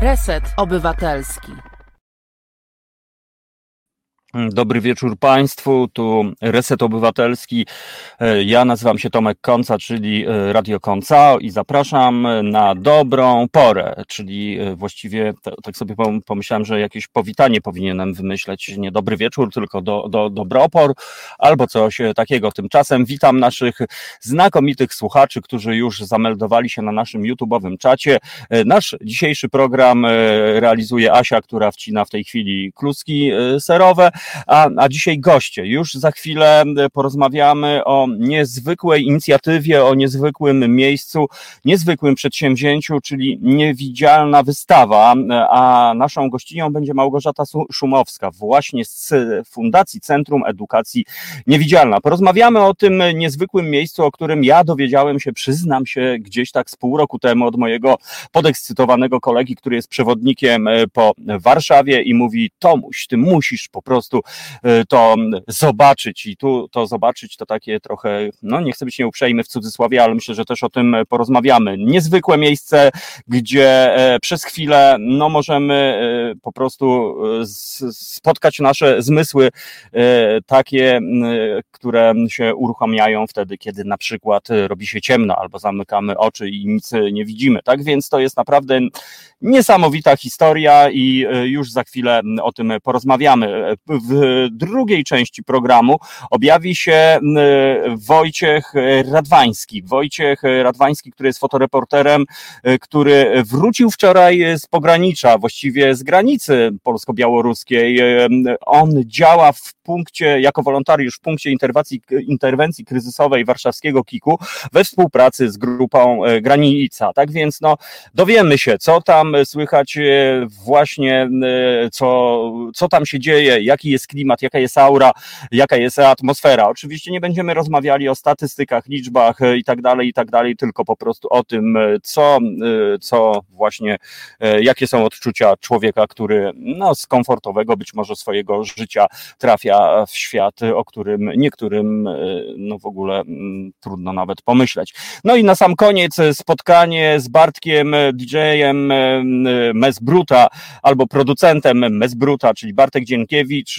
Reset Obywatelski. Dobry wieczór Państwu, tu Reset Obywatelski. E, ja nazywam się Tomek Konca, czyli e, Radio Konca i zapraszam na dobrą porę, czyli e, właściwie tak sobie pomyślałem, że jakieś powitanie powinienem wymyśleć, nie dobry wieczór, tylko do, do, dobry opor albo coś takiego. Tymczasem witam naszych znakomitych słuchaczy, którzy już zameldowali się na naszym YouTube'owym czacie. Nasz dzisiejszy program realizuje Asia, która wcina w tej chwili kluski serowe. A, a dzisiaj goście. Już za chwilę porozmawiamy o niezwykłej inicjatywie, o niezwykłym miejscu, niezwykłym przedsięwzięciu, czyli niewidzialna wystawa. A naszą gościnią będzie Małgorzata Szumowska, właśnie z Fundacji Centrum Edukacji Niewidzialna. Porozmawiamy o tym niezwykłym miejscu, o którym ja dowiedziałem się, przyznam się, gdzieś tak z pół roku temu od mojego podekscytowanego kolegi, który jest przewodnikiem po Warszawie i mówi: Tomuś, ty musisz po prostu prostu y, to zobaczyć i tu to zobaczyć to takie trochę, no nie chcę być nieuprzejmy w cudzysłowie, ale myślę, że też o tym porozmawiamy. Niezwykłe miejsce, gdzie e, przez chwilę no możemy e, po prostu e, spotkać nasze zmysły takie, które się uruchamiają wtedy, kiedy na przykład robi się ciemno albo zamykamy oczy i nic nie widzimy. Tak więc to jest naprawdę niesamowita historia i już za chwilę o tym porozmawiamy w drugiej części programu objawi się Wojciech Radwański. Wojciech Radwański, który jest fotoreporterem, e, który wrócił wczoraj z pogranicza, właściwie z granicy polsko-białoruskiej. E, on działa w punkcie, jako wolontariusz w punkcie interwencji, interwencji kryzysowej warszawskiego KIK-u we współpracy z grupą e, Granica. Tak więc no, dowiemy się, co tam słychać właśnie, co, co tam się dzieje, jaki jaki jest klimat, jaka jest aura, jaka jest atmosfera. Oczywiście nie będziemy rozmawiali o statystykach, liczbach i tak dalej, i tak dalej, tylko po prostu o tym, co, co właśnie, jakie są odczucia człowieka, który no, z komfortowego być może swojego życia trafia w świat, o którym niektórym no w ogóle mm, trudno nawet pomyśleć. No i na sam koniec spotkanie z Bartkiem, DJ-em Mesbruta albo producentem Mesbruta, czyli Bartek Dzienkiewicz,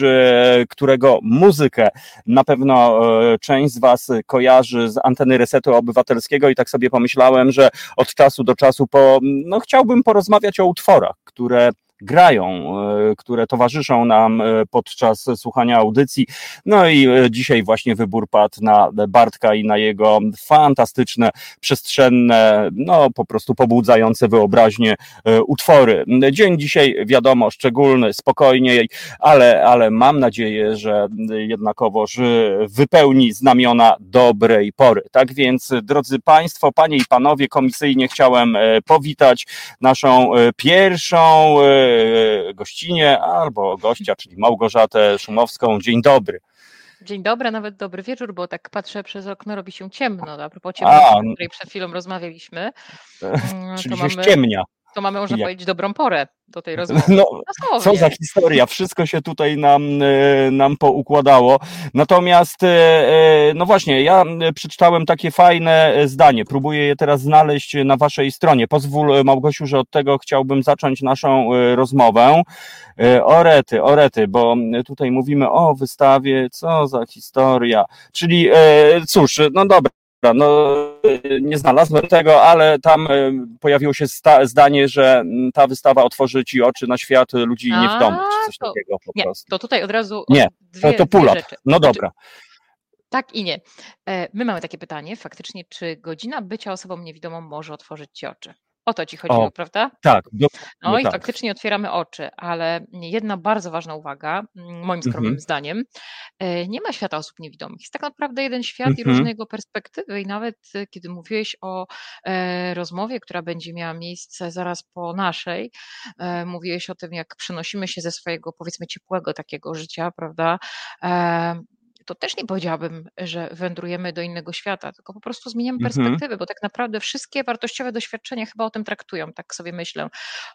którego muzykę na pewno e, część z Was kojarzy z anteny Resetu Obywatelskiego? I tak sobie pomyślałem, że od czasu do czasu po, no, chciałbym porozmawiać o utworach, które grają, e, które towarzyszą nam e, podczas słuchania audycji. No i e, dzisiaj właśnie wybór padł na Bartka i na jego fantastyczne, przestrzenne, no po prostu pobudzające wyobraźnię utwory. Dzień dzisiaj wiadomo szczególny, spokojniej, ale, ale mam nadzieję, że jednakowoż wypełni znamiona dobrej pory. Tak więc, drodzy Państwo, Panie i Panowie, komisyjnie chciałem powitać naszą pierwszą gościnie albo gościa, czyli Małgorzatę Szumowską. Dzień dobry. Dzień dobry, nawet dobry wieczór, bo tak patrzę przez okno, robi się ciemno. A propos ciemności, o której przed chwilą rozmawialiśmy. Mm, czyli się mamy... ściemnia to mamy, można Jak? powiedzieć, dobrą porę do tej rozmowy. No, co za historia, wszystko się tutaj nam, e, nam poukładało. Natomiast, e, e, no właśnie, ja przeczytałem takie fajne zdanie, próbuję je teraz znaleźć na waszej stronie. Pozwól, Małgosiu, że od tego chciałbym zacząć naszą rozmowę. Orety, orety, bo tutaj mówimy o wystawie, co za historia. Czyli, cóż, no dobra, no, nie znalazłem tego, ale tam e, pojawiło się zdanie, że ta wystawa otworzy ci oczy na świat ludzi A, nie w domu, czy coś to, takiego po nie, prostu. To tutaj od razu. Nie, dwie, to, to. No znaczy, dobra. Tak i nie. E, my mamy takie pytanie, faktycznie, czy godzina bycia osobą niewidomą może otworzyć ci oczy? O to ci chodziło, o, prawda? Tak. No i tak. faktycznie otwieramy oczy, ale jedna bardzo ważna uwaga, mm, moim skromnym mhm. zdaniem, e, nie ma świata osób niewidomych. Jest tak naprawdę jeden świat mhm. i różne jego perspektywy. I nawet e, kiedy mówiłeś o e, rozmowie, która będzie miała miejsce zaraz po naszej, mówiłeś o tym, jak przenosimy się ze swojego, powiedzmy, ciepłego takiego życia, prawda? To też nie powiedziałabym, że wędrujemy do innego świata, tylko po prostu zmieniamy mhm. perspektywy, bo tak naprawdę wszystkie wartościowe doświadczenia chyba o tym traktują, tak sobie myślę.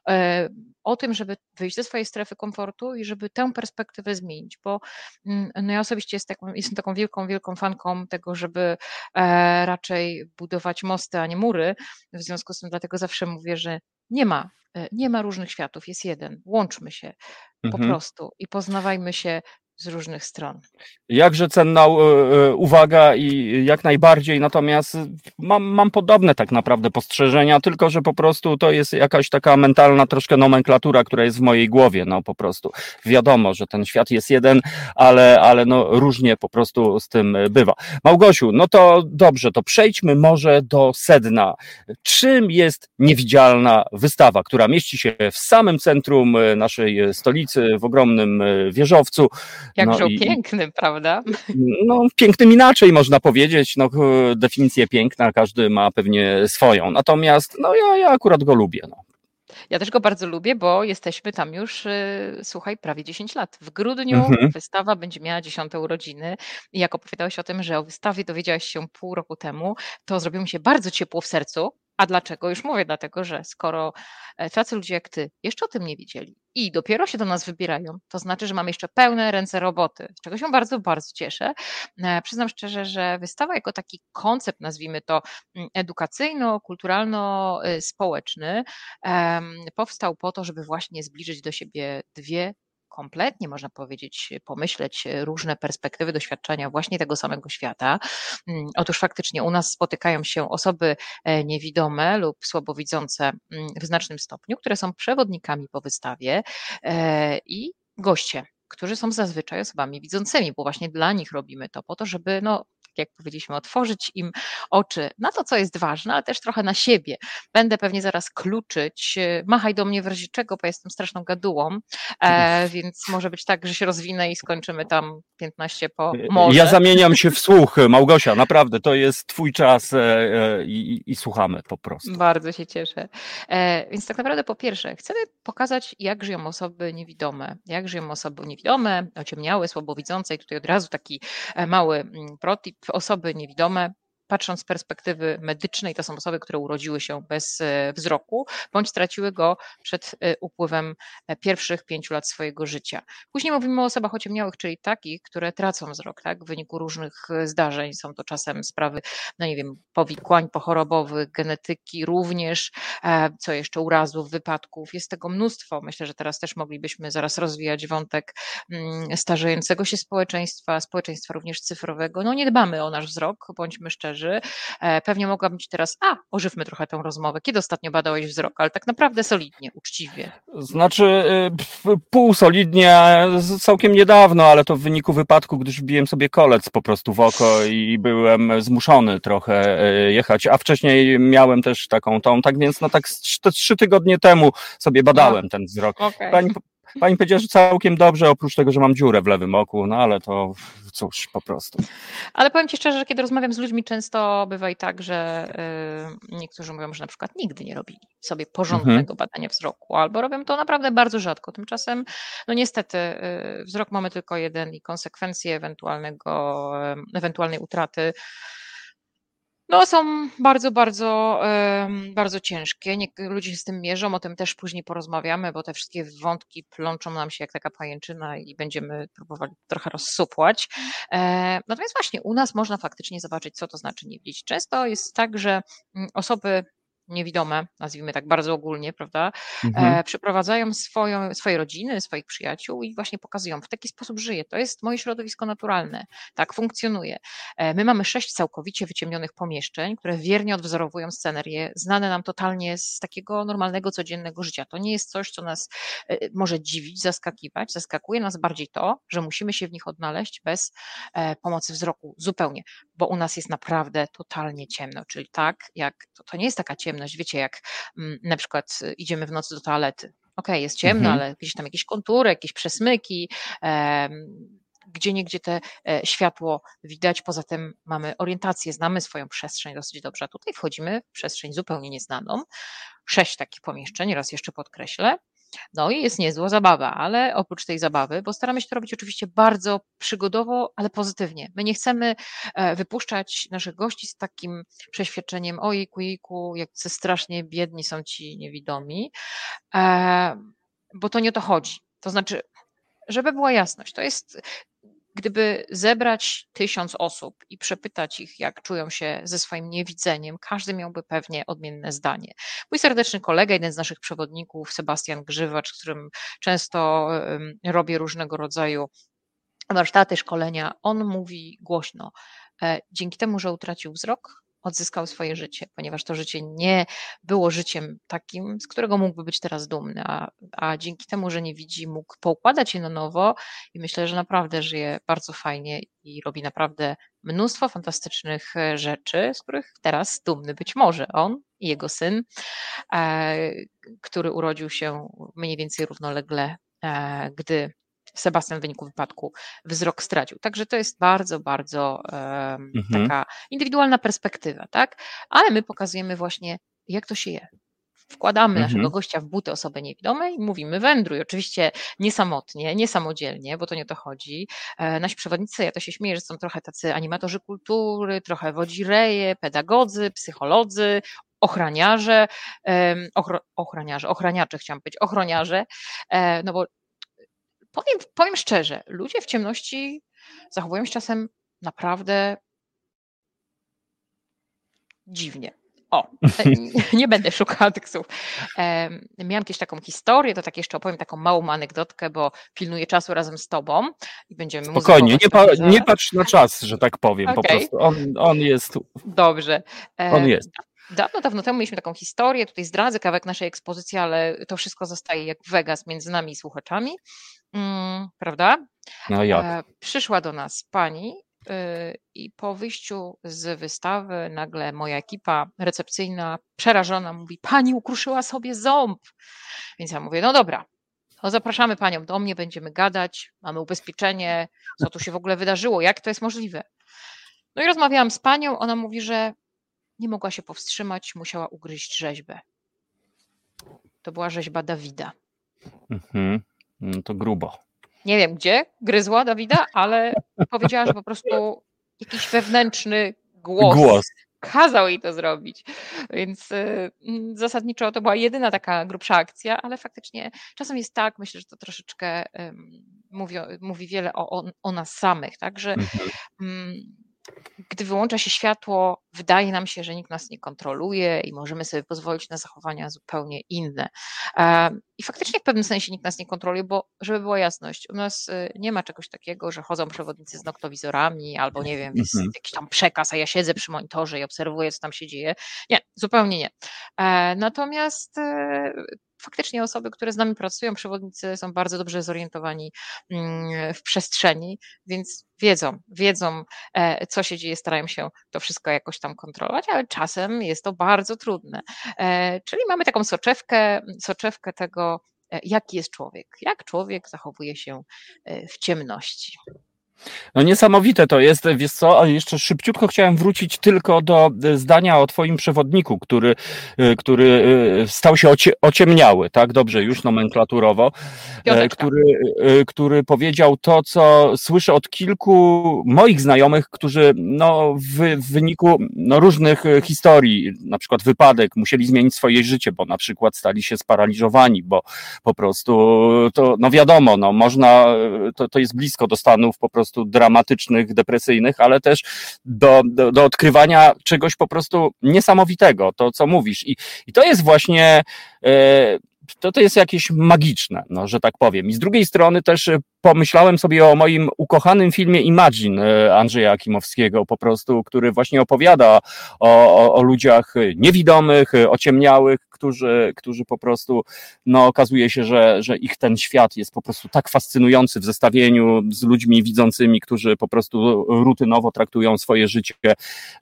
E, o tym, żeby wyjść ze swojej strefy komfortu i żeby tę perspektywę zmienić, bo mm, no ja osobiście jest taką, jestem taką wielką, wielką fanką tego, żeby e, raczej budować mosty, a nie mury. W związku z tym dlatego zawsze mówię, że Nie ma, e, nie ma różnych światów, jest jeden. Łączmy się po Mhm. prostu i poznawajmy się z różnych stron. Jakże cenna e, e, uwaga i jak najbardziej, natomiast mam, mam podobne tak naprawdę postrzeżenia, tylko że po prostu to jest jakaś taka mentalna troszkę nomenklatura, która jest w mojej głowie, no po prostu. Wiadomo, że ten świat jest jeden, ale, ale no różnie po prostu z tym bywa. Małgosiu, no to dobrze, to przejdźmy może do sedna. Czym jest niewidzialna wystawa, która mieści się w samym centrum e, naszej stolicy, w ogromnym wieżowcu? Jakże no i, pięknym, prawda? No, pięknym inaczej można powiedzieć. No, definicję piękna każdy ma pewnie swoją. Natomiast no, ja, ja akurat go lubię. No. Ja też go bardzo lubię, bo jesteśmy tam już, y, słuchaj, prawie 10 lat. W grudniu mhm. wystawa będzie miała 10 urodziny. I jak opowiadałeś o tym, że o wystawie dowiedziałeś się pół roku temu, to zrobiło mi się bardzo ciepło w sercu, a dlaczego? Już mówię, dlatego że skoro e, tacy ludzie jak ty jeszcze o tym nie wiedzieli i dopiero się do nas wybierają, to znaczy, że mamy jeszcze pełne ręce roboty, z czego się bardzo, bardzo cieszę. E, przyznam szczerze, że wystawa jako taki koncept, nazwijmy to mm, edukacyjno-kulturalno-społeczny, powstał po to, żeby właśnie zbliżyć do siebie dwie kompletnie, można powiedzieć, pomyśleć e, różne perspektywy doświadczenia właśnie tego samego świata. Mm, otóż faktycznie u nas spotykają się osoby e, niewidome lub słabowidzące mm, w znacznym stopniu, które są przewodnikami po wystawie e, i goście, którzy są zazwyczaj osobami widzącymi, bo właśnie dla nich robimy to, po to, żeby no, jak powiedzieliśmy, otworzyć im oczy na to, co jest ważne, ale też trochę na siebie. Będę pewnie zaraz kluczyć. Machaj do mnie w razie czego, bo jestem straszną gadułą, e, więc może być tak, że się rozwinę i skończymy tam 15 po morze. Ja zamieniam się w słuch, Małgosia, naprawdę, to jest twój czas e, e, i, i słuchamy po prostu. Bardzo się cieszę. E, więc tak naprawdę po pierwsze, chcemy pokazać, jak żyją osoby niewidome, jak żyją osoby niewidome, ociemniałe, słabowidzące i tutaj od razu taki e, mały mm, protip, osoby niewidome patrząc z perspektywy medycznej, to są osoby, które urodziły się bez e, wzroku, bądź straciły go przed e, upływem e, pierwszych pięciu lat swojego życia. Później mówimy o osobach ociemniałych, czyli takich, które tracą wzrok, tak, w wyniku różnych zdarzeń. Są to czasem sprawy, no nie wiem, powikłań pochorobowych, genetyki również, co jeszcze urazów, wypadków. Jest tego mnóstwo. Myślę, że teraz też moglibyśmy zaraz rozwijać wątek mm, starzejącego się społeczeństwa, społeczeństwa również cyfrowego. No nie dbamy o nasz wzrok, bądźmy szczerzy, E, pewnie mogłabym ci teraz, a, ożywmy trochę tę rozmowę. Kiedy ostatnio badałeś wzrok, ale tak naprawdę solidnie, uczciwie. Znaczy, y, pół solidnie, całkiem niedawno, ale to w wyniku wypadku, gdyż wbiłem sobie kolec po prostu w oko i byłem zmuszony trochę e, jechać, a wcześniej miałem też taką tą, tak więc no tak trzy tygodnie temu sobie badałem no. ten wzrok. Okay. Pani, Pani powiedziała, że całkiem dobrze, oprócz tego, że mam dziurę w lewym oku, no ale to cóż, po prostu. Ale powiem Ci szczerze, że kiedy rozmawiam z ludźmi, często bywa i tak, że yy, niektórzy mówią, że na przykład nigdy nie robili sobie porządnego mhm. badania wzroku, albo robią to naprawdę bardzo rzadko. Tymczasem, no niestety, yy, wzrok mamy tylko jeden i konsekwencje ewentualnego, yy, ewentualnej utraty no, są bardzo, bardzo, bardzo ciężkie. Ludzie się z tym mierzą, o tym też później porozmawiamy, bo te wszystkie wątki plączą nam się jak taka pajęczyna i będziemy próbowali trochę rozsupłać. E, natomiast właśnie u nas można faktycznie zobaczyć, co to znaczy nie widzieć. Często jest tak, że mm, osoby niewidome, nazwijmy tak bardzo ogólnie, prawda, mhm. e, przeprowadzają swoją, swoje rodziny, swoich przyjaciół i właśnie pokazują, w taki sposób żyję, to jest moje środowisko naturalne, tak funkcjonuje. E, my mamy sześć całkowicie wyciemnionych pomieszczeń, które wiernie odwzorowują scenerię, znane nam totalnie z takiego normalnego, codziennego życia. To nie jest coś, co nas e, może dziwić, zaskakiwać, zaskakuje nas bardziej to, że musimy się w nich odnaleźć bez e, pomocy wzroku zupełnie, bo u nas jest naprawdę totalnie ciemno, czyli tak, jak to, to nie jest taka ciemność, ciemność. Wiecie, jak mm, na przykład y, idziemy w nocy do toalety. Okay, jest ciemno, mhm. ale gdzieś tam jakieś kontury, jakieś przesmyki, gdzie niegdzie te e, światło widać. Poza tym mamy orientację, znamy swoją przestrzeń dosyć dobrze. A tutaj wchodzimy w przestrzeń zupełnie nieznaną. Sześć takich pomieszczeń, raz jeszcze podkreślę. No i jest niezła zabawa, ale oprócz tej zabawy, bo staramy się to robić oczywiście bardzo przygodowo, ale pozytywnie. My nie chcemy e, wypuszczać naszych gości z takim przeświadczeniem, ojejku, jejku, jak strasznie biedni są ci niewidomi, e, bo to nie o to chodzi. To znaczy, żeby była jasność, to jest gdyby zebrać tysiąc osób i przepytać ich, jak czują się ze swoim niewidzeniem, każdy miałby pewnie odmienne zdanie. Mój serdeczny kolega, jeden z naszych przewodników, Sebastian Grzywacz, z którym często robię różnego rodzaju warsztaty, szkolenia, on mówi głośno, e, dzięki temu, że utracił wzrok, odzyskał swoje życie, ponieważ to życie nie było życiem takim, z którego mógłby być teraz dumny, a, a dzięki temu, że nie widzi, mógł poukładać je na nowo i myślę, że naprawdę żyje bardzo fajnie i robi naprawdę mnóstwo fantastycznych e, rzeczy, z których teraz dumny być może on i jego syn, e, który urodził się mniej więcej równolegle, e, gdy Sebastian w wyniku wypadku wzrok stracił. Także to jest bardzo, bardzo um, mhm. taka indywidualna perspektywa, tak? Ale my pokazujemy właśnie, jak to się je. Wkładamy mhm. naszego gościa w buty osoby niewidomej i mówimy wędruj. Oczywiście nie samotnie, nie samodzielnie, bo to nie o to chodzi. E, nasi przewodnicy, ja to się śmieję, że są trochę tacy animatorzy kultury, trochę wodzireje, pedagodzy, psycholodzy, ochraniarze, ochro, ochraniarze, ochraniacze chciałam być, ochroniarze, e, no bo powiem, powiem szczerze, ludzie w ciemności zachowują się czasem naprawdę dziwnie. O, nie będę szukała tych słów. Miałam kiedyś taką historię, to tak jeszcze opowiem taką małą anegdotkę, bo pilnuję czasu razem z tobą i będziemy Spokojnie, nie, pa, nie patrz na czas, że tak powiem, okay. po prostu. On, on jest. Dobrze. On jest. Dawno, dawno temu mieliśmy taką historię, tutaj zdradzę kawałek naszej ekspozycji, ale to wszystko zostaje jak Vegas między nami i słuchaczami, prawda? No jak? E, przyszła do nas pani y, i po wyjściu z wystawy nagle moja ekipa recepcyjna przerażona mówi, pani ukruszyła sobie ząb. Więc ja mówię, no dobra, no zapraszamy panią do mnie, będziemy gadać, mamy ubezpieczenie, co tu się w ogóle wydarzyło, jak to jest możliwe. No i rozmawiałam z panią, ona mówi, że nie mogła się powstrzymać, musiała ugryźć rzeźbę. To była rzeźba Dawida. Mhm. No to grubo. Nie wiem gdzie gryzła Dawida, ale powiedziała, że po prostu jakiś wewnętrzny głos, głos. kazał jej to zrobić. Więc y, zasadniczo to była jedyna taka grubsza akcja, ale faktycznie czasem jest tak, myślę, że to troszeczkę mówi, mówi wiele o, o, o nas samych, tak, że mhm. Gdy wyłącza się światło, wydaje nam się, że nikt nas nie kontroluje i możemy sobie pozwolić na zachowania zupełnie inne. I faktycznie w pewnym sensie nikt nas nie kontroluje, bo żeby była jasność, u nas y, nie ma czegoś takiego, że chodzą przewodnicy z noktowizorami albo nie wiem, jest mhm. jakiś tam przekaz, a ja siedzę przy monitorze i obserwuję, co tam się dzieje. Nie, zupełnie nie. E, natomiast e, faktycznie osoby, które z nami pracują, przewodnicy są bardzo dobrze zorientowani mm, w przestrzeni, więc wiedzą, wiedzą, e, co się dzieje, starają się to wszystko jakoś tam kontrolować, ale czasem jest to bardzo trudne. E, czyli mamy taką soczewkę, soczewkę tego, e, jaki jest człowiek, jak człowiek zachowuje się w ciemności. No niesamowite to jest, wiesz co, a jeszcze szybciutko chciałem wrócić tylko do e, zdania o twoim przewodniku, który, e, który e, stał się ocie, ociemniały, tak, dobrze, już nomenklaturowo, który, który powiedział to, co słyszę od kilku moich znajomych, którzy no, w, w wyniku no, różnych historii, na przykład wypadek, musieli zmienić swoje życie, bo na przykład stali się sparaliżowani, bo po prostu to, no wiadomo, no można, to, to jest blisko do stanów po prostu prostu dramatycznych, depresyjnych, ale też do, do, do odkrywania czegoś po prostu niesamowitego, to co mówisz. I, i to jest właśnie. E, to, to jest jakieś magiczne, no, że tak powiem. I z drugiej strony też pomyślałem sobie o moim ukochanym filmie Imagine e, Andrzeja Akimowskiego, po prostu, który właśnie opowiada o, o, o ludziach niewidomych, ociemniałych, którzy, którzy po prostu, no okazuje się, że, że ich ten świat jest po prostu tak fascynujący w zestawieniu z ludźmi widzącymi, którzy po prostu rutynowo traktują swoje życie,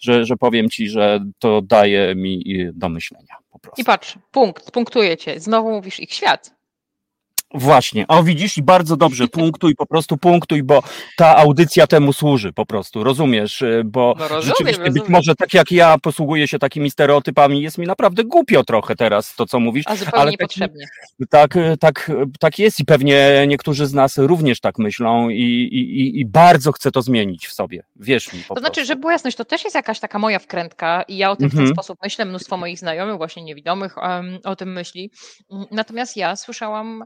że, że powiem ci, że to daje mi do myślenia. I patrz, punkt, punktuje cię. Znowu mówisz ich świat. Właśnie, o widzisz i bardzo dobrze, punktuj, po prostu punktuj, bo ta audycja temu służy po prostu, rozumiesz, y, bo no rozumiem, rzeczywiście rozumiem. być może tak jak ja posługuję się takimi stereotypami, jest mi naprawdę głupio trochę teraz to, co mówisz. A zupełnie ale niepotrzebnie. Tak, tak, tak, tak jest i pewnie niektórzy z nas również tak myślą i, i, i bardzo chcę to zmienić w sobie, wierz mi po To prostu. znaczy, że była jasność, to też jest jakaś taka moja wkrętka i ja o tym w ten mhm. sposób myślę, mnóstwo moich znajomych, właśnie niewidomych um, o tym myśli, natomiast ja słyszałam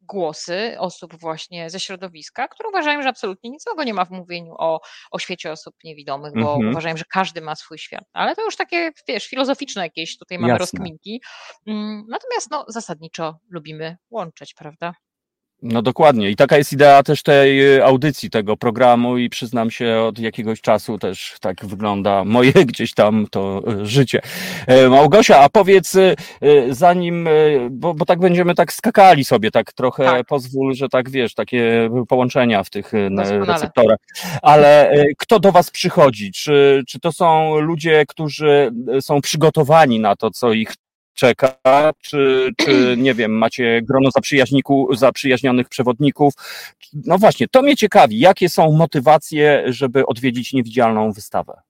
głosy osób właśnie ze środowiska, które uważają, że absolutnie nic złego nie ma w mówieniu o, o świecie osób niewidomych, bo mhm. uważają, że każdy ma swój świat. Ale to już takie, wiesz, filozoficzne jakieś tutaj mamy Jasne. rozkminki. Mm, natomiast no, zasadniczo lubimy łączyć, prawda? No dokładnie. I taka jest idea też tej y, audycji, tego programu i przyznam się, od jakiegoś czasu też tak wygląda moje gdzieś tam to y, życie. E, Małgosia, a powiedz, y, zanim, bo, bo tak będziemy tak skakali sobie, tak trochę tak. pozwól, że tak wiesz, takie połączenia w tych Doskonale. receptorach. Ale kto do Was przychodzi? Czy, czy to są ludzie, którzy są przygotowani na to, co ich czeka, czy, czy nie wiem, macie grono zaprzyjaźnionych przewodników. No właśnie, to mnie ciekawi, jakie są motywacje, żeby odwiedzić niewidzialną wystawę?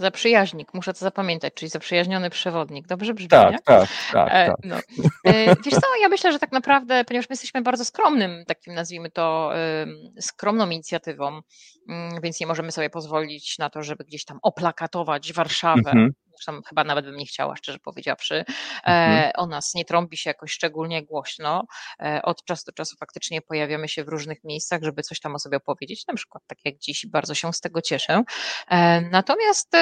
Zaprzyjaźnik, muszę to zapamiętać, czyli zaprzyjaźniony przewodnik. Dobrze brzmi, tak, nie? Tak, tak, e, tak. No. E, wiesz co, ja myślę, że tak naprawdę, ponieważ my jesteśmy bardzo skromnym, takim nazwijmy to, skromną inicjatywą, mm, więc nie możemy sobie pozwolić na to, żeby gdzieś tam oplakatować Warszawę. Mhm zresztą chyba nawet bym nie chciała, szczerze powiedziawszy. Mhm. E, o nas nie trąbi się jakoś szczególnie głośno. E, od czasu do czasu faktycznie pojawiamy się w różnych miejscach, żeby coś tam o sobie opowiedzieć, na przykład tak jak dziś, bardzo się z tego cieszę. E, natomiast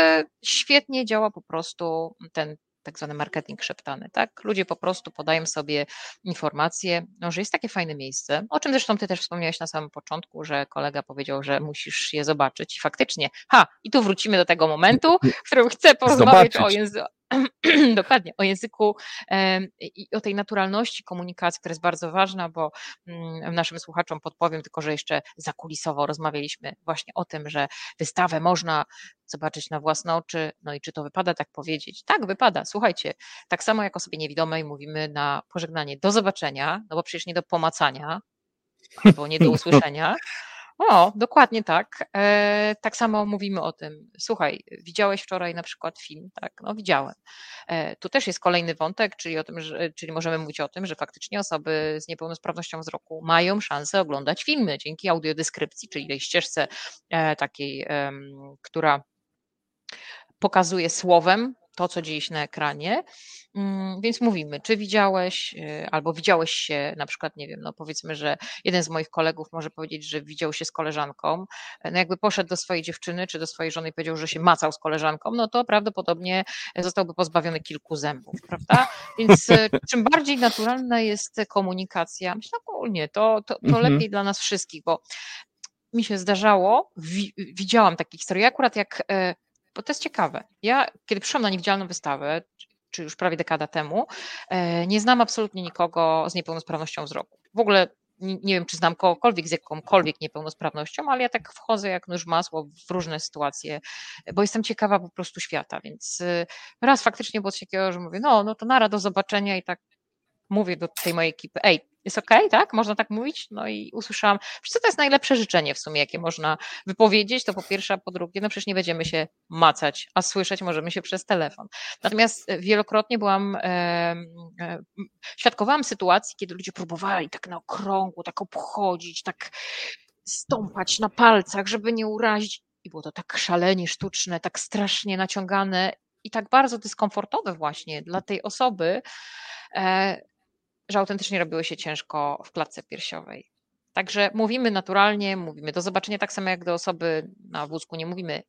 świetnie działa po prostu ten tak zwany marketing szeptany, tak? Ludzie po prostu podają sobie informacje, no, że jest takie fajne miejsce, o czym zresztą ty też wspomniałeś na samym początku, że kolega powiedział, że musisz je zobaczyć i faktycznie, ha, i tu wrócimy do tego momentu, w którym chcę porozmawiać zobaczyć. o języku, Dokładnie, o języku i o tej naturalności komunikacji, która jest bardzo ważna, bo mm, naszym słuchaczom podpowiem tylko, że jeszcze zakulisowo rozmawialiśmy właśnie o tym, że wystawę można zobaczyć na własne oczy, no i czy to wypada tak powiedzieć? Tak, wypada. Słuchajcie, tak samo jak osobie niewidomej mówimy na pożegnanie do zobaczenia, no bo przecież nie do pomacania, albo nie do usłyszenia, o, dokładnie tak. E, tak samo mówimy o tym. Słuchaj, widziałeś wczoraj na przykład film? Tak, no widziałem. E, tu też jest kolejny wątek, czyli, o tym, że, czyli możemy mówić o tym, że faktycznie osoby z niepełnosprawnością wzroku mają szansę oglądać filmy dzięki audiodeskrypcji, czyli tej ścieżce e, takiej, która pokazuje słowem to, co dzieje się na ekranie. Mm, więc mówimy, czy widziałeś, y, albo widziałeś się, na przykład, nie wiem, no powiedzmy, że jeden z moich kolegów może powiedzieć, że widział się z koleżanką, e, no jakby poszedł do swojej dziewczyny, czy do swojej żony i powiedział, że się macał z koleżanką, no to prawdopodobnie zostałby pozbawiony kilku zębów, prawda? Więc e, czym bardziej naturalna jest komunikacja, myślę ogólnie, to, to, to mhm. lepiej dla nas wszystkich, bo mi się zdarzało, wi widziałam takie historie, akurat jak e, bo to jest ciekawe. Ja, kiedy przyszłam na niewidzialną wystawę, czy już prawie dekada temu, e, nie znam absolutnie nikogo z niepełnosprawnością wzroku. W ogóle nie wiem, czy znam kogokolwiek z jakąkolwiek niepełnosprawnością, ale ja tak wchodzę jak nóż masło w różne sytuacje, bo jestem ciekawa po prostu świata, więc e, raz faktycznie było coś takiego, że mówię, no, no to nara, do zobaczenia i tak mówię do tej mojej ekipy, ej, jest okay, tak? Można tak mówić? No i usłyszałam, że to jest najlepsze życzenie w sumie, jakie można wypowiedzieć, to po pierwsze, a po drugie, no przecież nie będziemy się macać, a słyszeć możemy się przez telefon. Natomiast wielokrotnie byłam, e, e, świadkowałam sytuacji, kiedy ludzie próbowali tak na okrągło, tak obchodzić, tak stąpać na palcach, żeby nie urazić. I było to tak szalenie sztuczne, tak strasznie naciągane i tak bardzo dyskomfortowe właśnie dla tej osoby, e, że autentycznie robiło się ciężko w klatce piersiowej. Także mówimy naturalnie, mówimy do zobaczenia tak samo jak do osoby na wózku. Nie mówimy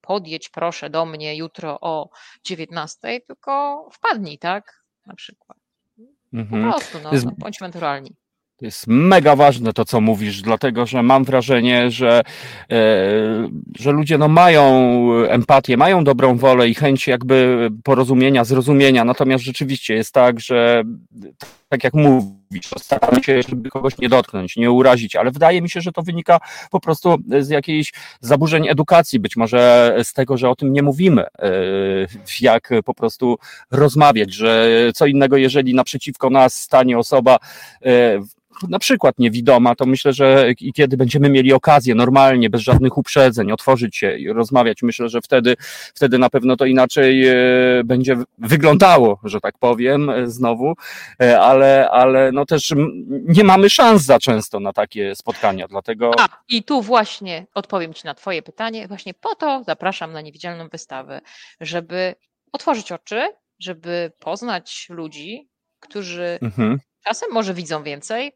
podjedź proszę do mnie jutro o 19, tylko wpadnij, tak? Na przykład. Mhm. Po prostu, no, no, bądźmy naturalni. To jest mega ważne to, co mówisz, dlatego że mam wrażenie, że, e, że ludzie no, mają empatię, mają dobrą wolę i chęć jakby porozumienia, zrozumienia. Natomiast rzeczywiście jest tak, że tak jak mówisz, staramy się, żeby kogoś nie dotknąć, nie urazić, ale wydaje mi się, że to wynika po prostu z jakichś zaburzeń edukacji, być może z tego, że o tym nie mówimy, e, jak po prostu rozmawiać, że co innego, jeżeli naprzeciwko nas stanie osoba e, na przykład niewidoma, to myślę, że i kiedy będziemy mieli okazję normalnie, bez żadnych uprzedzeń, otworzyć się i rozmawiać, myślę, że wtedy, wtedy na pewno to inaczej e, będzie wyglądało, że tak powiem, e, znowu, e, ale, ale no też nie mamy szans za często na takie spotkania, dlatego. A, i tu właśnie odpowiem Ci na Twoje pytanie. Właśnie po to zapraszam na niewidzialną wystawę, żeby otworzyć oczy, żeby poznać ludzi, którzy mhm Czasem może widzą więcej,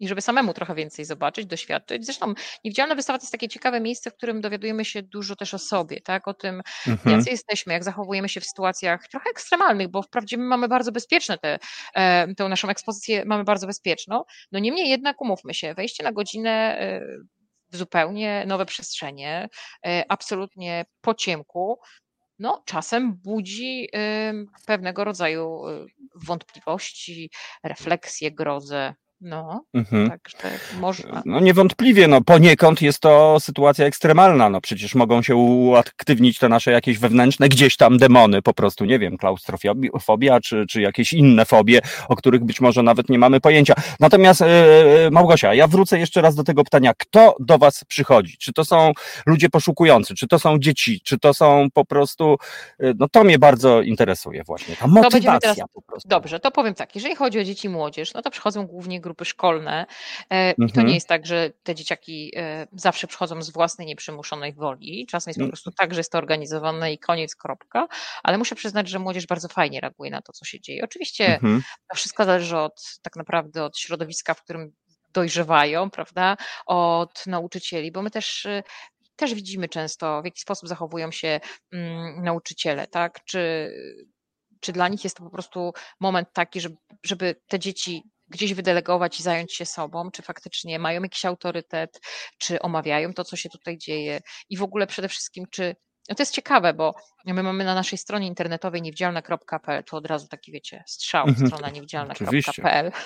i żeby samemu trochę więcej zobaczyć, doświadczyć. Zresztą niewidzialna wystawa to jest takie ciekawe miejsce, w którym dowiadujemy się dużo też o sobie, tak? O tym, mhm. jacy jesteśmy, jak zachowujemy się w sytuacjach trochę ekstremalnych, bo wprawdzie my mamy bardzo bezpieczne tę te, tę naszą ekspozycję, mamy bardzo bezpieczną. No niemniej jednak umówmy się, wejście na godzinę e, w zupełnie nowe przestrzenie, e, absolutnie po ciemku, no, czasem budzi pewnego rodzaju e, wątpliwości, refleksje, grozę. No, mhm. także można. No niewątpliwie, no poniekąd jest to sytuacja ekstremalna, no przecież mogą się uaktywnić te nasze jakieś wewnętrzne gdzieś tam demony, po prostu, nie wiem, klaustrofobia, czy, czy jakieś inne fobie, o których być może nawet nie mamy pojęcia. Natomiast yy, Małgosia, ja wrócę jeszcze raz do tego pytania, kto do was przychodzi? Czy to są ludzie poszukujący, czy to są dzieci, czy to są po prostu, yy, no to mnie bardzo interesuje właśnie, ta motywacja teraz, po prostu. Dobrze, to powiem tak, jeżeli chodzi o dzieci i młodzież, no to przychodzą głównie grupy szkolne. E, I to nie mhm. jest tak, że te dzieciaki e, zawsze przychodzą z własnej nieprzymuszonej woli. Czasem jest po mm. prostu tak, że jest to organizowane i koniec, kropka. Ale muszę przyznać, że młodzież bardzo fajnie reaguje na to, co się dzieje. Oczywiście mhm. to wszystko zależy od tak naprawdę od środowiska, w którym dojrzewają, prawda, od nauczycieli, bo my też e, też widzimy często, w jaki sposób zachowują się mm, nauczyciele, tak? Czy, czy dla nich jest to po prostu moment taki, żeby, żeby te dzieci gdzieś wydelegować i zająć się sobą, czy faktycznie mają jakiś autorytet, czy omawiają to, co się tutaj dzieje i w ogóle przede wszystkim, czy no to jest ciekawe, bo my mamy na naszej stronie internetowej niewidzialna.pl, to od razu taki wiecie, strzał, mhm. strona niewidzialna.pl.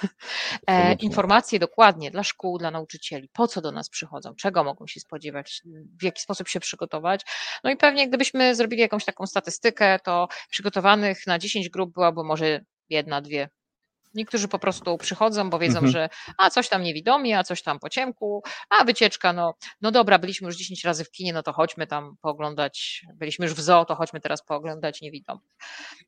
E, informacje dokładnie dla szkół, dla nauczycieli, po co do nas przychodzą, czego mogą się spodziewać, w jaki sposób się przygotować. No i pewnie gdybyśmy zrobili jakąś taką statystykę, to przygotowanych na 10 grup byłaby może jedna, dwie Niektórzy po prostu przychodzą, bo wiedzą, mhm. że a coś tam niewidomi, a coś tam po ciemku, a wycieczka, no, no dobra, byliśmy już 10 razy w kinie, no to chodźmy tam pooglądać, byliśmy już w zoo, to chodźmy teraz pooglądać niewidomych.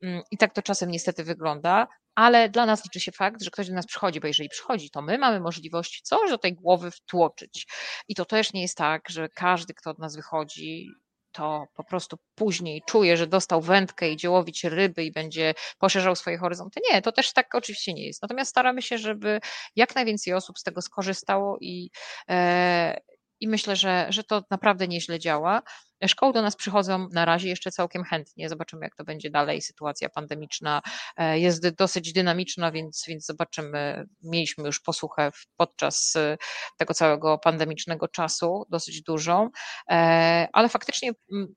Mm, I tak to czasem niestety wygląda, ale dla nas liczy się fakt, że ktoś do nas przychodzi, bo jeżeli przychodzi, to my mamy możliwość coś do tej głowy wtłoczyć. I to też nie jest tak, że każdy, kto od nas wychodzi, to po prostu później czuje, że dostał wędkę, idzie łowić ryby i będzie poszerzał swoje horyzonty. Nie, to też tak oczywiście nie jest. Natomiast staramy się, żeby jak najwięcej osób z tego skorzystało i, e, i myślę, że, że to naprawdę nieźle działa. Szkoły do nas przychodzą na razie jeszcze całkiem chętnie. Zobaczymy, jak to będzie dalej. Sytuacja pandemiczna e, jest dosyć dynamiczna, więc, więc zobaczymy. Mieliśmy już posłuchę podczas e, tego całego pandemicznego czasu, dosyć dużą, e, ale faktycznie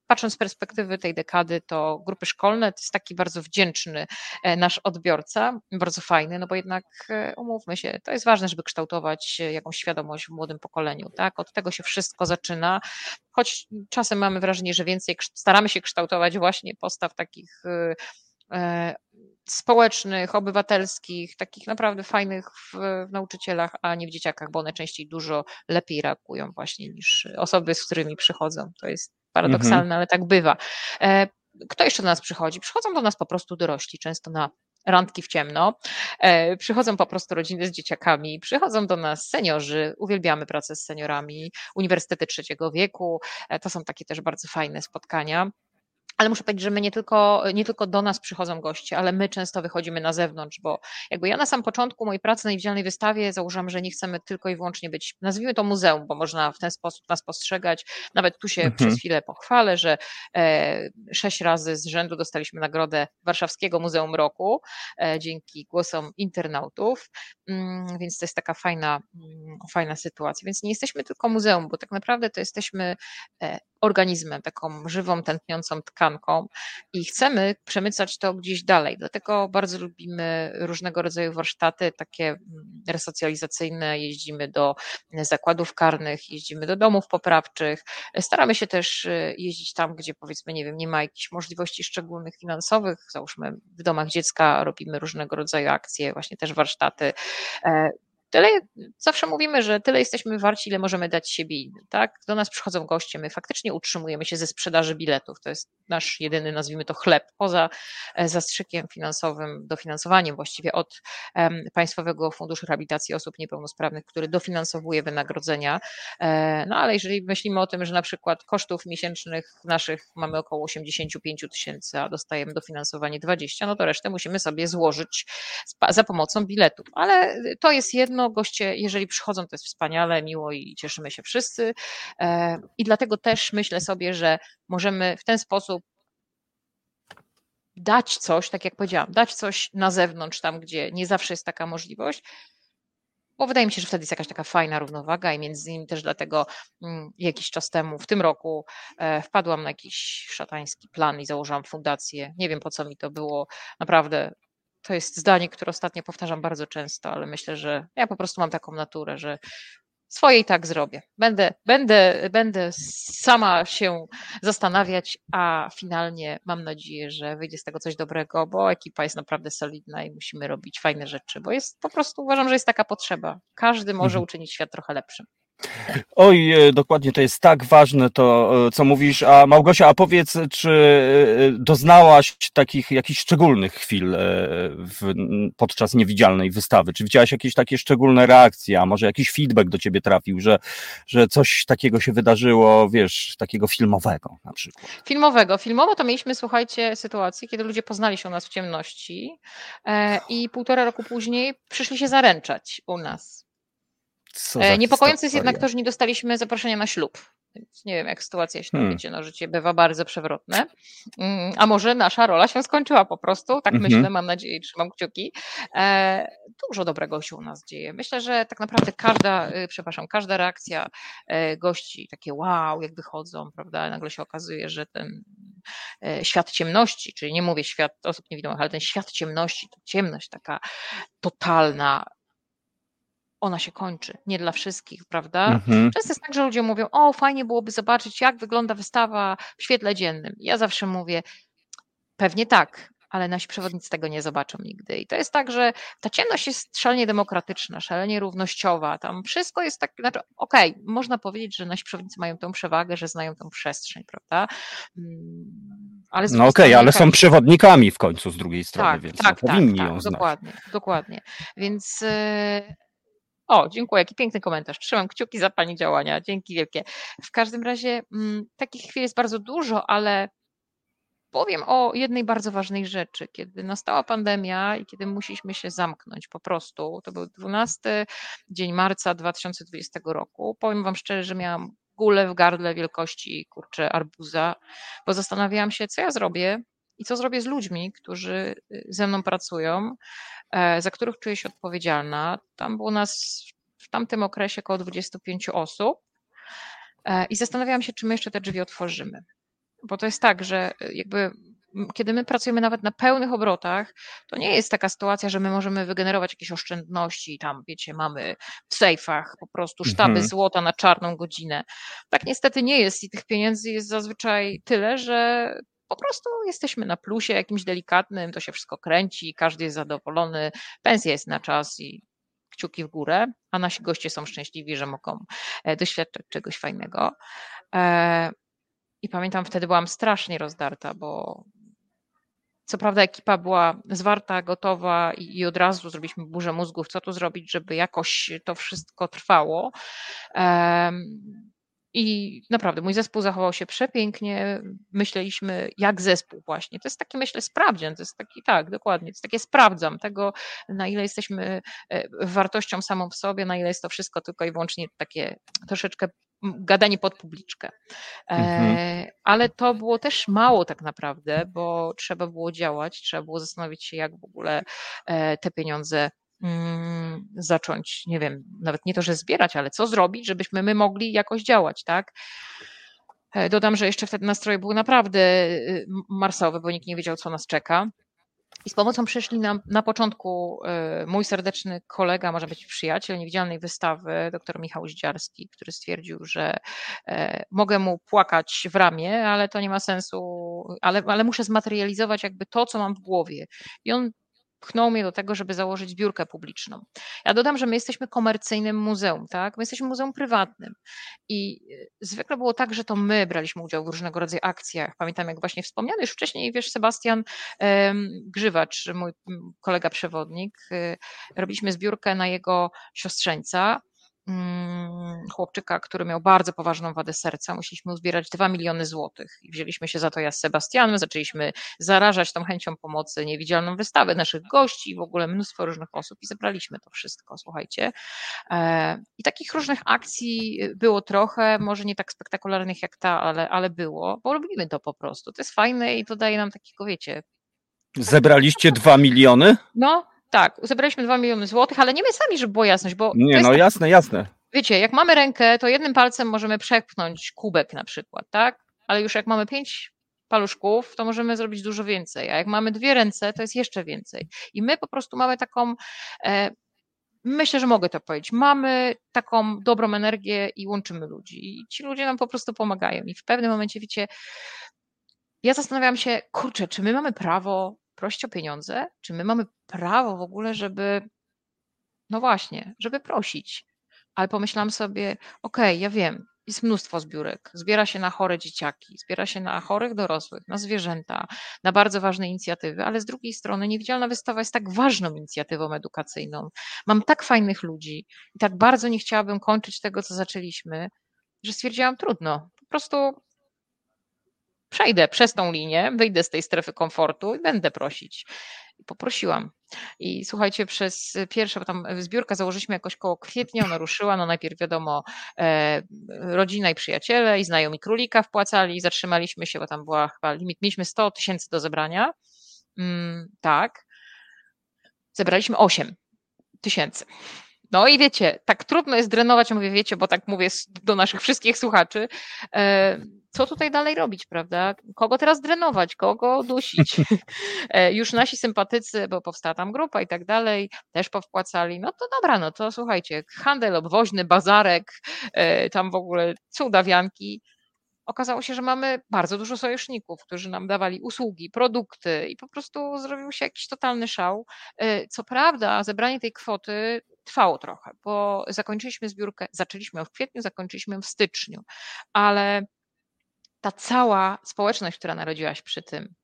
patrząc z perspektywy tej dekady, to grupy szkolne to jest taki bardzo wdzięczny nasz odbiorca, bardzo fajny, no bo jednak umówmy się, to jest ważne, żeby kształtować jakąś świadomość w młodym pokoleniu, tak? Od tego się wszystko zaczyna, choć czasem mamy wrażenie, że więcej staramy się kształtować właśnie postaw takich y, e, społecznych, obywatelskich, takich naprawdę fajnych w, w, nauczycielach, a nie w dzieciakach, bo one częściej dużo lepiej reagują właśnie niż osoby, z którymi przychodzą. To jest paradoksalne, mhm. ale tak bywa. E, kto jeszcze do nas przychodzi? Przychodzą do nas po prostu dorośli, często na randki w ciemno. E, przychodzą po prostu rodziny z dzieciakami, przychodzą do nas seniorzy, uwielbiamy pracę z seniorami, uniwersytety trzeciego wieku. E, to są takie też bardzo fajne spotkania. Ale muszę powiedzieć, że my nie tylko, nie tylko do nas przychodzą goście, ale my często wychodzimy na zewnątrz, bo jakby ja na sam początku mojej pracy na niewidzialnej wystawie założyłam, że nie chcemy tylko i wyłącznie być, nazwijmy to muzeum, bo można w ten sposób nas postrzegać. Nawet tu się mhm. przez chwilę pochwalę, że e, sześć razy z rzędu dostaliśmy nagrodę Warszawskiego Muzeum Roku e, dzięki głosom internautów, mm, więc to jest taka fajna, mm, fajna sytuacja. Więc nie jesteśmy tylko muzeum, bo tak naprawdę to jesteśmy e, organizmem, taką żywą, tętniącą tkanką i chcemy przemycać to gdzieś dalej. Dlatego bardzo lubimy różnego rodzaju warsztaty, takie mm, resocjalizacyjne. Jeździmy do zakładów karnych, jeździmy do domów poprawczych. Staramy się też y, jeździć tam, gdzie powiedzmy, nie wiem, nie ma jakichś możliwości szczególnych finansowych. Załóżmy w domach dziecka robimy różnego rodzaju akcje, właśnie też warsztaty. Tyle, zawsze mówimy, że tyle jesteśmy warci, ile możemy dać siebie innym, tak? Do nas przychodzą goście, my faktycznie utrzymujemy się ze sprzedaży biletów, to jest nasz jedyny, nazwijmy to chleb, poza e, zastrzykiem finansowym, dofinansowaniem właściwie od Państwowego Funduszu Rehabilitacji Osób Niepełnosprawnych, który dofinansowuje wynagrodzenia, e, no ale jeżeli myślimy o tym, że na przykład kosztów miesięcznych naszych mamy około 85 tysięcy, a dostajemy dofinansowanie 20, no to resztę musimy sobie złożyć za pomocą biletów, ale to jest jedno jedno, goście, jeżeli przychodzą, to jest wspaniale, miło i cieszymy się wszyscy. E, I dlatego też myślę sobie, że możemy w ten sposób dać coś, tak jak powiedziałam, dać coś na zewnątrz, tam gdzie nie zawsze jest taka możliwość, bo wydaje mi się, że wtedy jest jakaś taka fajna równowaga i między innymi też dlatego mm, jakiś czas temu, w tym roku, e, wpadłam na jakiś szatański plan i założyłam fundację. Nie wiem po co mi to było, naprawdę to jest zdanie, które ostatnio powtarzam bardzo często, ale myślę, że ja po prostu mam taką naturę, że swoje i tak zrobię. Będę, będę, będę sama się zastanawiać, a finalnie mam nadzieję, że wyjdzie z tego coś dobrego, bo ekipa jest naprawdę solidna i musimy robić fajne rzeczy, bo jest po prostu uważam, że jest taka potrzeba. Każdy może mhm. uczynić świat trochę lepszym. Oj, e, dokładnie, to jest tak ważne to, e, co mówisz. A Małgosia, a powiedz, czy e, doznałaś takich jakichś szczególnych chwil w, podczas niewidzialnej wystawy? Czy widziałaś jakieś takie szczególne reakcje, a może jakiś feedback do ciebie trafił, że, że coś takiego się wydarzyło, wiesz, takiego filmowego na przykład? Filmowego. Filmowo to mieliśmy, słuchajcie, sytuację, kiedy ludzie poznali się u nas w ciemności i półtora roku później przyszli się zaręczać u nas. E, niepokojące jest jednak to, że nie dostaliśmy zaproszenia na ślub. Więc nie wiem, jak sytuacja się tam, hmm. wiecie, no życie bywa bardzo przewrotne. Mm, a może nasza rola się skończyła po prostu, tak mhm. myślę, mam nadzieję trzymam kciuki. E, dużo dobrego się u nas dzieje. Myślę, że tak naprawdę każda, y, przepraszam, każda reakcja e, gości, takie wow, jak wychodzą, prawda, nagle się okazuje, że ten świat ciemności, czyli nie mówię świat osób niewidomych, ale ten świat ciemności, to ciemność taka totalna, ona się kończy, nie dla wszystkich, prawda? Mhm. Często jest tak, że ludzie mówią, o fajnie byłoby zobaczyć, jak wygląda wystawa w świetle dziennym. Ja zawsze mówię, pewnie tak, ale nasi przewodnicy tego nie zobaczą nigdy. I to jest tak, że ta ciemność jest szalenie demokratyczna, szalenie równościowa. Tam wszystko jest tak, znaczy, okej, okay, można powiedzieć, że nasi przewodnicy mają tą przewagę, że znają tą przestrzeń, prawda? Mm, ale no okej, okay, ale są przewodnikami w końcu z drugiej strony, tak, więc tak, no, powinni tak, ją znać. Dokładnie, dokładnie. Więc. Yy o, dziękuję, jaki piękny komentarz. Trzymam kciuki za Pani działania. Dzięki wielkie. W każdym razie m, mm, takich chwil jest bardzo dużo, ale powiem o jednej bardzo ważnej rzeczy. Kiedy nastała pandemia i kiedy musieliśmy się zamknąć po prostu, to był 12 dzień marca 2020 roku. Powiem Wam szczerze, że miałam gulę w gardle wielkości kurczę arbuza, bo zastanawiałam się, co ja zrobię i co zrobię z ludźmi, którzy y, ze mną pracują, E, za których czuję się odpowiedzialna. Tam było nas w tamtym okresie około 25 osób e, i zastanawiałam się, czy my jeszcze te drzwi otworzymy. Bo to jest tak, że e, jakby kiedy my pracujemy nawet na pełnych obrotach, to nie jest taka sytuacja, że my możemy wygenerować jakieś oszczędności tam, wiecie, mamy w sejfach po prostu sztaby mhm. złota na czarną godzinę. Tak niestety nie jest i tych pieniędzy jest zazwyczaj tyle, że po prostu jesteśmy na plusie jakimś delikatnym, to się wszystko kręci, każdy jest zadowolony, pensja jest na czas i kciuki w górę, a nasi goście są szczęśliwi, że mogą e, doświadczać czegoś fajnego. E, I pamiętam, wtedy byłam strasznie rozdarta, bo co prawda ekipa była zwarta, gotowa i, od razu zrobiliśmy burzę mózgów, co tu zrobić, żeby jakoś to wszystko trwało. I naprawdę mój zespół zachował się przepięknie. Myśleliśmy, jak zespół właśnie. To jest taki, myślę, sprawdzian. To jest taki, tak, dokładnie. To jest takie sprawdzam tego, na ile jesteśmy e, wartością samą w sobie, na ile jest to wszystko tylko i wyłącznie takie troszeczkę gadanie pod publiczkę. E, mhm. Ale to było też mało tak naprawdę, bo trzeba było działać, trzeba było zastanowić się, jak w ogóle e, te pieniądze zacząć, nie wiem, nawet nie to, że zbierać, ale co zrobić, żebyśmy my mogli jakoś działać, tak? E, dodam, że jeszcze wtedy nastroje były naprawdę y, marsowe, bo nikt nie wiedział, co nas czeka. I z pomocą przyszli na początku y, mój serdeczny kolega, może być przyjaciel niewidzialnej wystawy, dr Michał Zdziarski, który stwierdził, że e, mogę mu płakać w ramię, ale to nie ma sensu, ale, ale muszę zmaterializować jakby to, co mam w głowie. I on pchnął mnie do tego, żeby założyć zbiórkę publiczną. Ja dodam, że my jesteśmy komercyjnym muzeum, tak? My jesteśmy muzeum prywatnym i y, zwykle było tak, że to my braliśmy udział w różnego rodzaju akcjach. Pamiętam, jak właśnie wspomniany już wcześniej, wiesz, Sebastian Grzywacz, mój kolega przewodnik, y, robiliśmy zbiórkę na jego siostrzeńca, chłopczyka, który miał bardzo poważną wadę serca. Musieliśmy uzbierać 2 miliony złotych i wzięliśmy się za to ja z Sebastianem, zaczęliśmy zarażać tą chęcią pomocy niewidzialną wystawę naszych gości, w ogóle mnóstwo różnych osób i zebraliśmy to wszystko, słuchajcie. E, I takich różnych akcji było trochę, może nie tak spektakularnych jak ta, ale, ale było, bo lubimy to po prostu. To jest fajne i to daje nam takiego, wiecie... Zebraliście 2 miliony? No, tak, zebraliśmy 2 miliony złotych, ale nie my sami, żeby było jasność, bo. Nie, no tak, jasne, jasne. Wiecie, jak mamy rękę, to jednym palcem możemy przepchnąć kubek na przykład, tak? Ale już jak mamy pięć paluszków, to możemy zrobić dużo więcej. A jak mamy dwie ręce, to jest jeszcze więcej. I my po prostu mamy taką. E, myślę, że mogę to powiedzieć. Mamy taką dobrą energię i łączymy ludzi. I ci ludzie nam po prostu pomagają. I w pewnym momencie, wiecie, ja zastanawiam się, kurczę, czy my mamy prawo prosić o pieniądze? Czy my mamy prawo w ogóle, żeby, no właśnie, żeby prosić? Ale pomyślałam sobie, okej, okay, ja wiem, jest mnóstwo zbiórek. Zbiera się na chore dzieciaki, zbiera się na chorych dorosłych, na zwierzęta, na bardzo ważne inicjatywy, ale z drugiej strony niewidzialna wystawa jest tak ważną inicjatywą edukacyjną. Mam tak fajnych ludzi i tak bardzo nie chciałabym kończyć tego, co zaczęliśmy, że stwierdziłam trudno. Po prostu przejdę przez tą linię, wyjdę z tej strefy komfortu i będę prosić. I poprosiłam. I słuchajcie, przez pierwsze, bo tam zbiórkę założyliśmy jakoś koło kwietnia, ona ruszyła, no najpierw wiadomo, e, rodzina i przyjaciele i znajomi królika wpłacali, zatrzymaliśmy się, bo tam była chyba limit, mieliśmy 100 tysięcy do zebrania, mm, tak, zebraliśmy 8 tysięcy. No i wiecie, tak trudno jest drenować, mówię, wiecie, bo tak mówię do naszych wszystkich słuchaczy, e, co tutaj dalej robić, prawda? Kogo teraz drenować, kogo dusić? E, już nasi sympatycy, bo powstała tam grupa i tak dalej, też powpłacali. No to dobra, no to słuchajcie, handel obwoźny, bazarek, e, tam w ogóle cudawianki. Okazało się, że mamy bardzo dużo sojuszników, którzy nam dawali usługi, produkty i po prostu zrobił się jakiś totalny szał. Co prawda, zebranie tej kwoty trwało trochę, bo zakończyliśmy zbiórkę, zaczęliśmy ją w kwietniu, zakończyliśmy ją w styczniu, ale ta cała społeczność, która narodziła się przy tym,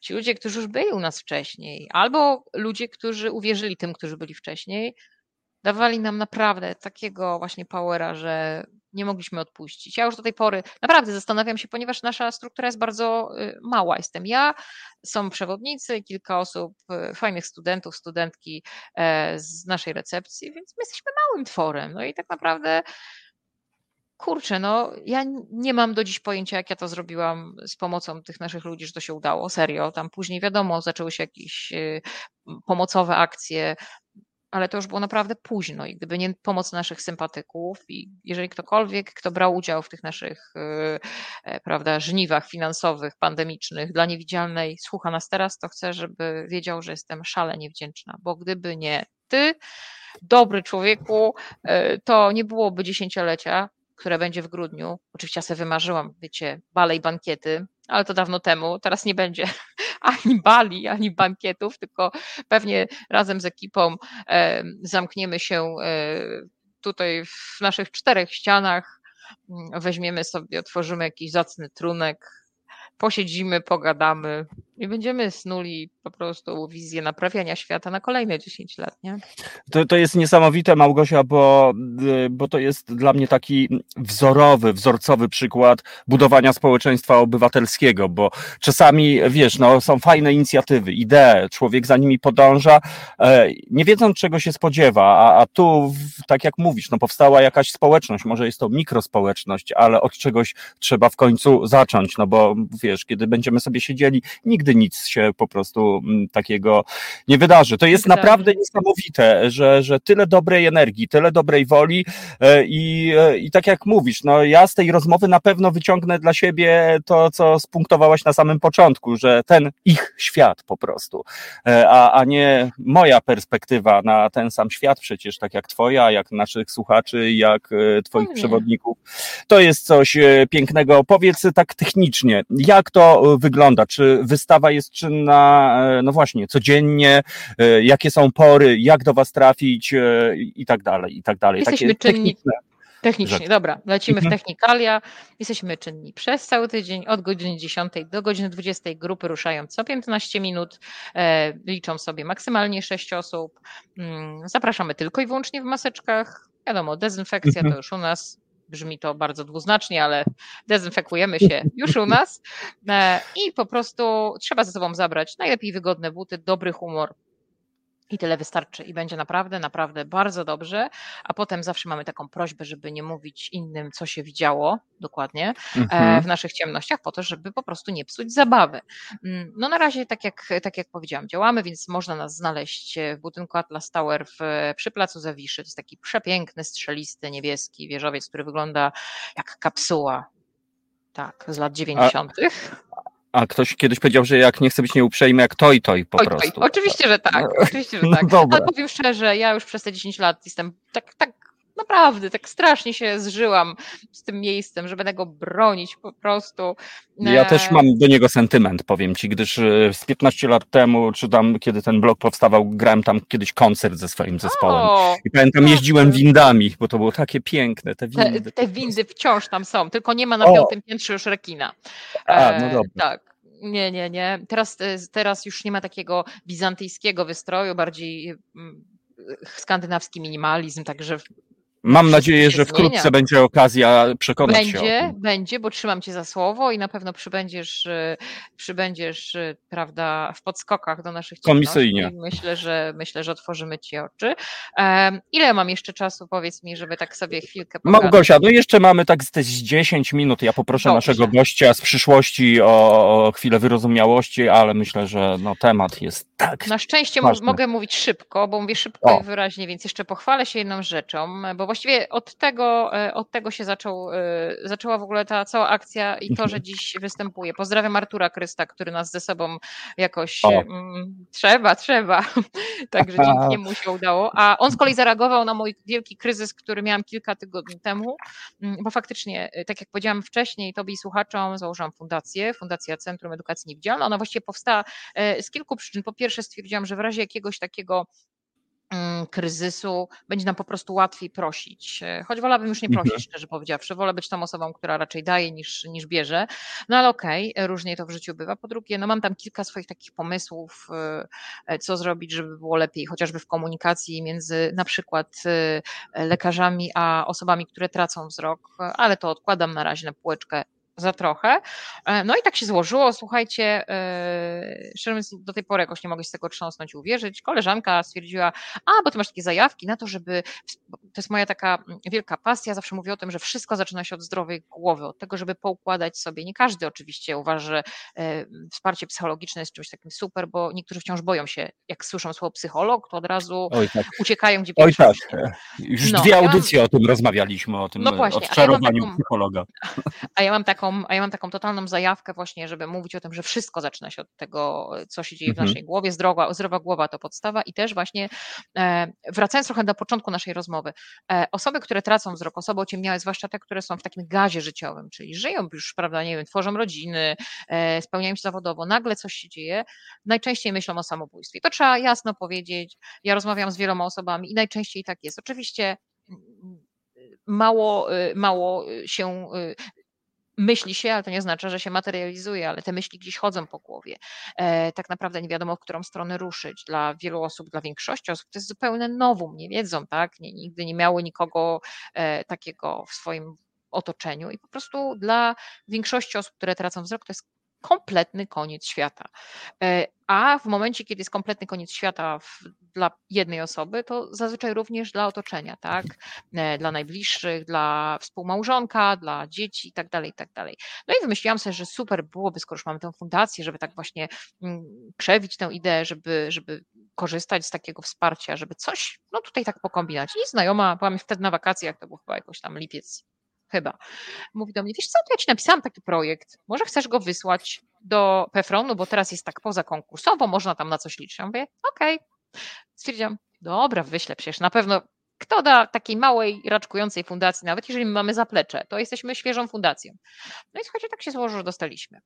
ci ludzie, którzy już byli u nas wcześniej, albo ludzie, którzy uwierzyli tym, którzy byli wcześniej, dawali nam naprawdę takiego właśnie powera, że nie mogliśmy odpuścić. Ja już do tej pory naprawdę zastanawiam się, ponieważ nasza struktura jest bardzo y, mała. Jestem ja, są przewodnicy, kilka osób, y, fajnych studentów, studentki e, z naszej recepcji, więc my jesteśmy małym tworem. No i tak naprawdę kurczę, no ja nie mam do dziś pojęcia, jak ja to zrobiłam z pomocą tych naszych ludzi, że to się udało, serio. Tam później wiadomo, zaczęły się jakieś y, pomocowe akcje, ale to już było naprawdę późno i gdyby nie pomoc naszych sympatyków i jeżeli ktokolwiek, kto brał udział w tych naszych y, e, prawda, żniwach finansowych, pandemicznych dla niewidzialnej, słucha nas teraz, to chcę, żeby wiedział, że jestem szalenie wdzięczna, bo gdyby nie ty, dobry człowieku, e, to nie byłoby dziesięciolecia które będzie w grudniu. Oczywiście ja sobie wymarzyłam, wiecie, bale i bankiety, ale to dawno temu. Teraz nie będzie ani bali, ani bankietów, tylko pewnie razem z ekipą e, zamkniemy się e, tutaj w naszych czterech ścianach, weźmiemy sobie, otworzymy jakiś zacny trunek, posiedzimy, pogadamy i będziemy snuli po prostu wizję naprawiania świata na kolejne 10 lat, nie? To, to jest niesamowite, Małgosia, bo, y, bo to jest dla mnie taki wzorowy, wzorcowy przykład budowania społeczeństwa obywatelskiego, bo czasami, wiesz, no, są fajne inicjatywy, idee, człowiek za nimi podąża, e, nie wiedząc czego się spodziewa, a, a tu, tak jak mówisz, no, powstała jakaś społeczność, może jest to mikrospołeczność, ale od czegoś trzeba w końcu zacząć, no bo wiesz, kiedy będziemy sobie siedzieli, nigdy nic się po prostu mm, takiego nie wydarzy. To jest naprawdę niesamowite, że, że tyle dobrej energii, tyle dobrej woli e, i, e, i tak jak mówisz, no ja z tej rozmowy na pewno wyciągnę dla siebie to, co spunktowałaś na samym początku, że ten ich świat po prostu, e, a, a nie moja perspektywa na ten sam świat, przecież tak jak twoja, jak naszych słuchaczy, jak twoich przewodników. To jest coś pięknego. Powiedz tak technicznie, jak to wygląda? Czy wystawa dostawa jest czynna, no właśnie, codziennie, jakie są pory, jak do was trafić i tak dalej, i tak dalej. Jesteśmy Takie czynni. Techniczne Technicznie, dobra. Lecimy w mhm. technikalia. Jesteśmy czynni przez cały tydzień, od godziny 10 do godziny 20. Grupy ruszają co 15 minut, e, liczą sobie maksymalnie 6 osób. Mm, zapraszamy tylko i wyłącznie w maseczkach. Wiadomo, dezynfekcja to mhm. już u nas brzmi to bardzo dwuznacznie, ale dezynfekujemy się już u nas. E, i po prostu trzeba ze sobą zabrać najlepiej wygodne buty, dobry humor, i tyle wystarczy i będzie naprawdę, naprawdę bardzo dobrze. A potem zawsze mamy taką prośbę, żeby nie mówić innym, co się widziało dokładnie e, mhm. w naszych ciemnościach, po to, żeby po prostu nie psuć zabawy. Mm, no na razie, tak jak, tak jak powiedziałam, działamy, więc można nas znaleźć w budynku Atlas Tower w, przy Placu Zawiszy. To jest taki przepiękny, strzelisty, niebieski wieżowiec, który wygląda jak kapsuła. Tak, z lat 90. A, a ktoś kiedyś powiedział, że jak nie chce być nieuprzejmy, jak to i to i po oj, prostu. Oj. Oczywiście, że tak. Oczywiście, że tak. No, Ale powiem szczerze, ja już przez te 10 lat jestem tak, tak naprawdę tak strasznie się zżyłam z tym miejscem, że będę go bronić po prostu. Ja e, też mam do niego sentyment, powiem ci, gdyż e, z 15 lat temu, czy tam, kiedy ten blog powstawał, grałem tam kiedyś koncert ze swoim zespołem. O, I pamiętam, jeździłem windami, bo to było takie piękne, te windy. Te, te windy wciąż tam są, tylko nie ma na o. piątym piętrze już rekina. A, no e, dobra. Tak. Nie, nie, nie. Teraz, teraz już nie ma takiego bizantyjskiego wystroju, bardziej mm, skandynawski minimalizm, także Mam nadzieję, że wkrótce zmienia. będzie okazja przekonać będzie, się. Będzie, będzie, bo trzymam cię za słowo i na pewno przybędziesz, y, przybędziesz y, prawda, w podskokach do naszych Komisyjnie. Myślę, że myślę, że otworzymy ci oczy. ile mam jeszcze czasu, powiedz mi, żeby tak sobie chwilkę pogadać? Małgosia, no jeszcze mamy tak z 10 minut. Ja poproszę Dobrze. naszego gościa z przyszłości o, o chwilę wyrozumiałości, ale myślę, że no, temat jest tak. Na szczęście ważny. mogę mówić szybko, bo mówię szybko o. i wyraźnie, więc jeszcze pochwalę się jedną rzeczą, bo właściwie od tego, e, od tego się zaczął, e, zaczęła w ogóle ta cała akcja i to, że dziś występuje. Pozdrawiam Artura Krysta, który nas ze sobą jakoś mm, trzeba, trzeba. Także dzięki niemu się udało. A on z kolei zareagował na mój wielki kryzys, który miałam kilka tygodni temu, mm, bo faktycznie, e, tak jak powiedziałam wcześniej, tobie i słuchaczom założyłam fundację, Fundacja Centrum Edukacji Niewidzialnej. Ona właściwie powstała z kilku przyczyn. Po pierwsze stwierdziłam, że w razie jakiegoś takiego kryzysu będzie nam po prostu łatwiej prosić. E, choć wolałabym już nie prosić, mhm. szczerze powiedziawszy. Wolę być tą osobą, która raczej daje niż, niż bierze. No ale okej, okay, różnie to w życiu bywa. Po drugie, no mam tam kilka swoich takich pomysłów, e, e, co zrobić, żeby było lepiej, chociażby w komunikacji między na przykład lekarzami a osobami, które tracą wzrok, ale to odkładam na razie na półeczkę za trochę. E, no i tak się złożyło, słuchajcie, e, szczerze mówiąc, do tej pory jakoś nie mogę z tego trząsnąć i uwierzyć. Koleżanka stwierdziła, a bo ty masz takie zajawki na to, żeby, to jest moja taka wielka pasja, zawsze mówię o tym, że wszystko zaczyna się od zdrowej głowy, od tego, żeby poukładać sobie. Nie każdy oczywiście uważa, że e, wsparcie psychologiczne jest czymś takim super, bo niektórzy wciąż boją się, jak słyszą słowo psycholog, to od razu Oj, tak. uciekają gdzie Oj tak, już no, dwie audycje ja mam... o tym rozmawialiśmy, o tym no właśnie, odczarowaniu ja taką, psychologa. A ja mam taką taką, a ja mam taką totalną zajawkę właśnie, żeby mówić o tym, że wszystko zaczyna się od tego, co się dzieje w mhm. naszej głowie. Zdrowa, zdrowa głowa to podstawa i też właśnie e, wracając trochę do początku naszej rozmowy, e, osoby, które tracą wzrok, osoby ociemniałe, zwłaszcza te, które są w takim gazie życiowym, czyli żyją już, prawda, nie wiem, tworzą rodziny, e, spełniają się zawodowo, nagle coś się dzieje, najczęściej myślą o samobójstwie. To trzeba jasno powiedzieć. Ja rozmawiam z wieloma osobami i najczęściej tak jest. Oczywiście mm, mało, mało się myśli się, ale to nie znaczy, że się materializuje, ale te myśli gdzieś chodzą po głowie. E, tak naprawdę nie wiadomo, w którą stronę ruszyć. Dla wielu osób, dla większości osób to jest zupełnie nowum, nie wiedzą, tak? Nie, nigdy nie miały nikogo e, takiego w swoim otoczeniu i po prostu dla większości osób, które tracą wzrok, to jest kompletny koniec świata. E, a w momencie, kiedy jest kompletny koniec świata w, dla jednej osoby, to zazwyczaj również dla otoczenia, tak? E, dla najbliższych, dla współmałżonka, dla dzieci itd., tak itd. Tak no i wymyśliłam sobie, że super byłoby, skoro już mamy tę fundację, żeby tak właśnie mm, krzewić tę ideę, żeby, żeby korzystać z takiego wsparcia, żeby coś, no tutaj tak pokombinać. I znajoma, byłam wtedy na wakacjach, to był chyba jakoś tam lipiec, chyba. Mówi do mnie, wiesz co, to ja ci napisałam taki projekt, może chcesz go wysłać do Pefronu, bo teraz jest tak poza konkursowo, można tam na coś liczyć. Ja mówię, okej. Okay. Stwierdziłam, dobra, wyślę przecież, na pewno kto da takiej małej, raczkującej fundacji, nawet jeżeli my mamy zaplecze, to jesteśmy świeżą fundacją. No i słuchajcie, tak się złożyło, że dostaliśmy.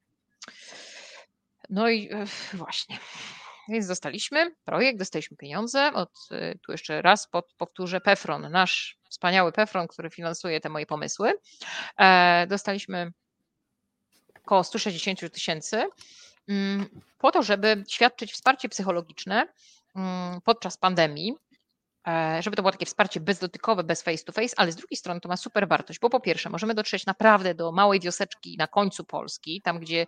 No i właśnie. Więc dostaliśmy projekt, dostaliśmy pieniądze od, tu jeszcze raz powtórzę, Pefron, nasz wspaniały Pefron, który finansuje te moje pomysły. Dostaliśmy około 160 tysięcy mm, po to, żeby świadczyć wsparcie psychologiczne mm, podczas pandemii, e, żeby to było takie wsparcie bezdotykowe, bez face to face, ale z drugiej strony to ma super wartość, bo po pierwsze możemy dotrzeć naprawdę do małej wioseczki na końcu Polski, tam gdzie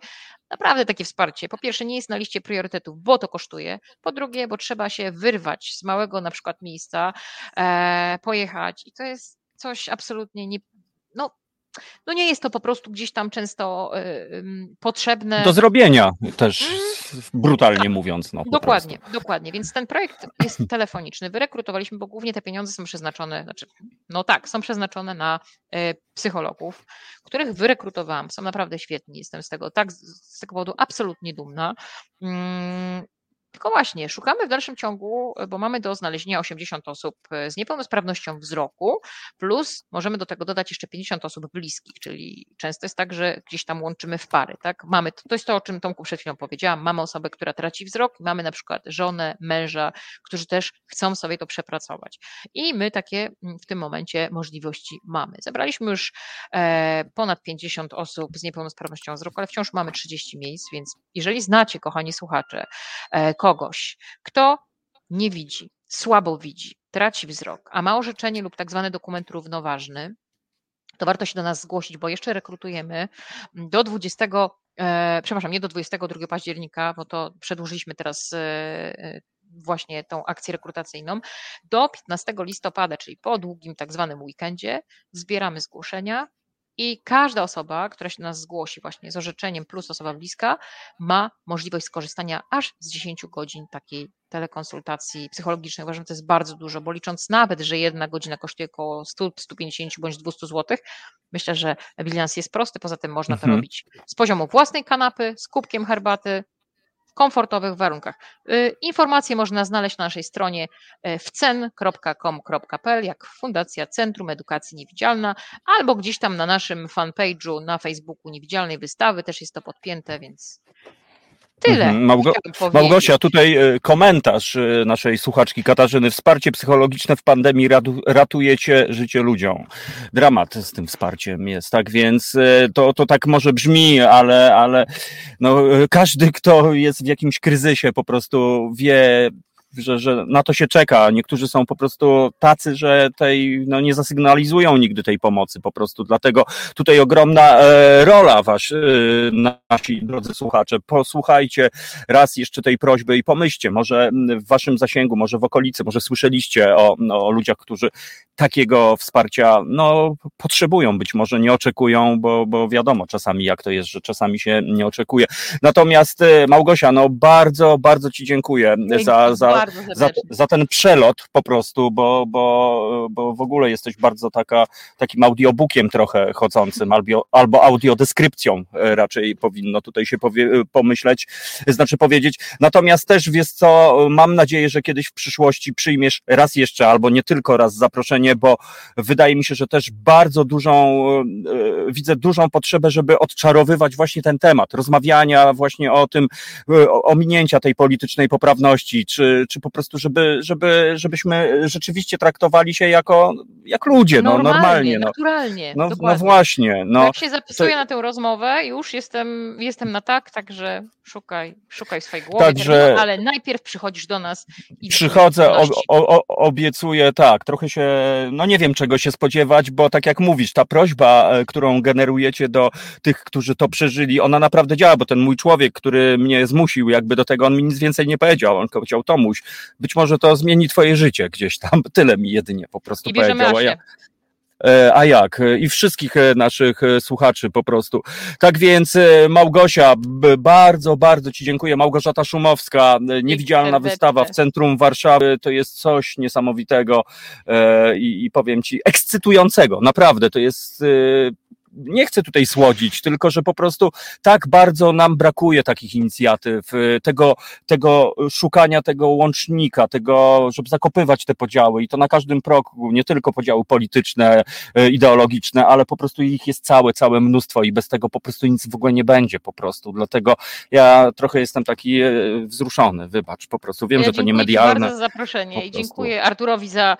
naprawdę takie wsparcie, po pierwsze nie jest na liście priorytetów, bo to kosztuje, po drugie, bo trzeba się wyrwać z małego na przykład miejsca, e, pojechać i to jest coś absolutnie nie, no no nie jest to po prostu gdzieś tam często y, potrzebne. Do zrobienia też, mm. brutalnie mówiąc. No, dokładnie, prostu. dokładnie. Więc ten projekt jest telefoniczny. Wyrekrutowaliśmy, bo głównie te pieniądze są przeznaczone, znaczy, no tak, są przeznaczone na y, psychologów, których wyrekrutowałam. Są naprawdę świetni. Jestem z tego tak, z tego powodu absolutnie dumna. Tylko właśnie, szukamy w dalszym ciągu, bo mamy do znalezienia 80 osób z niepełnosprawnością wzroku, plus możemy do tego dodać jeszcze 50 osób bliskich, czyli często jest tak, że gdzieś tam łączymy w pary. Tak? Mamy, to jest to, o czym Tomku przed chwilą powiedziałam. Mamy osobę, która traci wzrok, mamy na przykład żonę, męża, którzy też chcą sobie to przepracować. I my takie mm, w tym momencie możliwości mamy. Zebraliśmy już e, ponad 50 osób z niepełnosprawnością wzroku, ale wciąż mamy 30 miejsc, więc jeżeli znacie, kochani słuchacze, e, kogoś, kto nie widzi, słabo widzi, traci wzrok, a ma orzeczenie lub tak zwany dokument równoważny, to warto się do nas zgłosić, bo jeszcze rekrutujemy do 20, e, przepraszam, nie do 22 października, bo to przedłużyliśmy teraz e, e, właśnie tą akcję rekrutacyjną. Do 15 listopada, czyli po długim tak zwanym weekendzie, zbieramy zgłoszenia i każda osoba, która się do nas zgłosi właśnie z orzeczeniem plus osoba bliska, ma możliwość skorzystania aż z 10 godzin takiej telekonsultacji psychologicznej. Uważam, że to jest bardzo dużo, bo licząc nawet, że jedna godzina kosztuje około 100, 150 bądź 200 zł, myślę, że bilans jest prosty. Poza tym można to mhm. robić z poziomu własnej kanapy, z kubkiem herbaty, komfortowych warunkach. Y, informacje można znaleźć na naszej stronie y, wcen.com.pl jak Fundacja Centrum Edukacji Niewidzialna albo gdzieś tam na naszym fanpage'u na Facebooku Niewidzialnej Wystawy też jest to podpięte, więc Tyle. Mhm. Małgo Małgosia, tutaj e, komentarz e, naszej słuchaczki Katarzyny. Wsparcie psychologiczne w pandemii ratujecie życie ludziom. Dramat z tym wsparciem jest, tak więc e, to, to tak może brzmi, ale, ale no, każdy, kto jest w jakimś kryzysie, po prostu wie, że, że na to się czeka. Niektórzy są po prostu tacy, że tej, no nie zasygnalizują nigdy tej pomocy po prostu. Dlatego tutaj ogromna e, rola wasz, e, nasi drodzy słuchacze. Posłuchajcie raz jeszcze tej prośby i pomyślcie, może w waszym zasięgu, może w okolicy, może słyszeliście o, no, o ludziach, którzy takiego wsparcia no, potrzebują, być może nie oczekują, bo, bo wiadomo czasami jak to jest, że czasami się nie oczekuje. Natomiast e, Małgosia, no bardzo, bardzo Ci dziękuję za, za za, za, ten przelot po prostu, bo, bo, bo w ogóle jesteś bardzo taka, takim audiobookiem trochę chodzącym, albo, albo audiodeskrypcją e, raczej powinno tutaj się powie, pomyśleć, znaczy powiedzieć. Natomiast też wiesz co, mam nadzieję, że kiedyś w przyszłości przyjmiesz raz jeszcze, albo nie tylko raz zaproszenie, bo wydaje mi się, że też bardzo dużą, e, widzę dużą potrzebę, żeby odczarowywać właśnie ten temat, rozmawiania właśnie o tym, e, ominięcia tej politycznej poprawności, czy, czy po prostu, żeby, żeby, żebyśmy rzeczywiście traktowali się jako jak ludzie, normalnie, no normalnie. No. Naturalnie, no, no właśnie. No, jak się zapisuję to... na tę rozmowę, już jestem, jestem na tak, także szukaj, szukaj swojej głowy, także... ale najpierw przychodzisz do nas. I Przychodzę, o, o, obiecuję, tak, trochę się, no nie wiem czego się spodziewać, bo tak jak mówisz, ta prośba, e, którą generujecie do tych, którzy to przeżyli, ona naprawdę działa, bo ten mój człowiek, który mnie zmusił jakby do tego, on mi nic więcej nie powiedział, on powiedział Tomuś, być może to zmieni twoje życie gdzieś tam, tyle mi jedynie po prostu I powiedział. Ja, a jak? I wszystkich e, naszych e, słuchaczy po prostu. Tak więc Małgosia, bardzo, bardzo Ci dziękuję. Małgorzata Szumowska, niewidzialna wystawa w centrum Warszawy, to jest coś niesamowitego i, i powiem Ci, ekscytującego, naprawdę, to jest nie chcę tutaj słodzić, tylko że po prostu tak bardzo nam brakuje takich inicjatyw, y, tego, tego szukania tego łącznika, tego, żeby zakopywać te podziały i to na każdym progu, nie tylko podziały polityczne, y, ideologiczne, ale po prostu ich jest całe, całe mnóstwo i bez tego po prostu nic w ogóle nie będzie po prostu. Dlatego ja trochę jestem taki y, wzruszony, wybacz, po prostu wiem, ja że to nie medialne. Dziękuję bardzo za zaproszenie i dziękuję Arturowi za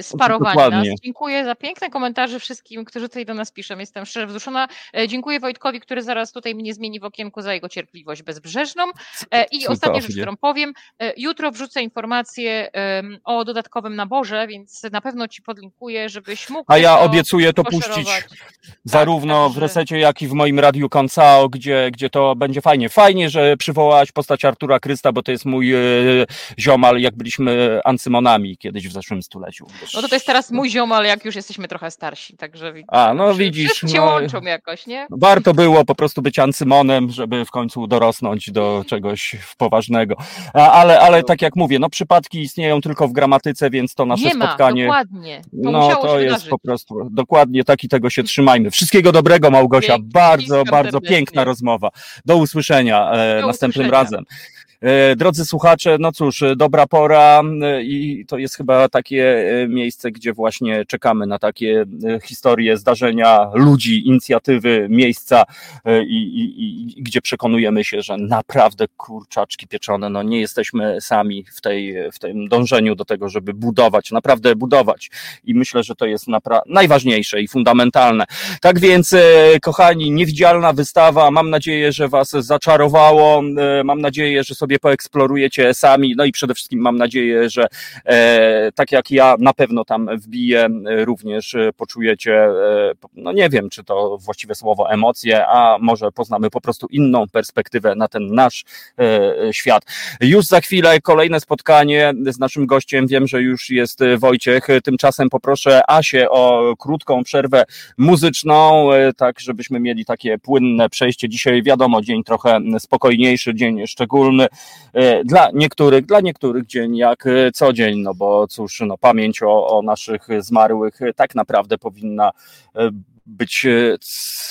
sparowanie Dokładnie. nas. Dziękuję za piękne komentarze wszystkim, którzy tutaj do nas piszą. Jestem szczerze wzruszona. E, dziękuję Wojtkowi, który zaraz tutaj mnie zmieni w okienku za jego cierpliwość bezbrzeżną. E, I ostatnia rzecz, którą powiem. E, jutro wrzucę informację o dodatkowym naborze, więc na pewno ci podlinkuję, żebyś mógł. A ja obiecuję to puścić tak, zarówno tak, w resecie, jak i w moim radiu Koncao, gdzie, gdzie to będzie fajnie. Fajnie, że przywołałaś postać Artura Krysta, bo to jest mój ziomal, jak byliśmy ancymonami kiedyś w zeszłym stuleciu. No to, to jest teraz mój ziomal, jak już jesteśmy trochę starsi, także A, no widzisz. Wszyscy no, łączą jakoś, nie? Warto było po prostu być ancymonem, żeby w końcu dorosnąć do czegoś poważnego. Ale, ale tak jak mówię, no przypadki istnieją tylko w gramatyce, więc to nasze nie spotkanie. Ma, dokładnie. To no to jest po prostu dokładnie tak i tego się trzymajmy. Wszystkiego dobrego, Małgosia. bardzo, bardzo piękna rozmowa. Do usłyszenia e, do następnym usłyszenia. razem. E, drodzy słuchacze, no cóż, e, dobra pora e, i to jest chyba takie miejsce, gdzie właśnie czekamy na takie historie, zdarzenia ludzi, inicjatywy, miejsca i, i, i gdzie przekonujemy się, że naprawdę kurczaczki pieczone, no nie jesteśmy sami w, tej, w tym dążeniu do tego, żeby budować, naprawdę budować. I myślę, że to jest najważniejsze i fundamentalne. Tak więc, kochani, niewidzialna wystawa. Mam nadzieję, że Was zaczarowało. Mam nadzieję, że sobie sobie poeksplorujecie sami. No i przede wszystkim mam nadzieję, że e, tak jak ja na pewno tam wbiję, e, również e, poczujecie, no nie wiem, czy to właściwe słowo emocje, a może poznamy po prostu inną perspektywę na ten nasz świat. Już za chwilę kolejne spotkanie z naszym gościem. Wiem, że już jest Wojciech. Tymczasem poproszę Asię o krótką przerwę muzyczną, tak żebyśmy mieli takie płynne przejście. Dzisiaj wiadomo, dzień trochę spokojniejszy, dzień szczególny. E, dla niektórych, dla niektórych dzień jak e, co dzień, no bo cóż, no pamięć o, o naszych zmarłych tak naprawdę powinna e, być e,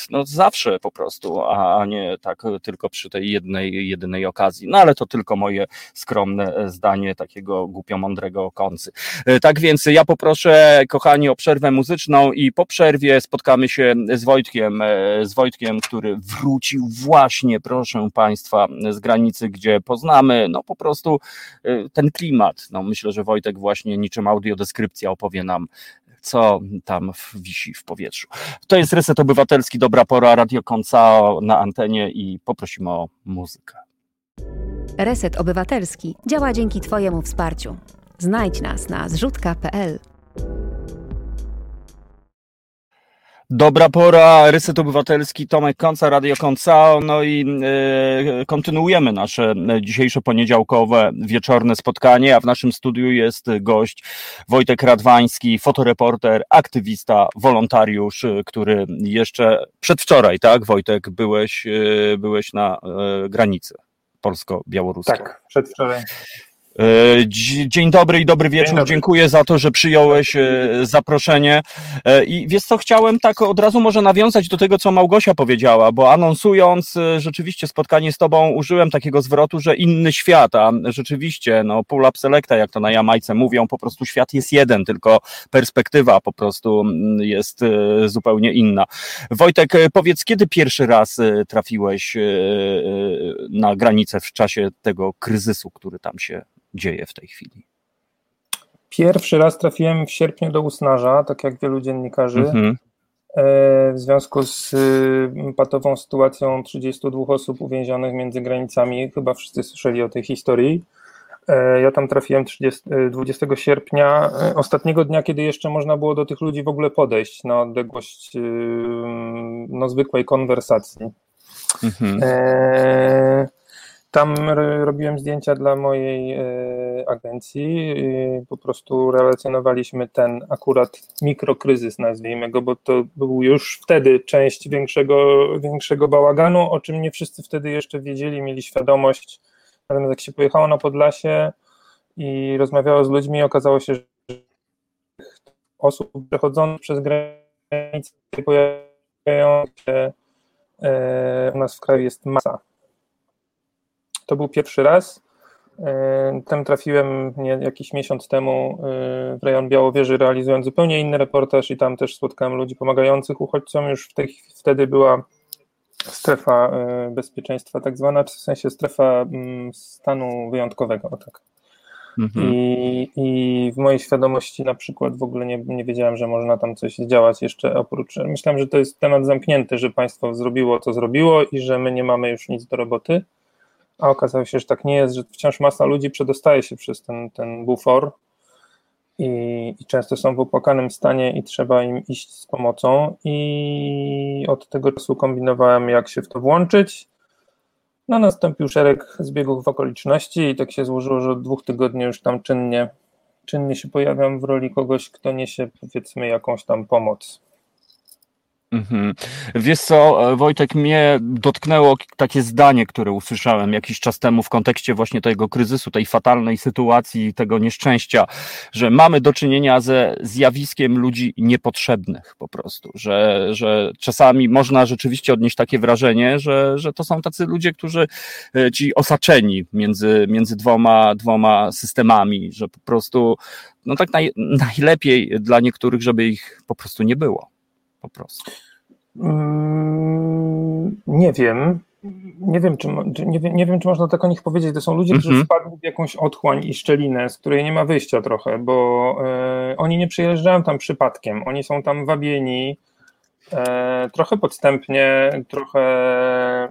no, zawsze po prostu, a nie tak tylko przy tej jednej, jedynej okazji. No ale to tylko moje skromne e, zdanie takiego głupio mądrego koncy. E, tak więc ja poproszę, kochani, o przerwę muzyczną i po przerwie spotkamy się z Wojtkiem, z Wojtkiem, który wrócił właśnie, proszę Państwa, z granicy, gdzie poznamy, no po prostu ten klimat. No myślę, że Wojtek właśnie niczym audiodeskrypcja opowie nam co tam wisi w powietrzu. To jest Reset Obywatelski, dobra pora, Radio Koncao na antenie i poprosimy o muzykę. Reset Obywatelski działa dzięki Twojemu wsparciu. Znajdź nas na zrzutka.pl. Dobra pora, Ryset Obywatelski, Tomek Konca, Radio Konca, no i e, kontynuujemy nasze dzisiejsze poniedziałkowe wieczorne spotkanie, a w naszym studiu jest gość Wojtek Radwański, fotoreporter, aktywista, wolontariusz, który jeszcze przedwczoraj, tak Wojtek, byłeś, e, byłeś na e, granicy polsko-białoruskiej. Tak, przedwczoraj. E, dzień dobry i dobry wieczór. Dobry. Dziękuję za to, że przyjąłeś e, zaproszenie. E, I wiesz co, chciałem tak od razu może nawiązać do tego, co Małgosia powiedziała, bo anonsując rzeczywiście spotkanie z tobą, użyłem takiego zwrotu, że inny świat, a rzeczywiście, no, pull up selecta, jak to na Jamajce mówią, po prostu świat jest jeden, tylko perspektywa po prostu mm, jest zupełnie inna. Wojtek, powiedz, kiedy pierwszy raz trafiłeś na granicę w czasie tego kryzysu, który tam się dzieje w tej chwili? Pierwszy raz trafiłem w sierpniu do Usnarza, tak jak wielu dziennikarzy. Mhm. E, w związku z y, patową sytuacją 32 osób uwięzionych między granicami, chyba wszyscy słyszeli o tej historii. E, ja tam trafiłem 30, 20 e, sierpnia, ostatniego dnia, kiedy jeszcze można było do tych ludzi w ogóle podejść na odległość y, no, zwykłej konwersacji. Mhm. E tam robiłem zdjęcia dla mojej e, agencji. Po prostu relacjonowaliśmy ten akurat mikrokryzys, nazwijmy go, bo to był już wtedy część większego, większego bałaganu, o czym nie wszyscy wtedy jeszcze wiedzieli, mieli świadomość. Natomiast jak się pojechało na Podlasie i rozmawiało z ludźmi, okazało się, że osób przechodzących przez granicę pojawiło u nas w kraju jest masa. To był pierwszy raz. Tam trafiłem jakiś miesiąc temu w rejon Białowieży, realizując zupełnie inny reportaż i tam też spotkałem ludzi pomagających uchodźcom. Już w tej, wtedy była strefa bezpieczeństwa, tak zwana, w sensie strefa mm, stanu wyjątkowego. Tak. Mhm. I, I w mojej świadomości na przykład w ogóle nie, nie wiedziałem, że można tam coś działać jeszcze oprócz. Myślałem, że to jest temat zamknięty, że państwo zrobiło to zrobiło i że my nie mamy już nic do roboty. A okazało się, że tak nie jest, że wciąż masa ludzi przedostaje się przez ten, ten bufor i, i często są w opłakanym stanie i trzeba im iść z pomocą. I od tego czasu kombinowałem, jak się w to włączyć no, nastąpił szereg zbiegów w okoliczności i tak się złożyło, że od dwóch tygodni już tam czynnie, czynnie się pojawiam w roli kogoś, kto niesie powiedzmy jakąś tam pomoc. Mhm. Wiesz co, e, Wojtek, mnie dotknęło takie zdanie, które usłyszałem jakiś czas temu w kontekście właśnie tego kryzysu, tej fatalnej sytuacji, tego nieszczęścia, że mamy do czynienia ze zjawiskiem ludzi niepotrzebnych po prostu, że, że czasami można rzeczywiście odnieść takie wrażenie, że, że to są tacy ludzie, którzy e, ci osaczeni między, między dwoma, dwoma systemami, że po prostu no tak naj, najlepiej dla niektórych, żeby ich po prostu nie było po prostu? Mm, nie wiem. Nie wiem, czy, nie, wiem, nie wiem, czy można tak o nich powiedzieć. To są ludzie, którzy mhm. wpadli w jakąś otchłań i szczelinę, z której nie ma wyjścia trochę, bo e, oni nie przyjeżdżają tam przypadkiem. Oni są tam wabieni e, trochę podstępnie, trochę,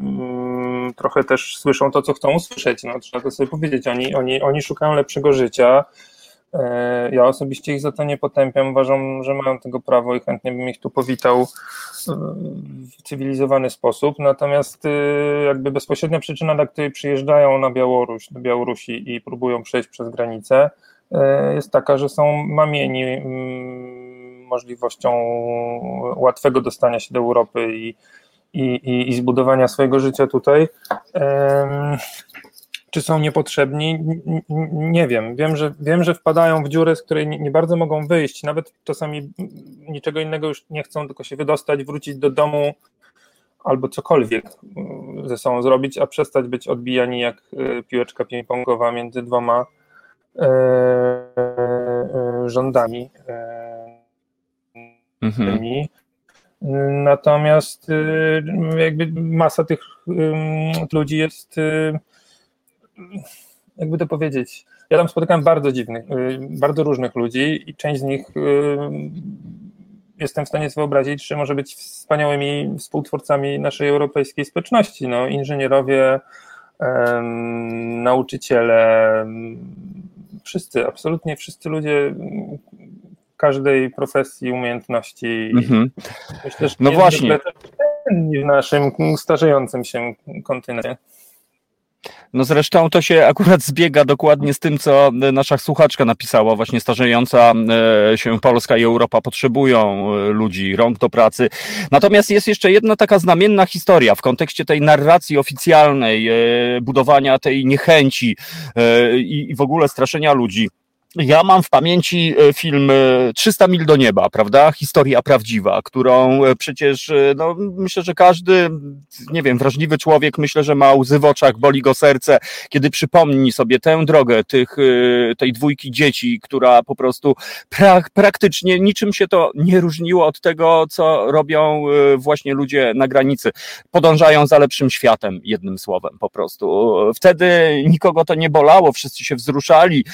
mm, trochę też słyszą to, co chcą usłyszeć. No, trzeba to sobie powiedzieć. Oni, oni, oni szukają lepszego życia ja osobiście ich za to nie potępiam. Uważam, że mają tego prawo i chętnie bym ich tu powitał e, w cywilizowany sposób. Natomiast e, jakby bezpośrednia przyczyna, dla której przyjeżdżają na Białoruś, do Białorusi i próbują przejść przez granicę, jest taka, że są mamieni możliwością łatwego dostania się do Europy i, i, i zbudowania swojego życia tutaj. Czy są niepotrzebni? Nie wiem. Wiem że, wiem, że wpadają w dziurę, z której nie bardzo mogą wyjść. Nawet czasami niczego innego już nie chcą, tylko się wydostać, wrócić do domu albo cokolwiek mm, ze sobą zrobić, a przestać być odbijani jak e, piłeczka ping-pongowa między dwoma e, e, rządami. Mhm. Natomiast jakby masa tych ludzi jest jakby to powiedzieć, ja tam spotykam bardzo dziwnych, y, bardzo różnych ludzi i część z nich y, jestem w stanie sobie wyobrazić, że może być wspaniałymi współtwórcami naszej europejskiej społeczności. No, inżynierowie, nauczyciele, wszyscy, absolutnie wszyscy ludzie każdej profesji, umiejętności. Mhm. Myślę, no właśnie. w naszym starzejącym się kontynencie. No zresztą to się akurat zbiega dokładnie z tym, co nasza słuchaczka napisała, właśnie starzejąca e, się Polska i Europa potrzebują e, ludzi, rąk do pracy. Natomiast jest jeszcze jedna taka znamienna historia w kontekście tej narracji oficjalnej, e, budowania tej niechęci i w ogóle straszenia ludzi. Ja mam w pamięci e, film 300 e, mil do nieba, prawda? Historia prawdziwa, którą e, przecież, no, myślę, że każdy, nie wiem, wrażliwy człowiek, myślę, że ma łzy w oczach, boli go serce, kiedy przypomni sobie tę drogę tych, tej dwójki dzieci, która po prostu prak, praktycznie niczym się to nie różniło od tego, co robią właśnie ludzie na granicy. Podążają za lepszym światem, jednym słowem po prostu. Wtedy nikogo to nie bolało, wszyscy się wzruszali,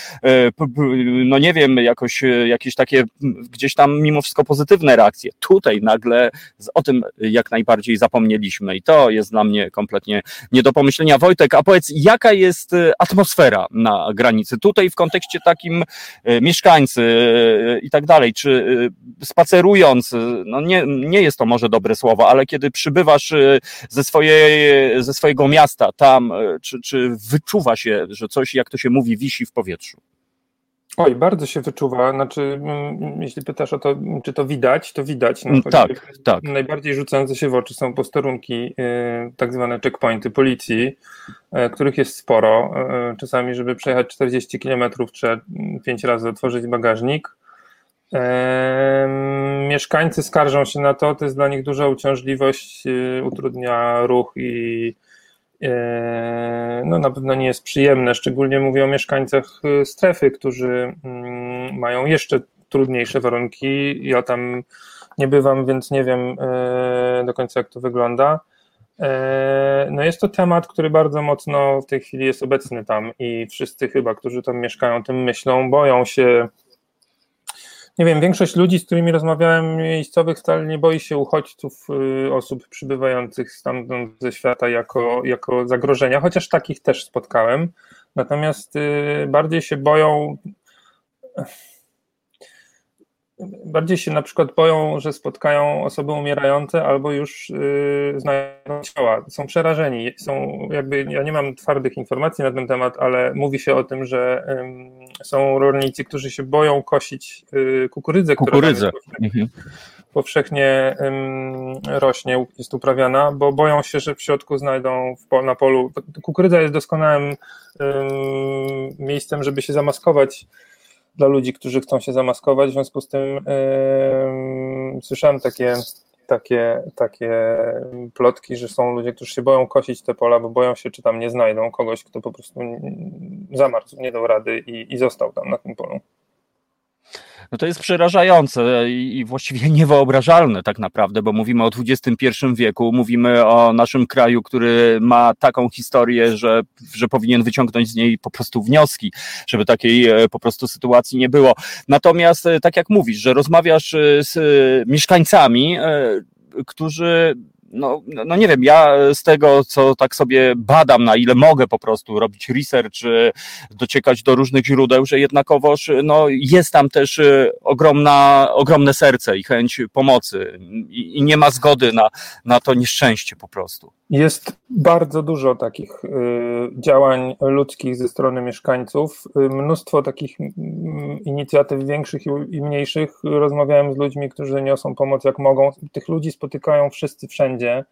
no nie wiem, jakoś jakieś takie gdzieś tam mimo wszystko pozytywne reakcje. Tutaj nagle o tym jak najbardziej zapomnieliśmy i to jest dla mnie kompletnie nie do pomyślenia. Wojtek, a powiedz, jaka jest e, atmosfera na granicy? Tutaj w kontekście takim e, mieszkańcy e, i tak dalej, czy spacerując, no nie, nie jest to może dobre słowo, ale kiedy przybywasz ze, swojej, ze swojego miasta tam, czy, czy wyczuwa się, że coś, jak to się mówi, wisi w powietrzu? Oj, bardzo się wyczuwa. Znaczy, mm, jeśli pytasz o to, czy to widać, to widać. No, tak, tak. Najbardziej rzucające się w oczy są posterunki, y, tak zwane checkpointy policji, y, których jest sporo. Y, czasami, żeby przejechać 40 km, trzeba 5 razy otworzyć bagażnik. Mieszkańcy skarżą się na to, to jest dla nich duża uciążliwość, utrudnia ruch i no na pewno nie jest przyjemne. Szczególnie mówię o mieszkańcach strefy, którzy mm, mają jeszcze trudniejsze warunki. Ja tam nie bywam, więc nie wiem do końca, jak to wygląda. E, no jest to temat, który bardzo mocno w tej chwili jest obecny tam i wszyscy chyba, którzy tam mieszkają, tym myślą, boją się. Nie wiem, większość ludzi, z którymi rozmawiałem miejscowych wcale nie boi się uchodźców, y, osób przybywających stamtąd ze świata jako, jako zagrożenia, chociaż takich też spotkałem. Natomiast y, bardziej się boją bardziej się na przykład boją, że spotkają osoby umierające albo już yy, znajdą ciała. Są przerażeni. Są jakby, ja nie mam twardych informacji na ten temat, ale mówi się o tym, że yy, są rolnicy, którzy się boją kosić yy, kukurydzę, kukurydzę. która powszechnie, mhm. powszechnie rośnie, jest uprawiana, bo boją się, że w środku znajdą w, na polu. Kukurydza jest doskonałym miejscem, żeby się zamaskować dla ludzi, którzy chcą się zamaskować. W związku z tym yy, słyszałem takie, takie, takie plotki, że są ludzie, którzy się boją kosić te pola, bo boją się, czy tam nie znajdą kogoś, kto po prostu zamarzł, nie dał rady i, i został tam na tym polu no to jest przerażające i właściwie niewyobrażalne tak naprawdę, bo mówimy o XXI wieku, mówimy o naszym kraju, który ma taką historię, że, że powinien wyciągnąć z niej po prostu wnioski, żeby takiej e, po prostu sytuacji nie było. Natomiast e, tak jak mówisz, że rozmawiasz e, z mieszkańcami, którzy no, no nie wiem, ja z tego, co tak sobie badam, na ile mogę po prostu robić research, dociekać do różnych źródeł, że jednakowoż no, jest tam też y, ogromna, ogromne serce i chęć pomocy i, i nie ma zgody na, na to nieszczęście po prostu. Jest bardzo dużo takich y, działań ludzkich ze strony mieszkańców, y, mnóstwo takich inicjatyw większych i mniejszych. Rozmawiałem z ludźmi, którzy niosą pomoc jak mogą. Tych ludzi spotykają wszyscy wszędzie.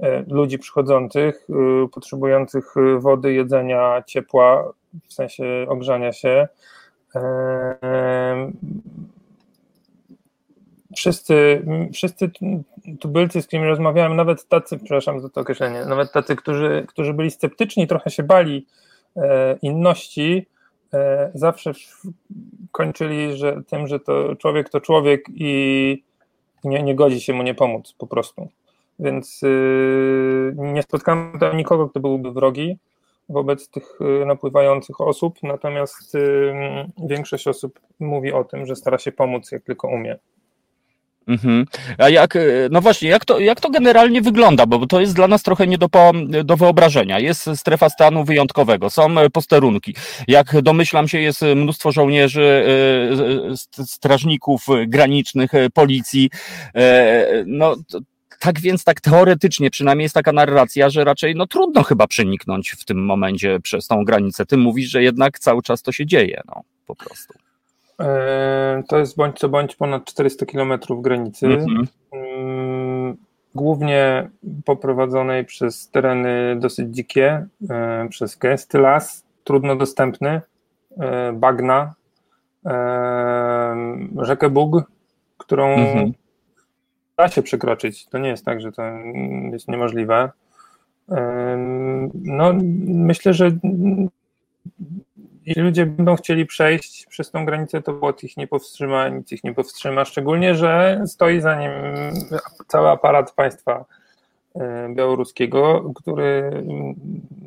Y, ludzi przychodzących, potrzebujących wody, jedzenia, ciepła, w sensie ogrzania się wszyscy, wszyscy tubylcy, z którymi rozmawiałem, nawet tacy, przepraszam za to określenie, nawet tacy, którzy, którzy byli sceptyczni, trochę się bali e, inności, e, zawsze kończyli że tym, że to człowiek to człowiek i nie, nie godzi się mu nie pomóc po prostu. Więc y, nie spotkałem tam nikogo, kto byłby wrogi wobec tych y, napływających osób, natomiast większość osób mówi o tym, że stara się pomóc jak tylko umie. Mhm. A jak, e, no właśnie, jak to, jak to generalnie wygląda? Bo to jest dla nas trochę nie do, do wyobrażenia. Jest strefa stanu wyjątkowego, są e, posterunki. Jak domyślam się, jest mnóstwo żołnierzy, e, strażników granicznych, policji. No, tak więc, tak teoretycznie, przynajmniej jest taka narracja, że raczej no, trudno chyba przeniknąć w tym momencie przez tą granicę. Ty mówisz, że jednak cały czas to się dzieje, no, po prostu. E, to jest bądź co bądź ponad 400 km granicy. Mhm. Mm, głównie poprowadzonej przez tereny dosyć dzikie, e, przez gęsty las, trudno dostępny, e, bagna, rzekę Bug, którą mhm. da się przekroczyć. To nie jest tak, że to jest niemożliwe. No, myślę, że jeśli ludzie będą chcieli przejść przez tą granicę, to błot ich nie powstrzyma, nic ich nie powstrzyma, szczególnie, że stoi za nim cały aparat państwa e, białoruskiego, który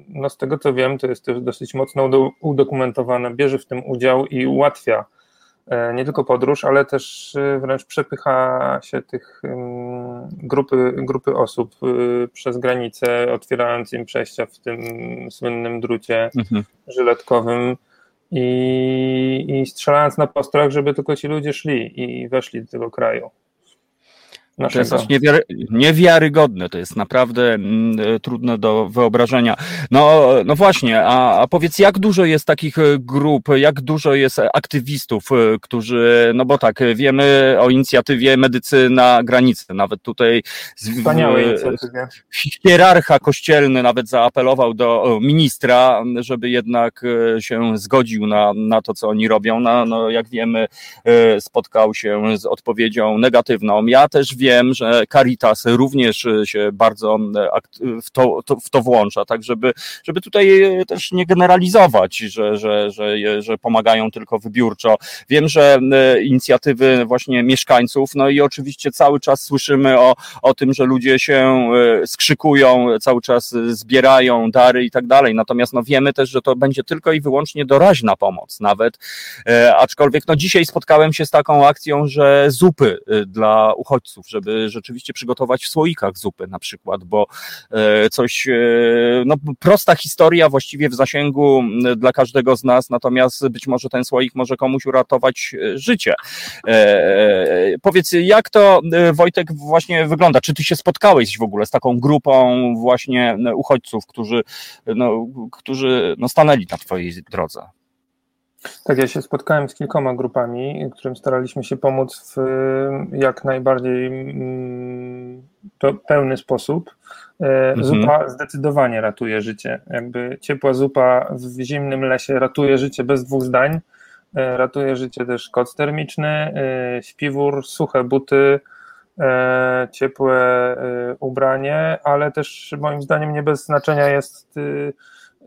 no z tego co wiem, to jest też dosyć mocno udokumentowane, bierze w tym udział i ułatwia E, nie tylko podróż, ale też e, wręcz przepycha się tych grupy, grupy osób przez granicę, otwierając im przejścia w tym słynnym drucie mhm. żyletkowym i, i strzelając na postrach, żeby tylko ci ludzie szli i weszli do tego kraju. Naszego. To jest niewiary, niewiarygodne, to jest naprawdę mm, e, trudne do wyobrażenia. No, no właśnie, a, a powiedz, jak dużo jest takich e, grup, jak dużo jest aktywistów, e, którzy, no bo tak, wiemy o inicjatywie Medycy na granicy, nawet tutaj Wspaniałe hierarcha kościelny nawet zaapelował do ministra, żeby jednak się zgodził na, na to, co oni robią. No, no jak wiemy, spotkał się z odpowiedzią negatywną. Ja też wiem, wiem, że Caritas również e, się bardzo e, w to, to, w to włącza, tak żeby, żeby tutaj e, też nie generalizować, że, że, że, że pomagają tylko wybiórczo. Wiem, że inicjatywy właśnie mieszkańców, no i oczywiście cały czas słyszymy o, o tym, że ludzie się skrzykują, cały czas zbierają dary i tak dalej, natomiast no wiemy też, że to będzie tylko i wyłącznie doraźna pomoc nawet, aczkolwiek no dzisiaj spotkałem się z taką akcją, że zupy dla uchodźców, żeby rzeczywiście przygotować w słoikach zupy na przykład, bo e, coś, e, no prosta historia właściwie w zasięgu dla każdego z nas, natomiast być może ten słoik może komuś uratować e, życie. Powiedz, jak to Wojtek właśnie wygląda? Czy ty się spotkałeś w ogóle z taką grupą właśnie uchodźców, którzy, no, którzy no, stanęli na twojej drodze? Tak, ja się spotkałem z kilkoma grupami, którym staraliśmy się pomóc w jak najbardziej mm, pełny sposób. E, mhm. Zupa zdecydowanie ratuje życie. Jakby ciepła zupa w zimnym lesie ratuje życie bez dwóch zdań. E, ratuje życie też koc termiczny, śpiwór, suche buty, ciepłe ubranie, ale też moim zdaniem nie bez znaczenia jest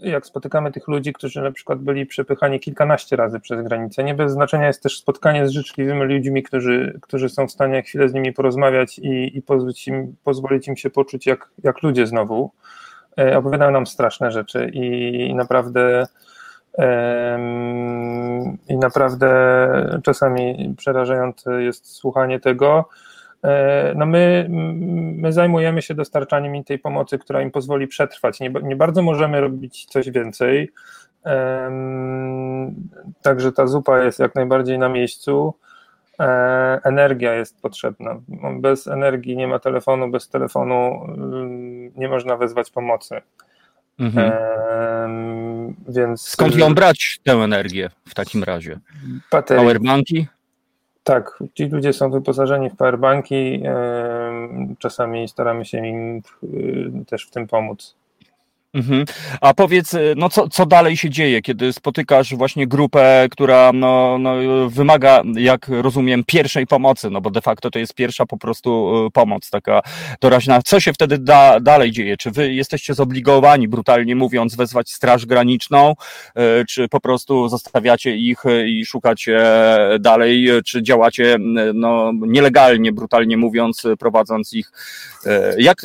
jak spotykamy tych ludzi, którzy na przykład byli przepychani kilkanaście razy przez granicę, nie bez znaczenia jest też spotkanie z życzliwymi ludźmi, którzy, którzy są w stanie chwilę z nimi porozmawiać i, i pozwolić, im, pozwolić im się poczuć jak, jak ludzie znowu. E, opowiadają nam straszne rzeczy i, i naprawdę i naprawdę czasami przerażające jest słuchanie tego. E, no my, my zajmujemy się dostarczaniem im tej pomocy, która im pozwoli przetrwać. Nie, nie bardzo możemy robić coś więcej. Także ta zupa jest jak najbardziej na miejscu. E, energia jest potrzebna. Bez energii nie ma telefonu, bez telefonu nie można wezwać pomocy. Mhm. Więc... Skąd ją brać tę energię w takim razie? Baterii. Powerbanki? Tak, ci ludzie są wyposażeni w powerbanki. Czasami staramy się im y, też w tym pomóc. Mhm. A powiedz, y, no co, co dalej się dzieje, kiedy spotykasz właśnie grupę, która no, no, wymaga, jak rozumiem, pierwszej pomocy, no bo de facto to jest pierwsza po prostu y, pomoc taka doraźna. Co się wtedy da, dalej dzieje? Czy wy jesteście zobligowani, brutalnie mówiąc, wezwać Straż Graniczną, y, czy po prostu zostawiacie ich i szukacie dalej, czy działacie no, nielegalnie, brutalnie mówiąc, prowadząc ich? Jak,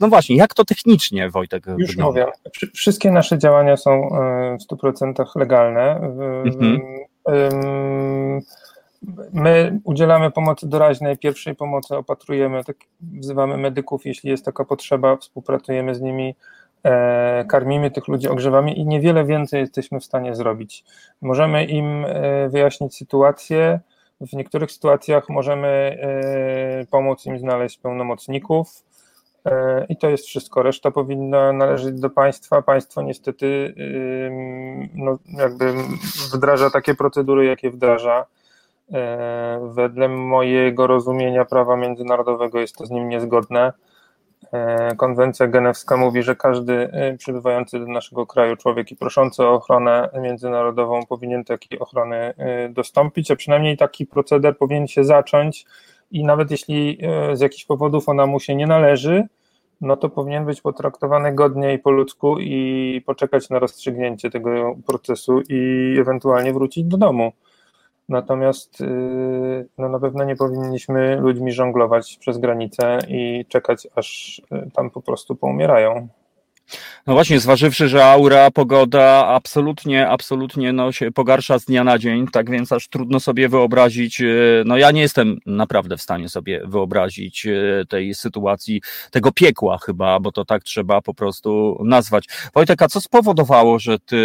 no właśnie, jak to technicznie, Wojtek? Już wygląda? mówię. Wszystkie nasze działania są e, w 100% legalne. Mhm. My udzielamy pomocy doraźnej, pierwszej pomocy opatrujemy, tak wzywamy medyków, jeśli jest taka potrzeba, współpracujemy z nimi, e, karmimy tych ludzi, ogrzewamy i niewiele więcej jesteśmy w stanie zrobić. Możemy im e, wyjaśnić sytuację, w niektórych sytuacjach możemy pomóc im znaleźć pełnomocników, I to jest wszystko. Reszta powinna należeć do państwa. Państwo niestety no, jakby wdraża takie procedury, jakie wdraża. E, wedle mojego rozumienia prawa międzynarodowego jest to z nim niezgodne. E, konwencja genewska mówi, że każdy przybywający do naszego kraju człowiek i proszący o ochronę międzynarodową powinien takiej ochrony dostąpić, a przynajmniej taki proceder powinien się zacząć i nawet jeśli z jakichś powodów ona mu się nie należy, no to powinien być potraktowany godnie i po ludzku i poczekać na rozstrzygnięcie tego procesu i ewentualnie wrócić do domu. Natomiast y, no na pewno nie powinniśmy ludźmi żonglować przez granicę i czekać, aż y, tam po prostu poumierają. No właśnie, zważywszy, że aura, pogoda absolutnie, absolutnie no, się pogarsza z dnia na dzień, tak więc aż trudno sobie wyobrazić, e, no ja nie jestem naprawdę w stanie sobie wyobrazić e, tej sytuacji, tego piekła chyba, bo to tak trzeba po prostu nazwać. Wojtek, a co spowodowało, że ty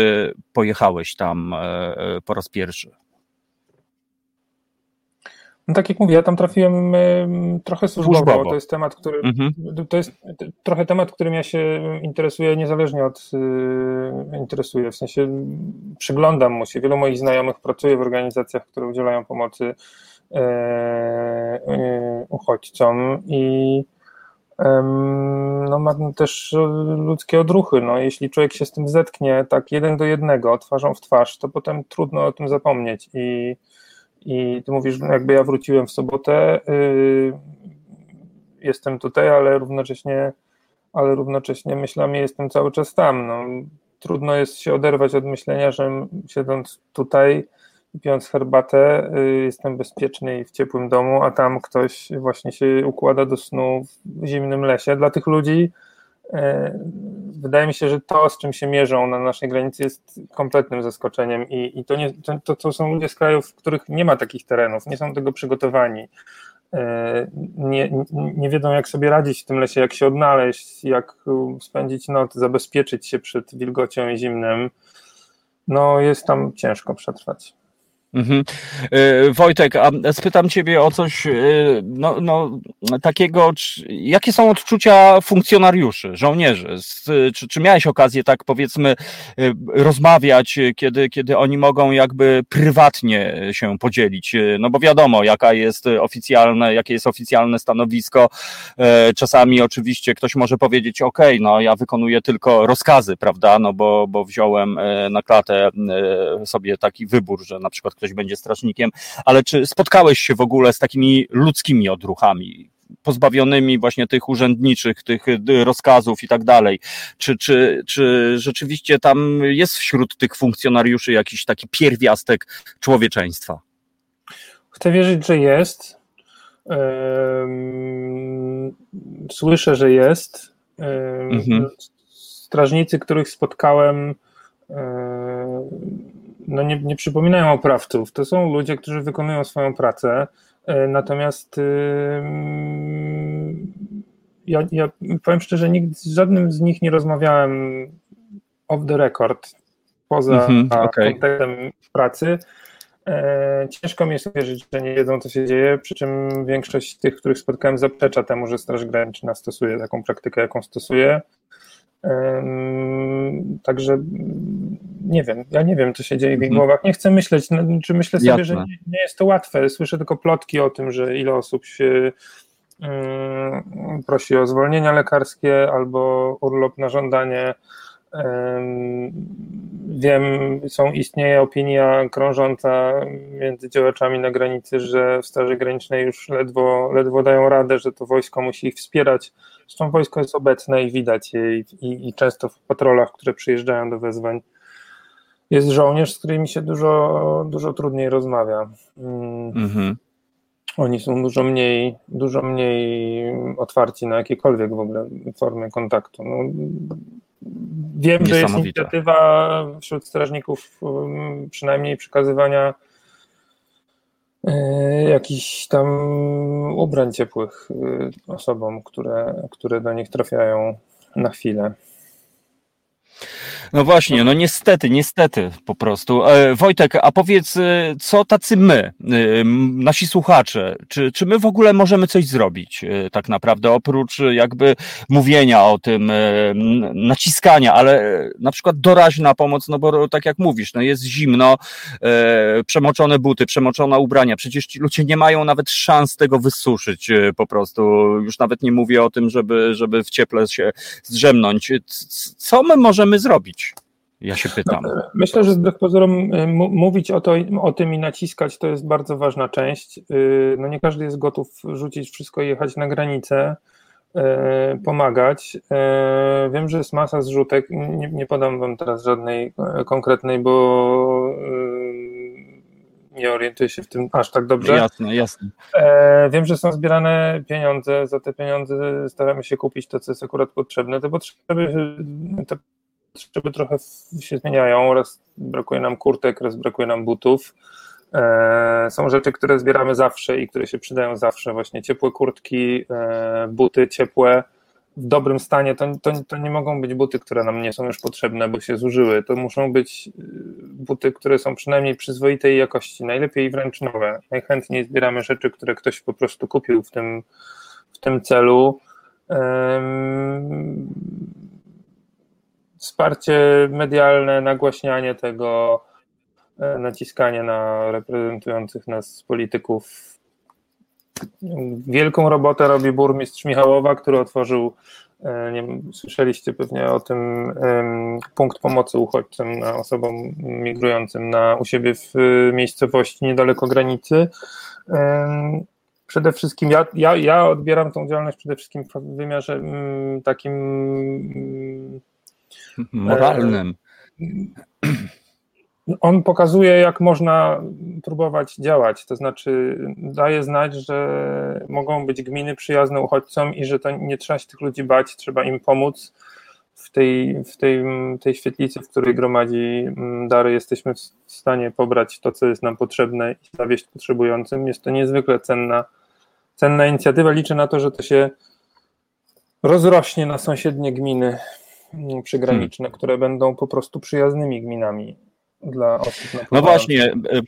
pojechałeś tam e, po raz pierwszy? No tak jak mówię, ja tam trafiłem trochę służbowo. służbowo. To jest temat, który mhm. to jest trochę temat, którym ja się interesuję niezależnie od y, interesuję. W sensie przyglądam mu się. Wielu moich znajomych pracuje w organizacjach, które udzielają pomocy e, e, uchodźcom i no, ma też ludzkie odruchy. No, jeśli człowiek się z tym zetknie tak jeden do jednego, twarzą w twarz, to potem trudno o tym zapomnieć i i ty mówisz, jakby ja wróciłem w sobotę, yy, jestem tutaj, ale równocześnie, ale równocześnie myślami jestem cały czas tam. No, trudno jest się oderwać od myślenia, że siedząc tutaj, pijąc herbatę, yy, jestem bezpieczny i w ciepłym domu, a tam ktoś właśnie się układa do snu w zimnym lesie. Dla tych ludzi wydaje mi się, że to, z czym się mierzą na naszej granicy, jest kompletnym zaskoczeniem i, i to, nie, to, to są ludzie z krajów, w których nie ma takich terenów, nie są do tego przygotowani. E, nie, nie wiedzą, jak sobie radzić w tym lesie, jak się odnaleźć, jak spędzić noc, zabezpieczyć się przed wilgocią i zimnem. No, jest tam ciężko przetrwać. Mhm. E, Wojtek, a spytam Ciebie o coś e, no, no, takiego, jakie są odczucia funkcjonariuszy, żołnierzy? Czy, czy miałeś okazję tak powiedzmy e, rozmawiać, kiedy, kiedy oni mogą jakby prywatnie się podzielić? No bo wiadomo, jaka jest oficjalne, jakie jest oficjalne stanowisko. Czasami oczywiście ktoś może powiedzieć, ok, no ja wykonuję tylko rozkazy, prawda, no bo, bo wziąłem na klatę sobie taki wybór, że na przykład ktoś będzie strażnikiem, ale czy spotkałeś się w ogóle z takimi ludzkimi odruchami? pozbawionymi właśnie tych urzędniczych, tych rozkazów i tak dalej. Czy, czy, czy rzeczywiście tam jest wśród tych funkcjonariuszy jakiś taki pierwiastek człowieczeństwa? Chcę wierzyć, że jest. Słyszę, że jest. Mhm. Strażnicy, których spotkałem, no nie, nie przypominają oprawców. To są ludzie, którzy wykonują swoją pracę. E, natomiast ja, ja powiem szczerze, nigdy z żadnym z nich nie rozmawiałem off the record, poza mm -hmm, okay. kontekstem pracy. E, ciężko mi jest uwierzyć, że nie wiedzą, co się dzieje, przy czym większość tych, których spotkałem, zaprzecza temu, że Straż Graniczna stosuje taką praktykę, jaką stosuje. Także nie wiem, ja nie wiem, co się dzieje w ich mhm. głowach. Nie chcę myśleć, no, czy myślę sobie, Jasne. że nie, nie, jest to łatwe. Słyszę tylko plotki o tym, że ile osób się prosi o zwolnienia lekarskie albo urlop na żądanie. Wiem, są, istnieje opinia krążąca między działaczami na granicy, że w Straży Granicznej już ledwo, ledwo dają radę, że to wojsko musi ich wspierać. Zresztą wojsko jest obecne i widać je i, i, i często w patrolach, które przyjeżdżają do wezwań, jest żołnierz, z którymi się dużo, dużo trudniej rozmawia. Mm. Mhm. Oni są dużo mniej, dużo mniej otwarci na jakiekolwiek w ogóle formy kontaktu. No, wiem, że jest inicjatywa wśród strażników um, przynajmniej przekazywania jakichś tam ubrań ciepłych e, osobom, które, które do nich trafiają na chwilę. No właśnie, no niestety, niestety po prostu. E, Wojtek, a powiedz, e, co tacy my, e, nasi słuchacze, czy, czy my w ogóle możemy coś zrobić tak naprawdę, oprócz jakby mówienia o tym, naciskania, ale na przykład doraźna pomoc, no bo tak jak mówisz, no jest zimno, przemoczone buty, przemoczone ubrania, przecież ci ludzie nie mają nawet szans tego wysuszyć po prostu, już nawet nie mówię o tym, żeby, żeby w cieple się zdrzemnąć. Co my możemy zrobić? Ja się pytam. Myślę, że wbrew pozorom y, mówić o, to, o tym i naciskać to jest bardzo ważna część. Y, no nie każdy jest gotów rzucić wszystko i jechać na granicę, y, pomagać. Wiem, że jest masa zrzutek. Nie, nie podam wam teraz żadnej konkretnej, bo nie orientuję się w tym aż tak dobrze. Jasne, jasne. Wiem, że są zbierane pieniądze. Za te pieniądze staramy się kupić to, co jest akurat potrzebne. Te potrzeby, te potrzeby trochę się zmieniają. Raz brakuje nam kurtek, raz brakuje nam butów. E, są rzeczy, które zbieramy zawsze i które się przydają zawsze. Właśnie ciepłe kurtki, e, buty ciepłe, w dobrym stanie, to, to, to nie mogą być buty, które nam nie są już potrzebne, bo się zużyły. To muszą być y, buty, które są przynajmniej przyzwoitej jakości, najlepiej wręcz nowe. Najchętniej zbieramy rzeczy, które ktoś po prostu kupił w tym, w tym celu. Wsparcie medialne, nagłaśnianie tego, e, naciskanie na reprezentujących nas polityków Wielką robotę robi burmistrz Michałowa, który otworzył, e, nie słyszeliście pewnie o tym, punkt pomocy uchodźcom, na osobom migrującym na, u siebie w e, miejscowości niedaleko granicy. Przede wszystkim ja, ja, ja odbieram tą działalność przede wszystkim w wymiarze mm, takim mm, moralnym. E, on pokazuje, jak można próbować działać, to znaczy daje znać, że mogą być gminy przyjazne uchodźcom i że to nie trzeba się tych ludzi bać, trzeba im pomóc. W tej, w tej, tej świetlicy, w której gromadzi mm, dary, jesteśmy w stanie pobrać to, co jest nam potrzebne i zawieść potrzebującym. Jest to niezwykle cenna, cenna inicjatywa. Liczę na to, że to się rozrośnie na sąsiednie gminy przygraniczne, hmm. które będą po prostu przyjaznymi gminami dla osób No właśnie, e,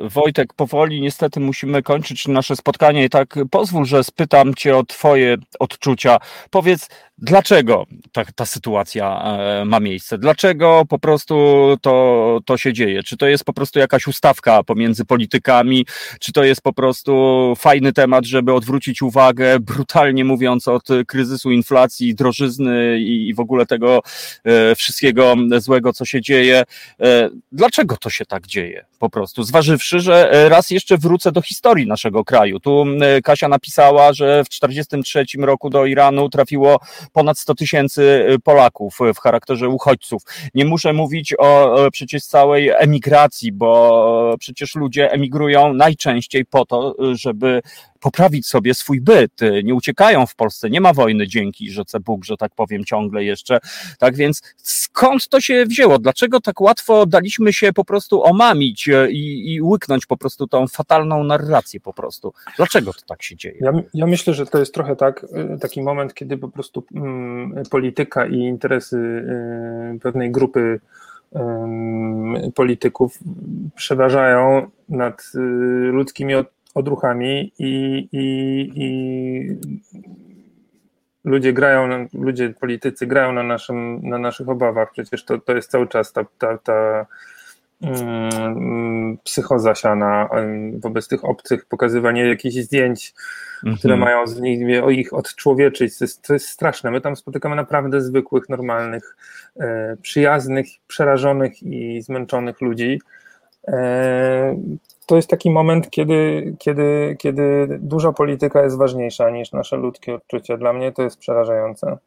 Wojtek, powoli niestety musimy kończyć nasze spotkanie i tak pozwól, że spytam Cię o Twoje odczucia. Powiedz, dlaczego ta, ta sytuacja e, ma miejsce? Dlaczego po prostu to, to się dzieje? Czy to jest po prostu jakaś ustawka pomiędzy politykami? Czy to jest po prostu fajny temat, żeby odwrócić uwagę, brutalnie mówiąc, od kryzysu inflacji, drożyzny i, i w ogóle tego e, wszystkiego złego, co się dzieje? E, dlaczego to się tak dzieje? Po prostu, zważywszy, że raz jeszcze wrócę do historii naszego kraju. Tu Kasia napisała, że w 1943 roku do Iranu trafiło ponad 100 tysięcy y, Polaków w charakterze uchodźców. Nie muszę mówić o przecież całej emigracji, bo przecież ludzie emigrują najczęściej po to, żeby poprawić sobie swój byt. Nie uciekają w Polsce, nie ma wojny dzięki rzece Bóg, że tak powiem, ciągle jeszcze. Tak więc skąd to się wzięło? Dlaczego tak łatwo daliśmy się po prostu omamić e, i, i łyknąć po prostu tą fatalną narrację po prostu? Dlaczego to tak się dzieje? Ja, ja myślę, że to jest trochę tak, e, taki moment, kiedy po prostu mm, polityka i interesy y, pewnej grupy polityków przeważają nad y, ludzkimi odruchami i, i, i ludzie grają, ludzie, politycy grają na, naszym, na naszych obawach. Przecież to, to jest cały czas ta, ta, ta psychoza siana wobec tych obcych, pokazywanie jakichś zdjęć, mm -hmm. które mają z nich, o ich odczłowieczyć. To jest, to jest straszne. My tam spotykamy naprawdę zwykłych, normalnych, e, przyjaznych, przerażonych i zmęczonych ludzi. E, to jest taki moment, kiedy, kiedy, kiedy duża polityka jest ważniejsza niż nasze ludzkie odczucia. Dla mnie to jest przerażające.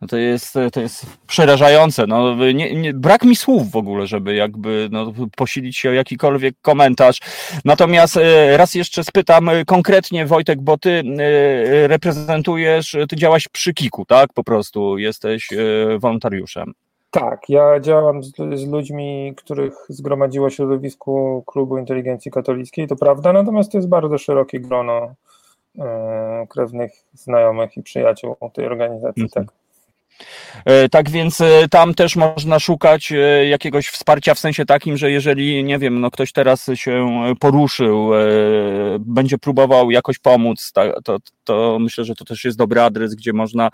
No to jest, to jest przerażające. No, nie, nie, brak mi słów w ogóle, żeby jakby no, posilić się o jakikolwiek komentarz. Natomiast e, raz jeszcze spytam e, konkretnie, Wojtek, bo ty e, reprezentujesz, ty działaś przy Kiku, tak? Po prostu jesteś wolontariuszem. Tak, ja działam z, z, ludźmi, których zgromadziło środowisku Klubu Inteligencji Katolickiej, to prawda, natomiast to jest bardzo szerokie grono e, krewnych, znajomych i przyjaciół tej organizacji, mhm. tak. E, tak więc e, tam też można szukać e, jakiegoś wsparcia w sensie takim, że jeżeli, nie wiem, no ktoś teraz się poruszył, będzie próbował jakoś pomóc, to, to myślę, że to też jest dobry adres, gdzie można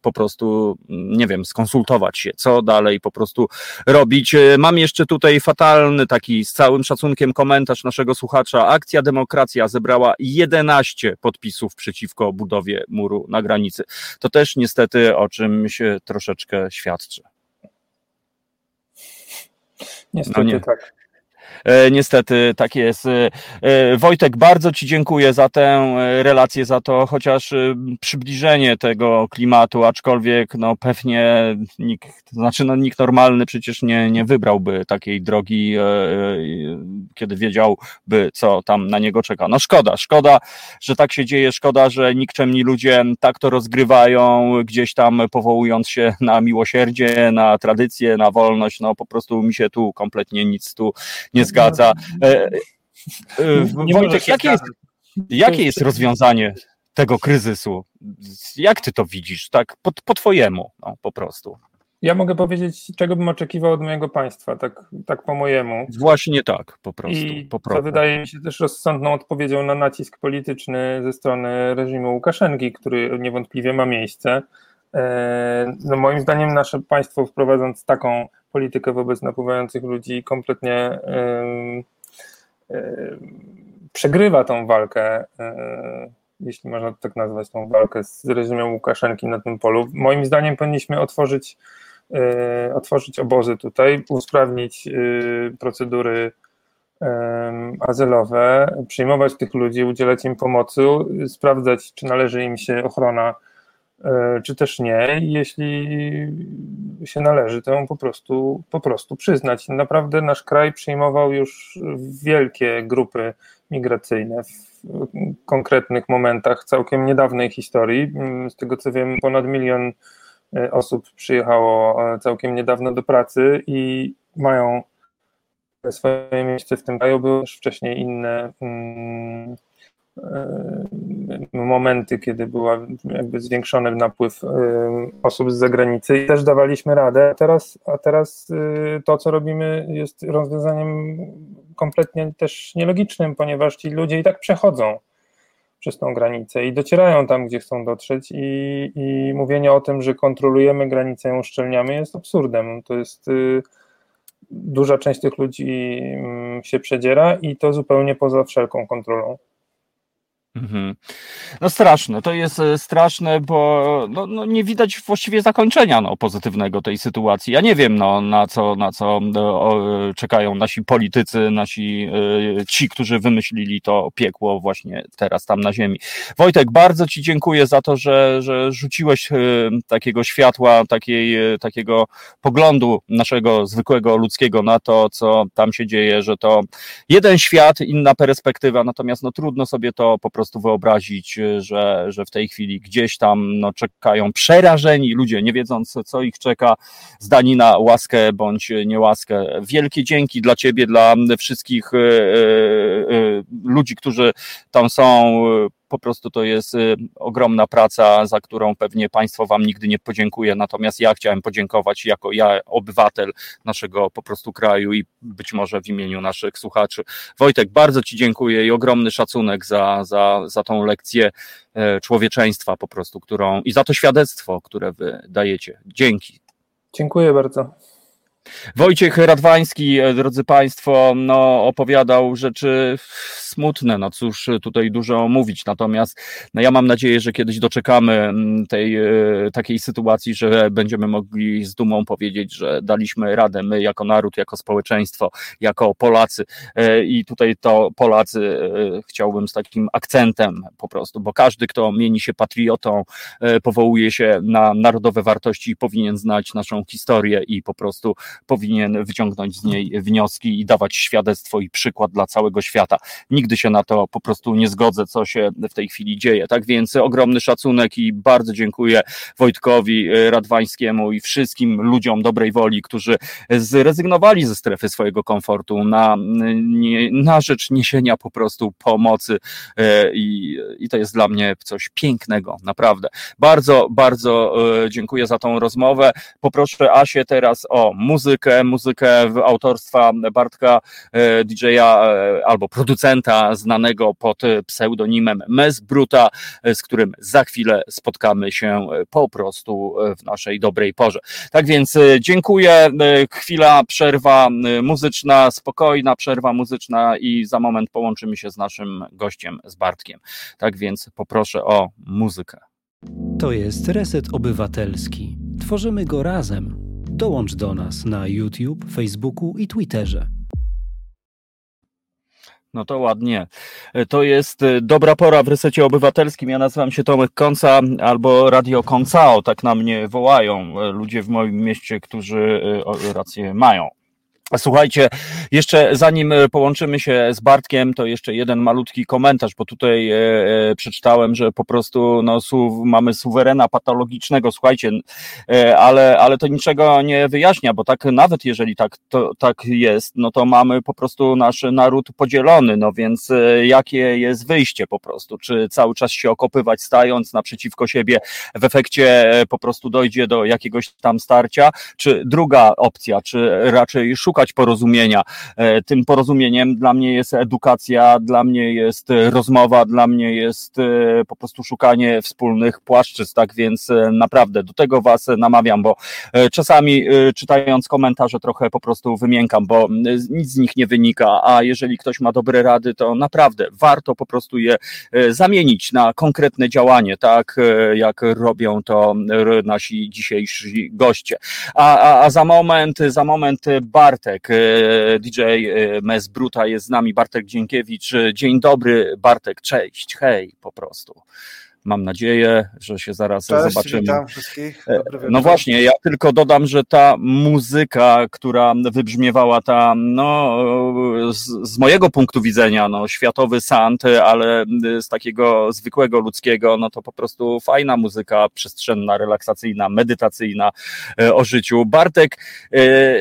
po prostu, nie wiem, skonsultować się, co dalej po prostu robić. Mam jeszcze tutaj fatalny taki z całym szacunkiem komentarz naszego słuchacza. Akcja Demokracja zebrała 11 podpisów przeciwko budowie muru na granicy. To też niestety o czymś troszeczkę świadczy. Niestety no nie. tak. E, niestety tak jest. E, e, Wojtek, bardzo Ci dziękuję za tę relację, za to chociaż przybliżenie tego klimatu, aczkolwiek no pewnie nikt, znaczy no, nikt normalny przecież nie, nie wybrałby takiej drogi, kiedy wiedziałby, co tam na niego czeka. No szkoda, szkoda, że tak się dzieje, szkoda, że nikczemni ludzie tak to rozgrywają, gdzieś tam powołując się na miłosierdzie, na tradycję, na wolność, no po prostu mi się tu kompletnie nic tu nie zgadza. E, e, Wojtek, jakie jest, jakie jest rozwiązanie? tego kryzysu. Jak ty to widzisz, tak po, po twojemu, no, po prostu? Ja mogę powiedzieć, czego bym oczekiwał od mojego państwa, tak, tak po mojemu. Właśnie tak, po prostu. I po co wydaje mi się też rozsądną odpowiedzią na nacisk polityczny ze strony reżimu Łukaszenki, który niewątpliwie ma miejsce. E, no moim zdaniem nasze państwo wprowadząc taką politykę wobec napływających ludzi kompletnie przegrywa tą walkę, e, jeśli można tak nazwać, tą walkę z reżimem Łukaszenki na tym polu. Moim zdaniem powinniśmy otworzyć, e, otworzyć obozy tutaj, usprawnić procedury azylowe, przyjmować tych ludzi, udzielać im pomocy, sprawdzać, czy należy im się ochrona E, czy też nie. Jeśli się należy, to ją po prostu, po prostu przyznać. Naprawdę nasz kraj przyjmował już wielkie grupy migracyjne w konkretnych momentach całkiem niedawnej historii. Z tego co wiem, ponad milion e, osób przyjechało e, całkiem niedawno do pracy i mają swoje miejsce w tym kraju. Były już wcześniej inne mm, E, momenty, kiedy był jakby zwiększony napływ osób z zagranicy i też dawaliśmy radę, a teraz, a teraz e, to, co robimy jest rozwiązaniem kompletnie też nielogicznym, ponieważ ci ludzie i tak przechodzą przez tą granicę i docierają tam, gdzie chcą dotrzeć i, i mówienie o tym, że kontrolujemy granicę ją uszczelniamy jest absurdem. To jest duża część tych ludzi mm, się przedziera i to zupełnie poza wszelką kontrolą. Mhm. No straszne, to jest e, straszne, bo no, no, nie widać właściwie zakończenia no, pozytywnego tej sytuacji. Ja nie wiem, no, na co, na co no, czekają nasi politycy, nasi e, ci, którzy wymyślili to piekło właśnie teraz tam na ziemi. Wojtek, bardzo Ci dziękuję za to, że, że rzuciłeś takiego światła, takiej, takiego poglądu naszego zwykłego ludzkiego na to, co tam się dzieje, że to jeden świat, inna perspektywa, natomiast no, trudno sobie to po prostu prostu wyobrazić, y, że, że w tej chwili gdzieś tam no, czekają przerażeni ludzie, nie wiedząc, co ich czeka, zdani na łaskę bądź niełaskę. Wielkie dzięki dla Ciebie, dla wszystkich y, y, ludzi, którzy tam są po prostu to jest y, ogromna praca, za którą pewnie Państwo Wam nigdy nie podziękuję. Natomiast ja chciałem podziękować jako ja, obywatel naszego po prostu kraju i być może w imieniu naszych słuchaczy. Wojtek, bardzo Ci dziękuję i ogromny szacunek za, za, za tą lekcję e, człowieczeństwa po prostu, którą i za to świadectwo, które Wy dajecie. Dzięki. Dziękuję bardzo. Wojciech Radwański, e, drodzy Państwo, no, opowiadał rzeczy smutne, no cóż tutaj dużo mówić, natomiast no, ja mam nadzieję, że kiedyś doczekamy mm, tej e, takiej sytuacji, że będziemy mogli z dumą powiedzieć, że daliśmy radę my jako naród, jako społeczeństwo, jako Polacy. E, i tutaj to Polacy chciałbym z takim akcentem po prostu, bo każdy, kto mieni się patriotą, powołuje się na narodowe wartości i powinien znać naszą historię i po prostu powinien wyciągnąć z niej wnioski i dawać świadectwo i przykład dla całego świata. Nigdy się na to po prostu nie zgodzę, co się w tej chwili dzieje. Tak więc ogromny szacunek i bardzo dziękuję Wojtkowi Radwańskiemu i wszystkim ludziom dobrej woli, którzy zrezygnowali ze strefy swojego komfortu na, na rzecz niesienia po prostu pomocy e, i, i to jest dla mnie coś pięknego, naprawdę. Bardzo, bardzo dziękuję za tą rozmowę. Poproszę Asię teraz o muzykę muzykę, muzykę autorstwa Bartka e, DJ-a e, albo producenta znanego pod pseudonimem Mes Bruta, e, z którym za chwilę spotkamy się po prostu w naszej dobrej porze. Tak więc dziękuję. Chwila przerwa muzyczna, spokojna przerwa muzyczna i za moment połączymy się z naszym gościem, z Bartkiem. Tak więc poproszę o muzykę. To jest Reset Obywatelski. Tworzymy go razem Dołącz do nas na YouTube, Facebooku i Twitterze. No to ładnie. To jest e, dobra pora w resecie obywatelskim. Ja nazywam się Tomek Konca albo Radio Koncao, tak na mnie wołają e, ludzie w moim mieście, którzy e, rację mają. Słuchajcie, jeszcze zanim e, połączymy się z Bartkiem, to jeszcze jeden malutki komentarz, bo tutaj e, e, przeczytałem, że po prostu no, su, mamy suwerena patologicznego, słuchajcie, e, ale, ale to niczego nie wyjaśnia, bo tak nawet jeżeli tak, to, tak jest, no to mamy po prostu nasz naród podzielony, no więc e, jakie jest wyjście po prostu? Czy cały czas się okopywać stając naprzeciwko siebie, w efekcie e, po prostu dojdzie do jakiegoś tam starcia, czy druga opcja, czy raczej szukać szukać porozumienia. E, tym porozumieniem dla mnie jest edukacja, dla mnie jest rozmowa, dla mnie jest e, po prostu szukanie wspólnych płaszczyzn, tak więc e, naprawdę do tego Was namawiam, bo czasami czytając komentarze trochę po prostu wymiękam, bo nic z nich nie wynika, a jeżeli ktoś ma dobre rady, to naprawdę warto po prostu je zamienić na konkretne działanie, tak jak robią to nasi dzisiejsi goście. A, a, a za moment, za moment Bartek, Bartek, e, DJ e, Mes Bruta jest z nami, Bartek Dziękiewicz. Dzień dobry, Bartek, cześć, hej, po prostu. Mam nadzieję, że się zaraz Cześć, zobaczymy. Witam wszystkich. E, no właśnie, ja tylko dodam, że ta muzyka, która wybrzmiewała tam, no, z, z, mojego punktu widzenia, no, światowy sant, ale z takiego zwykłego ludzkiego, no to po prostu fajna muzyka przestrzenna, relaksacyjna, medytacyjna e, o życiu. Bartek, e,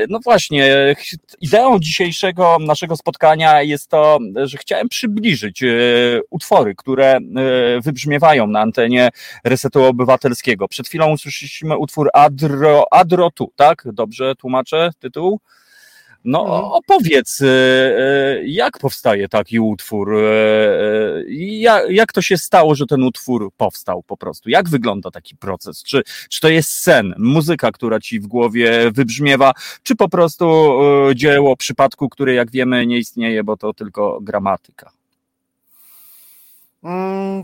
no właśnie, ideą dzisiejszego naszego spotkania jest to, że chciałem przybliżyć utwory, które wybrzmiewają na antenie Resetu Obywatelskiego. Przed chwilą usłyszeliśmy utwór Adro, Adrotu, tak? Dobrze tłumaczę tytuł? No, mhm. opowiedz, e, e, jak powstaje taki utwór? E, jak, to się stało, że ten utwór powstał po prostu? Jak wygląda taki proces? Czy, czy to jest sen, muzyka, która ci w głowie wybrzmiewa, czy po prostu dzieło przypadku, które jak wiemy nie istnieje, bo to tylko gramatyka? Mm,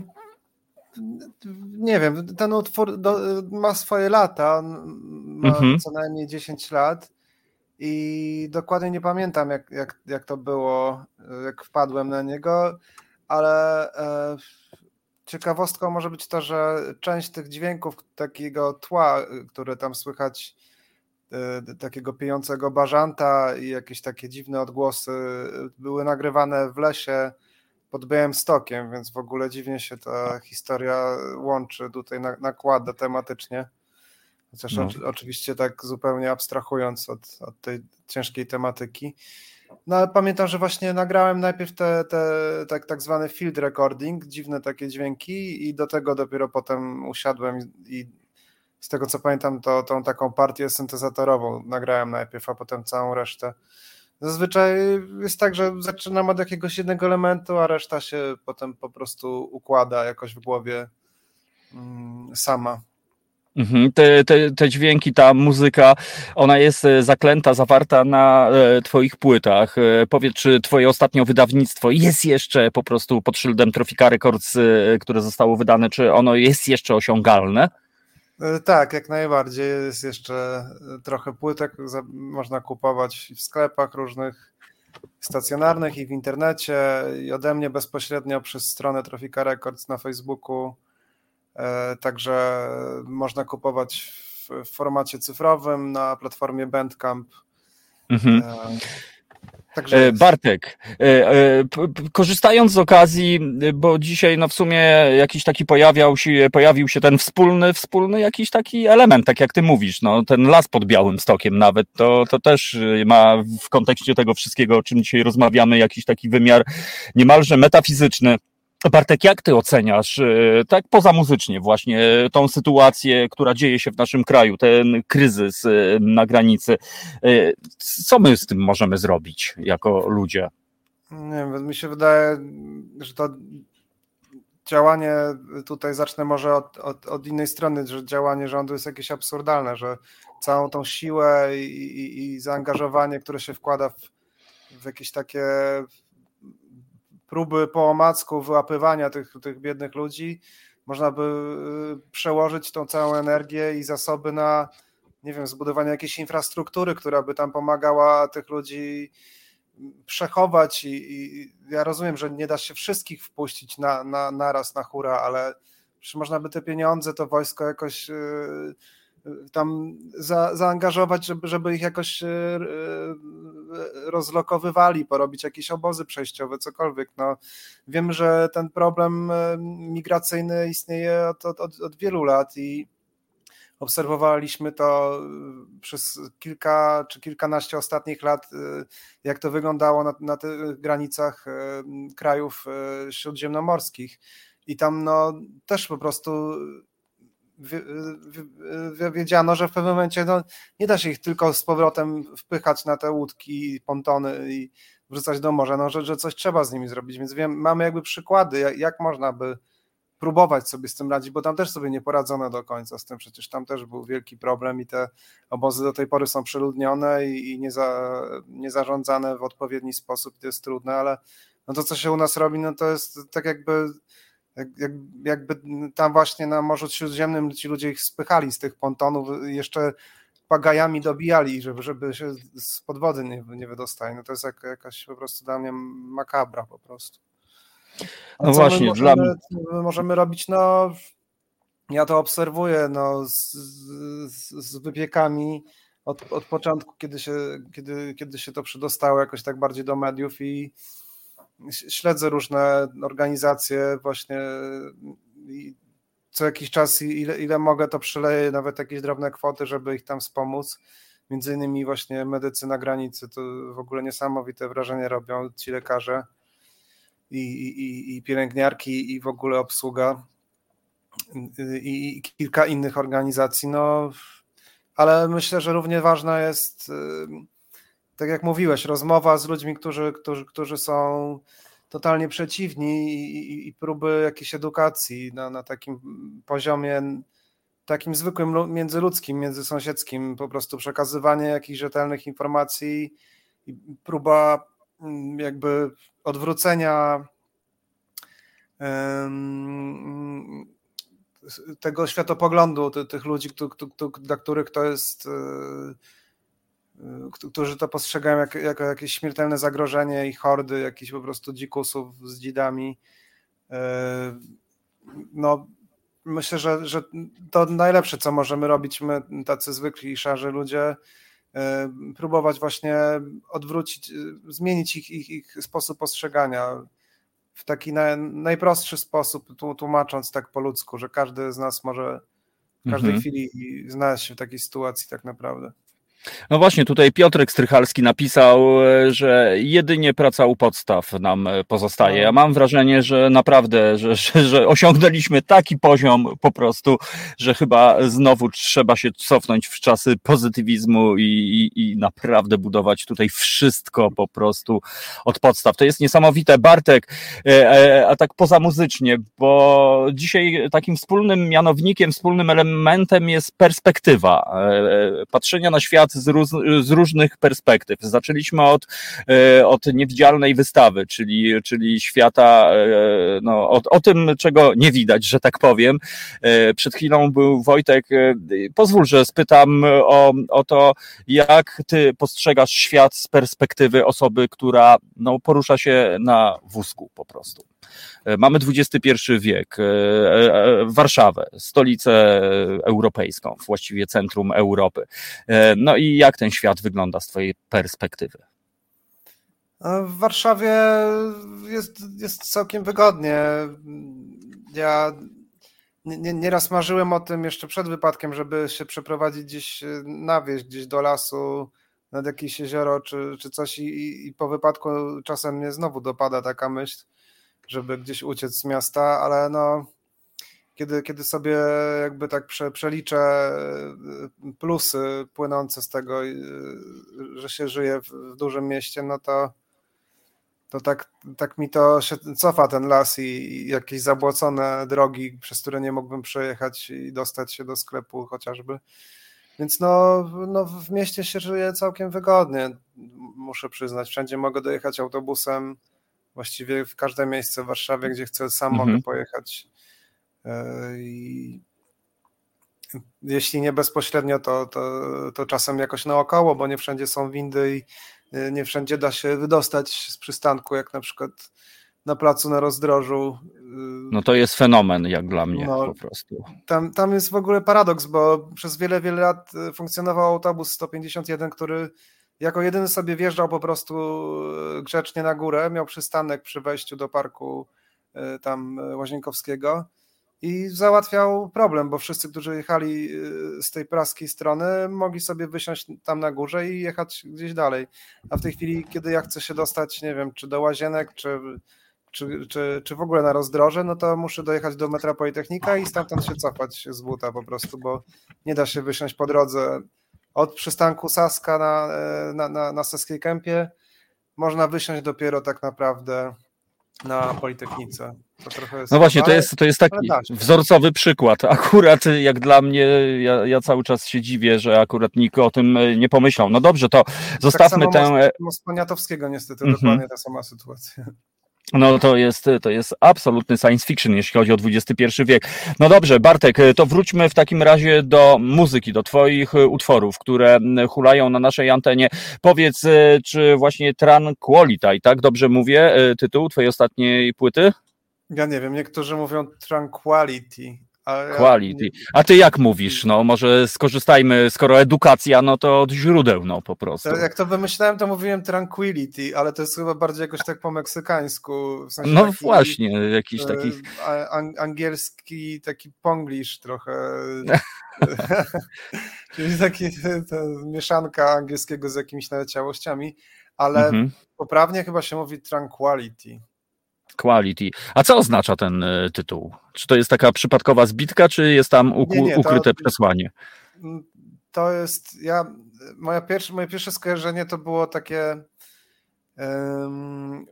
nie wiem, ten utwór do, ma swoje lata, ma mhm. co najmniej 10 lat i dokładnie nie pamiętam, jak, jak, jak to było, jak wpadłem na niego, ale e, ciekawostką może być to, że część tych dźwięków, takiego tła, które tam słychać, e, takiego pijącego bażanta i jakieś takie dziwne odgłosy, były nagrywane w lesie pod stokiem, więc w ogóle dziwnie się ta historia łączy, tutaj nakłada tematycznie. Chociaż no. oczywiście tak zupełnie abstrahując od, od tej ciężkiej tematyki. No ale pamiętam, że właśnie nagrałem najpierw te, te tak, tak zwany field recording, dziwne takie dźwięki i do tego dopiero potem usiadłem i z tego co pamiętam to tą taką partię syntezatorową nagrałem najpierw, a potem całą resztę. Zazwyczaj jest tak, że zaczynam od jakiegoś jednego elementu, a reszta się potem po prostu układa jakoś w głowie mm, sama. Mhm. Te, te, te dźwięki, ta muzyka, ona jest e, zaklęta, zawarta na e, Twoich płytach. E, powiedz, czy Twoje ostatnie wydawnictwo jest jeszcze po prostu pod szyldem Trofika Records, które zostało wydane, czy ono jest jeszcze osiągalne? E, tak, jak najbardziej. Jest jeszcze e, trochę płytek, można kupować w sklepach różnych stacjonarnych i w internecie i ode mnie bezpośrednio przez stronę Trofika Records na Facebooku. E, także można kupować w formacie cyfrowym na platformie Bandcamp. Mhm. Także... E, Bartek, e, e, korzystając z okazji, bo dzisiaj no w sumie jakiś taki pojawiał się, pojawił się ten wspólny, wspólny jakiś taki element, tak jak ty mówisz, no ten las pod Białym Stokiem nawet, to, to też ma w kontekście tego wszystkiego, o czym dzisiaj rozmawiamy, jakiś taki wymiar niemalże metafizyczny. Bartek, jak ty oceniasz, e, tak poza muzycznie właśnie, tą sytuację, która dzieje się w naszym kraju, ten kryzys e, na granicy? E, co my z tym możemy zrobić jako ludzie? Nie wiem, mi się wydaje, że to działanie, tutaj zacznę może od, od, od, innej strony, że działanie rządu jest jakieś absurdalne, że całą tą siłę i, i, i zaangażowanie, które się wkłada w, w jakieś takie próby po omacku wyłapywania tych, tych biednych ludzi, można by y, przełożyć tą całą energię i zasoby na, nie wiem, zbudowanie jakiejś infrastruktury, która by tam pomagała tych ludzi przechować i, i ja rozumiem, że nie da się wszystkich wpuścić na, na, naraz na hura, ale czy można by te pieniądze, to wojsko jakoś yy, tam za, zaangażować, żeby, żeby ich jakoś rozlokowywali, porobić jakieś obozy przejściowe, cokolwiek. No, wiem, że ten problem migracyjny istnieje od, od, od wielu lat i Obserwowaliśmy to przez kilka czy kilkanaście ostatnich lat, jak to wyglądało na, na tych granicach krajów śródziemnomorskich. I tam no, też po prostu wiedziano, że w pewnym momencie no, nie da się ich tylko z powrotem wpychać na te łódki, pontony i wrzucać do morza, no, że, że coś trzeba z nimi zrobić. Więc wiem, mamy jakby przykłady, jak, jak można by próbować sobie z tym radzić, bo tam też sobie nie poradzono do końca z tym, przecież tam też był wielki problem i te obozy do tej pory są przeludnione i, i nie, za, nie zarządzane w odpowiedni sposób, to jest trudne, ale no to, co się u nas robi, no to jest tak jakby jak, jak, jakby tam właśnie na Morzu Śródziemnym ci ludzie ich spychali z tych pontonów, jeszcze pagajami dobijali, żeby, żeby się z podwody nie, nie wydostali. No to jest jak, jakaś po prostu dla mnie makabra po prostu. No właśnie, my możemy, dla my możemy robić, no ja to obserwuję no, z, z, z wypiekami od, od początku, kiedy się, kiedy, kiedy się to przedostało jakoś tak bardziej do mediów i śledzę różne organizacje właśnie i co jakiś czas ile, ile mogę to przeleję nawet jakieś drobne kwoty, żeby ich tam wspomóc. Między innymi właśnie medycy na granicy to w ogóle niesamowite wrażenie robią ci lekarze i, i, i pielęgniarki i w ogóle obsługa i, i kilka innych organizacji. No, ale myślę, że równie ważna jest, tak jak mówiłeś, rozmowa z ludźmi, którzy, którzy, którzy są totalnie przeciwni i, i próby jakiejś edukacji na, na takim poziomie takim zwykłym międzyludzkim, międzysąsiedzkim, po prostu przekazywanie jakichś rzetelnych informacji i próba mm, jakby odwrócenia tego światopoglądu tych ludzi, dla których to jest, e, którzy to postrzegają jako, jako jakieś śmiertelne zagrożenie i hordy jakichś po prostu dzikusów z dzidami. E, no, myślę, że, że to najlepsze, co możemy robić my, tacy zwykli, szarzy ludzie, E, próbować właśnie odwrócić, zmienić ich, ich, ich sposób postrzegania w taki na, najprostszy sposób, tłumacząc tak po ludzku, że każdy z nas może w każdej mhm. chwili znaleźć się w takiej sytuacji tak naprawdę. No właśnie, tutaj Piotrek Strychalski napisał, e, że jedynie praca u podstaw nam e, pozostaje. Ja mam wrażenie, że naprawdę, że, że, że osiągnęliśmy taki poziom po prostu, że chyba znowu trzeba się cofnąć w czasy pozytywizmu i, i, i naprawdę budować tutaj wszystko po prostu od podstaw. To jest niesamowite. Bartek, e, a tak poza muzycznie, bo dzisiaj takim wspólnym mianownikiem, wspólnym elementem jest perspektywa patrzenia na świat z, róz, z różnych perspektyw. Zaczęliśmy od, e, od niewidzialnej wystawy, czyli, czyli świata, e, no, o, o tym, czego nie widać, że tak powiem. E, przed chwilą był Wojtek. Pozwól, że spytam o, o to, jak ty postrzegasz świat z perspektywy osoby, która no, porusza się na wózku po prostu. E, mamy XXI wiek, e, e, Warszawę, stolicę europejską, właściwie centrum Europy. No i jak ten świat wygląda z Twojej perspektywy? W Warszawie jest, jest całkiem wygodnie. Ja nieraz marzyłem o tym jeszcze przed wypadkiem, żeby się przeprowadzić gdzieś na wieś, gdzieś do lasu, nad jakieś jezioro czy, czy coś i, i po wypadku czasem mnie znowu dopada taka myśl, żeby gdzieś uciec z miasta, ale no kiedy, kiedy sobie jakby tak prze, przeliczę y, plusy płynące z tego, y, że się żyje w, dużym mieście, no to to tak, tak mi to się cofa ten las i, i, jakieś zabłocone drogi, przez które nie mógłbym przejechać i dostać się do sklepu chociażby. Więc no, no w mieście się żyje całkiem wygodnie, muszę przyznać. Wszędzie mogę dojechać autobusem, właściwie w każde miejsce w Warszawie, gdzie chcę, sam mhm. mogę pojechać. E, I jeśli nie bezpośrednio, to, to, to czasem jakoś naokoło, bo nie wszędzie są windy i e, nie wszędzie da się wydostać z przystanku, jak na przykład na placu na rozdrożu. No to jest fenomen, jak dla mnie no, po prostu. Tam, tam jest w ogóle paradoks, bo przez wiele, wiele lat funkcjonował autobus 151, który jako jedyny sobie wjeżdżał po prostu grzecznie na górę, miał przystanek przy wejściu do parku tam Łazienkowskiego i załatwiał problem, bo wszyscy, którzy jechali z tej praskiej strony, mogli sobie wysiąść tam na górze i jechać gdzieś dalej. A w tej chwili, kiedy ja chcę się dostać, nie wiem, czy do Łazienek, czy, czy, czy, czy w ogóle na rozdroże, no to muszę dojechać do metra Politechnika i stamtąd się cofać z buta po prostu, bo nie da się wysiąść po drodze od przystanku Saska na, e, na, na, na Saskiej Kępie. Można wysiąść dopiero tak naprawdę na Politechnice. no właśnie, to jest, to jest taki wzorcowy przykład. Akurat jak dla mnie, ja, ja, cały czas się dziwię, że akurat nikt o tym e, nie pomyślał. No dobrze, to zostawmy tak tę... Most Poniatowskiego niestety, mm -hmm. dokładnie ta sama sytuacja. No to jest, to jest absolutny science fiction, jeśli chodzi o XXI wiek. No dobrze, Bartek, to wróćmy w takim razie do muzyki, do Twoich utworów, które hulają na naszej antenie. Powiedz, czy właśnie Tranquility, tak dobrze mówię, tytuł Twojej ostatniej płyty? Ja nie wiem, niektórzy mówią Tranquility, Quality. A ty jak mówisz? No może skorzystajmy, skoro edukacja, no to od źródeł, no po prostu. Jak to wymyślałem, to mówiłem tranquility, ale to jest chyba bardziej jakoś tak po meksykańsku. W sensie no taki, właśnie, jakiś taki... angielski, taki ponglish trochę. Czyli taki mieszanka angielskiego z jakimiś naleciałościami, ale mhm. poprawnie chyba się mówi tranquility. Quality. A co oznacza ten e, tytuł? Czy to jest taka przypadkowa zbitka, czy jest tam uku, nie, nie, ukryte to, przesłanie? Mm, to jest, ja, moja pierwsze, moje pierwsze skojarzenie to było takie um,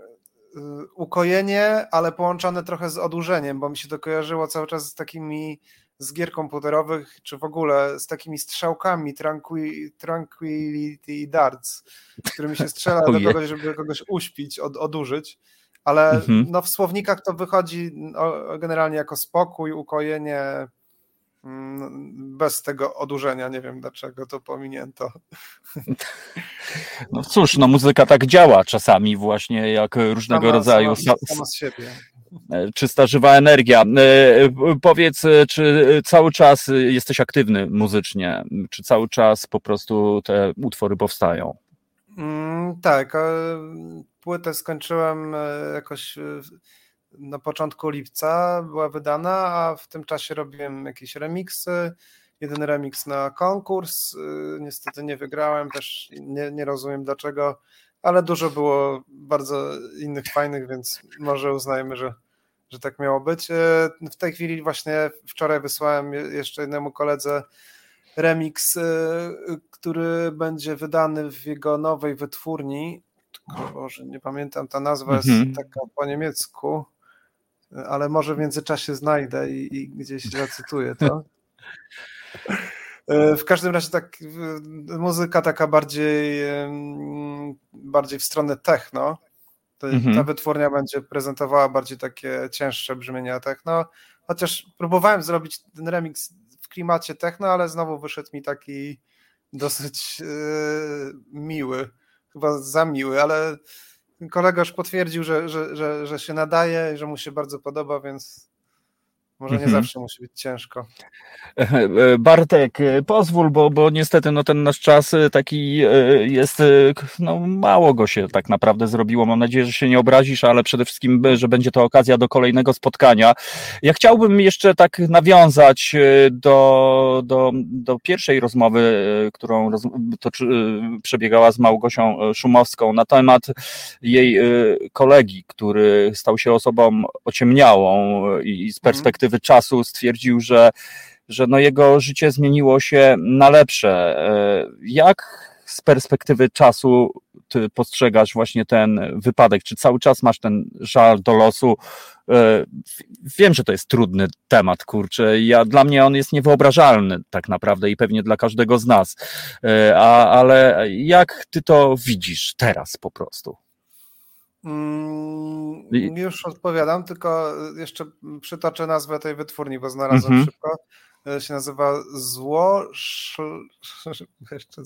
ukojenie, ale połączone trochę z odurzeniem, bo mi się to kojarzyło cały czas z takimi z gier komputerowych, czy w ogóle z takimi strzałkami Tranquil, Tranquility Darts, którymi się strzela do kogoś, żeby kogoś uśpić, od, odurzyć ale mhm. no, w słownikach to wychodzi generalnie jako spokój, ukojenie, mm, bez tego odurzenia. Nie wiem dlaczego to pominięto. No cóż, no muzyka tak działa czasami właśnie, jak różnego sama, rodzaju... Sama, sama z siebie. E, czysta, żywa energia. E, powiedz, e, czy cały czas jesteś aktywny muzycznie? Czy cały czas po prostu te utwory powstają? Mm, tak płytę skończyłem e, jakoś e, na początku lipca, była wydana, a w tym czasie robiłem jakieś remiksy. Jeden remix na konkurs. E, niestety nie wygrałem, też nie, nie rozumiem dlaczego, ale dużo było bardzo innych fajnych, więc może uznajmy, że, że tak miało być. W tej chwili właśnie wczoraj wysłałem jeszcze jednemu koledze remix, który będzie wydany w jego nowej wytwórni Boże, nie pamiętam, ta nazwa jest mhm. taka po niemiecku, ale może w międzyczasie znajdę i, i gdzieś zacytuję to. E, w każdym razie tak muzyka taka bardziej bardziej w stronę techno. Mhm. Ta wytwórnia będzie prezentowała bardziej takie cięższe brzmienia techno, chociaż próbowałem zrobić ten remix w klimacie techno, ale znowu wyszedł mi taki dosyć yy, miły chyba za miły, ale kolega już potwierdził, że, że, że, że się nadaje że mu się bardzo podoba, więc może nie mhm. zawsze musi być ciężko. Bartek, pozwól, bo, bo niestety no, ten nasz czas e, taki e, jest, e, no mało go się tak naprawdę zrobiło. Mam nadzieję, że się nie obrazisz, ale przede wszystkim, że będzie to okazja do kolejnego spotkania. Ja chciałbym jeszcze tak nawiązać do, do, do pierwszej rozmowy, którą roz, toczy, przebiegała z Małgosią Szumowską na temat jej kolegi, który stał się osobą ociemniałą i z mhm. perspektywy perspektywy czasu stwierdził, że, że no jego życie zmieniło się na lepsze. E, jak z perspektywy czasu ty postrzegasz właśnie ten wypadek? Czy cały czas masz ten żal do losu? E, wiem, że to jest trudny temat, kurczę. Ja, dla mnie on jest niewyobrażalny tak naprawdę i pewnie dla każdego z nas. E, a, ale jak ty to widzisz teraz po prostu? Mm, już odpowiadam, tylko jeszcze przytoczę nazwę tej wytwórni, bo znalazłem mm -hmm. szybko. E, się nazywa Zło. Jeszcze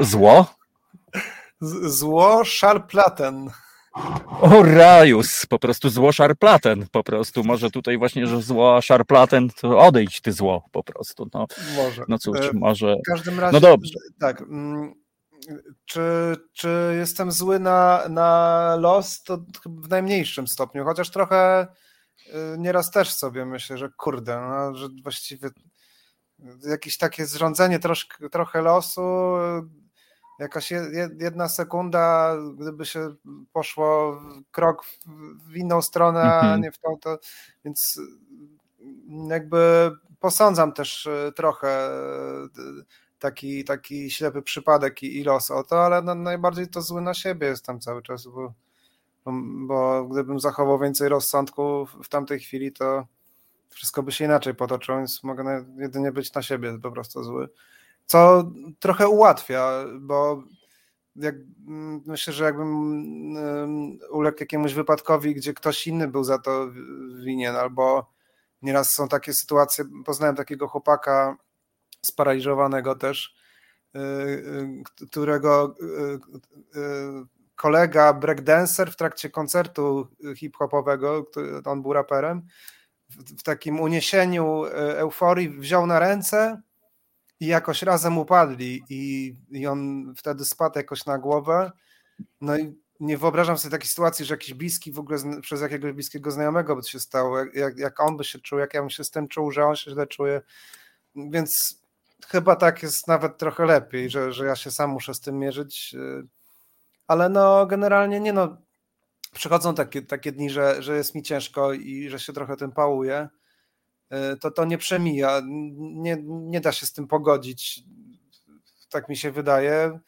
zło? Zło Schallplatten. O rajus, po prostu zło szarplaten, po prostu. Może tutaj właśnie, że zło szarplaten, to odejdź ty zło, po prostu. No, może. No cóż, e, może. W każdym razie, no dobrze. Tak. Mm, czy, czy jestem zły na, na los? To w najmniejszym stopniu, chociaż trochę y, nieraz też sobie myślę, że kurde, no, że właściwie jakieś takie zrządzenie troszkę, trochę losu, jakaś jedna sekunda, gdyby się poszło krok w inną stronę, a mhm. nie w tą, to więc jakby posądzam też y, trochę y, taki, taki ślepy przypadek i, i los o to, ale no, najbardziej to zły na siebie jestem cały czas, bo, bo gdybym zachował więcej rozsądku w tamtej chwili, to wszystko by się inaczej potoczyło, więc mogę jedynie być na siebie po prostu zły. Co trochę ułatwia, bo jak, myślę, że jakbym uległ jakiemuś wypadkowi, gdzie ktoś inny był za to winien, albo nieraz są takie sytuacje, poznałem takiego chłopaka, sparaliżowanego też, y, y, którego y, kolega breakdancer w trakcie koncertu hip-hopowego, on był raperem, w takim uniesieniu euforii wziął na ręce i jakoś razem upadli i, i on wtedy spadł jakoś na głowę. No i nie wyobrażam sobie takiej sytuacji, że jakiś bliski w ogóle przez jakiegoś bliskiego znajomego by się stało, jak, jak on by się czuł, jak ja bym się z tym czuł, że on się źle czuje. Więc chyba tak jest nawet trochę lepiej, że, że ja się sam muszę z tym mierzyć. Y, ale no generalnie nie no. Przychodzą takie, takie dni, że, że jest mi ciężko i że się trochę tym pałuję. Y, to to nie przemija. Nie, nie da się z tym pogodzić. Tak mi się wydaje.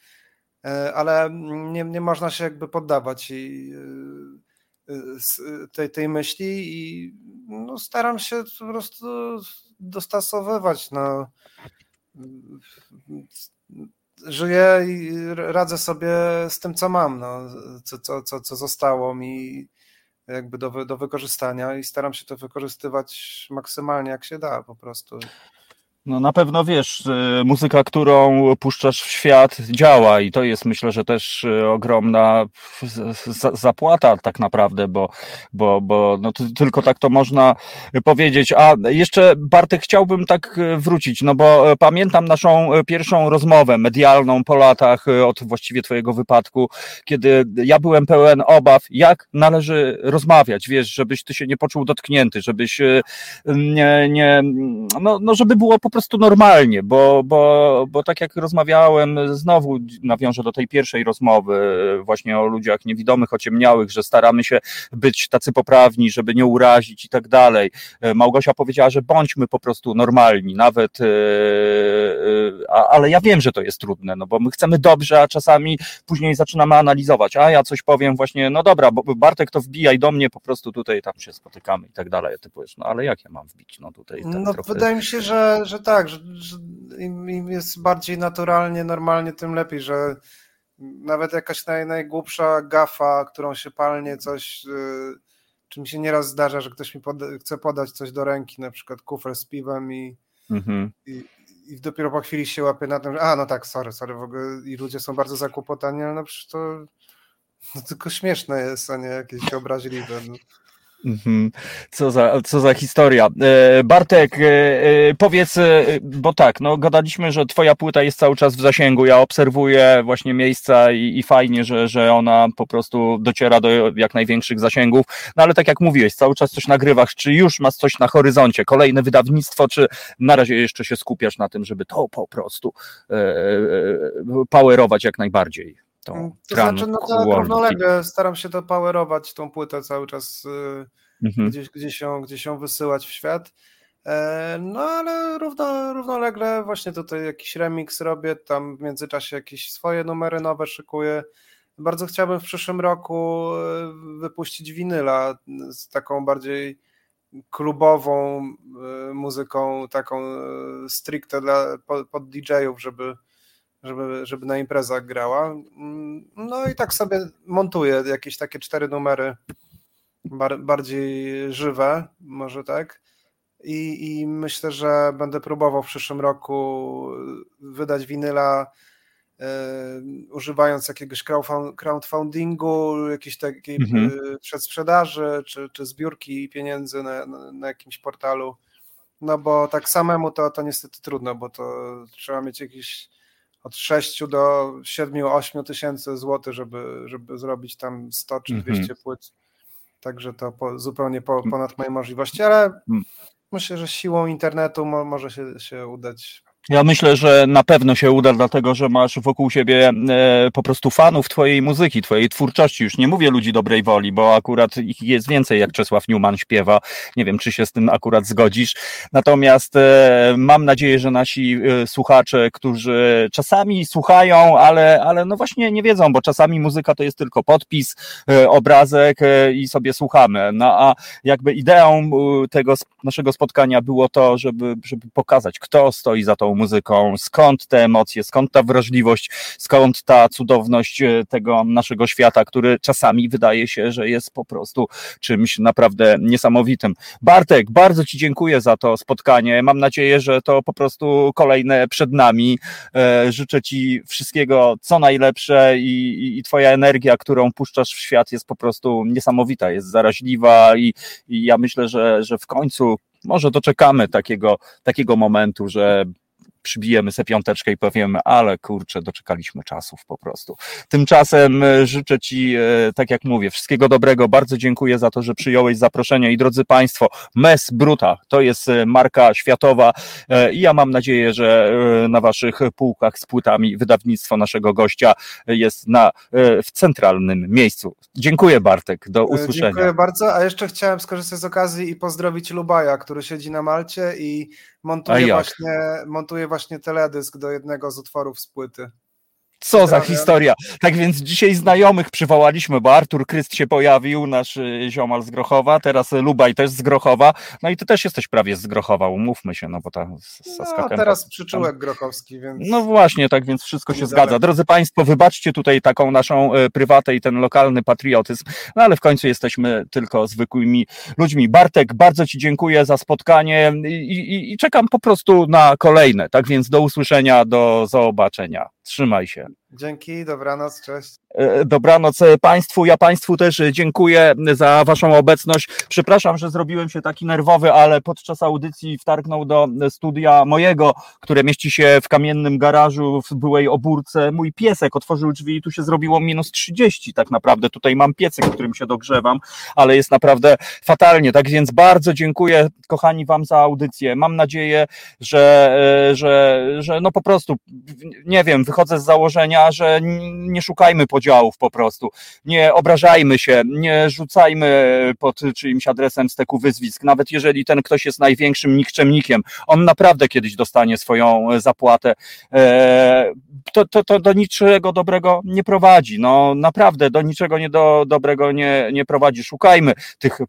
Y, ale nie, nie można się jakby poddawać i, tej, tej myśli i no, staram się po prostu dostosowywać. No żyję i radzę sobie z tym, co mam, no, co, co, co, co zostało mi jakby do, do wykorzystania i staram się to wykorzystywać maksymalnie jak się da po prostu. No na pewno wiesz, y, muzyka, którą puszczasz w świat działa i to jest myślę, że też y, ogromna zapłata tak naprawdę, bo, bo, bo no tylko tak to można powiedzieć. A jeszcze Bartek chciałbym tak y, wrócić, no bo pamiętam naszą pierwszą rozmowę medialną po latach od właściwie twojego wypadku, kiedy ja byłem pełen obaw, jak należy rozmawiać, wiesz, żebyś ty się nie poczuł dotknięty, żebyś nie, nie no, no żeby było po prostu prostu normalnie, bo, bo, bo tak jak rozmawiałem, znowu nawiążę do tej pierwszej rozmowy właśnie o ludziach niewidomych, ociemniałych, że staramy się być tacy poprawni, żeby nie urazić i tak dalej. Małgosia powiedziała, że bądźmy po prostu normalni, nawet, e, e, ale ja wiem, że to jest trudne, no bo my chcemy dobrze, a czasami później zaczynamy analizować, a ja coś powiem właśnie, no dobra, bo Bartek to wbijaj do mnie, po prostu tutaj tam się spotykamy i tak dalej, ty powiesz, no ale jak ja mam wbić, no tutaj. Tak no trochę... wydaje mi się, że, że tak, że, że im, im, jest bardziej naturalnie, normalnie, tym lepiej, że nawet jakaś naj, najgłupsza gafa, którą się palnie coś, yy, czy mi się nieraz zdarza, że ktoś mi poda, chce podać coś do ręki, na przykład kufer z piwem i, mhm. i, i, dopiero po chwili się łapie na tym, że a no tak, sorry, sorry, w ogóle i ludzie są bardzo zakłopotani, ale no przecież to, to tylko śmieszne jest, a nie jakieś obraźliwe. No. Mhm. Co za, co za historia. E, Bartek, e, e, powiedz, bo tak, no gadaliśmy, że twoja płyta jest cały czas w zasięgu. Ja obserwuję właśnie miejsca i, i fajnie, że, że ona po prostu dociera do jak największych zasięgów. No ale tak jak mówiłeś, cały czas coś nagrywasz. Czy już masz coś na horyzoncie? Kolejne wydawnictwo, czy na razie jeszcze się skupiasz na tym, żeby to po prostu powerować jak najbardziej? Tą mm, To znaczy, no tak, równolegle staram się to powerować, tą płytę cały czas y, mhm. gdzieś, gdzieś, ją, gdzieś ją wysyłać w świat. E, no ale równo, równolegle właśnie tutaj jakiś remix robię, tam w międzyczasie jakieś swoje numery nowe szykuję. Bardzo chciałbym w przyszłym roku y, wypuścić winyla z taką bardziej klubową y, muzyką, taką stricte dla, pod, pod DJ-ów, żeby, żeby, żeby na imprezach grała. No i tak sobie montuję jakieś takie cztery numery bar, bardziej żywe, może tak. I, I myślę, że będę próbował w przyszłym roku wydać winyla używając jakiegoś crowdfundingu, jakiejś takiej mhm. przedsprzedaży, czy, czy zbiórki pieniędzy na, na, na jakimś portalu. No bo tak samemu to, to niestety trudno, bo to trzeba mieć jakieś od 6 do 7-8 tysięcy złotych, żeby, żeby zrobić tam 100 czy 200 mhm. płyt. Także to po, zupełnie po, ponad moje możliwości, ale myślę, że siłą internetu mo, może się, się udać ja myślę, że na pewno się uda, dlatego że masz wokół siebie e, po prostu fanów twojej muzyki, twojej twórczości. Już nie mówię ludzi dobrej woli, bo akurat ich jest więcej, jak Czesław Newman śpiewa. Nie wiem, czy się z tym akurat zgodzisz. Natomiast e, mam nadzieję, że nasi e, słuchacze, którzy czasami słuchają, ale, ale no właśnie nie wiedzą, bo czasami muzyka to jest tylko podpis, obrazek i sobie słuchamy. No a jakby ideą tego naszego spotkania było to, żeby, żeby pokazać, kto stoi za tą muzyką, skąd te emocje, skąd ta wrażliwość, skąd ta cudowność e, tego naszego świata, który czasami wydaje się, że jest po prostu czymś naprawdę niesamowitym. Bartek, bardzo Ci dziękuję za to spotkanie. Mam nadzieję, że to po prostu kolejne przed nami. E, życzę Ci wszystkiego, co najlepsze i, i, i Twoja energia, którą puszczasz w świat jest po prostu niesamowita, jest zaraźliwa i, i ja myślę, że, że w końcu może doczekamy takiego, takiego momentu, że przybijemy sobie piąteczkę i powiemy, ale kurczę, doczekaliśmy czasów po prostu. Tymczasem e, życzę Ci, e, tak jak mówię, wszystkiego dobrego. Bardzo dziękuję za to, że przyjąłeś zaproszenie i drodzy Państwo, Mes Bruta to jest e, marka światowa i ja mam nadzieję, że na Waszych półkach z płytami wydawnictwo naszego gościa jest na, w centralnym miejscu. Dziękuję Bartek, do usłyszenia. Dziękuję bardzo, a jeszcze chciałem skorzystać z okazji i pozdrowić Lubaja, który siedzi na Malcie i montuje właśnie, montuje właśnie teledysk do jednego z utworów z płyty. Co za historia. Tak więc dzisiaj znajomych przywołaliśmy, bo Artur Kryst się pojawił, nasz y, ziomal z Grochowa, teraz Lubaj też z Grochowa, no i ty też jesteś prawie z Grochowa, umówmy się, no bo ta No, teraz przyczółek grochowski, więc... No właśnie, tak więc wszystko się zgadza. Drodzy Państwo, wybaczcie tutaj taką naszą y, prywatę i ten lokalny patriotyzm, no ale w końcu jesteśmy tylko zwykłymi ludźmi. Bartek, bardzo Ci dziękuję za spotkanie i, i, i czekam po prostu na kolejne, tak więc do usłyszenia, do zobaczenia. Trzymaj się. again. Dzięki, dobranoc, cześć. E, dobranoc e, Państwu. Ja Państwu też dziękuję za Waszą obecność. Przepraszam, że zrobiłem się taki nerwowy, ale podczas audycji wtargnął do studia mojego, które mieści się w kamiennym garażu w byłej obórce. Mój piesek otworzył drzwi i tu się zrobiło minus 30 tak naprawdę. Tutaj mam piecyk, którym się dogrzewam, ale jest naprawdę fatalnie. Tak więc bardzo dziękuję kochani Wam za audycję. Mam nadzieję, że, e, że, że no po prostu, nie wiem, wychodzę z założenia, że nie szukajmy po podziałów po prostu. Nie obrażajmy się, nie rzucajmy pod czyimś adresem steku wyzwisk, nawet jeżeli ten ktoś jest największym nikczemnikiem, on naprawdę kiedyś dostanie swoją zapłatę. E, to, to, to do niczego dobrego nie prowadzi. No naprawdę do niczego nie do, dobrego nie, nie prowadzi. Szukajmy tych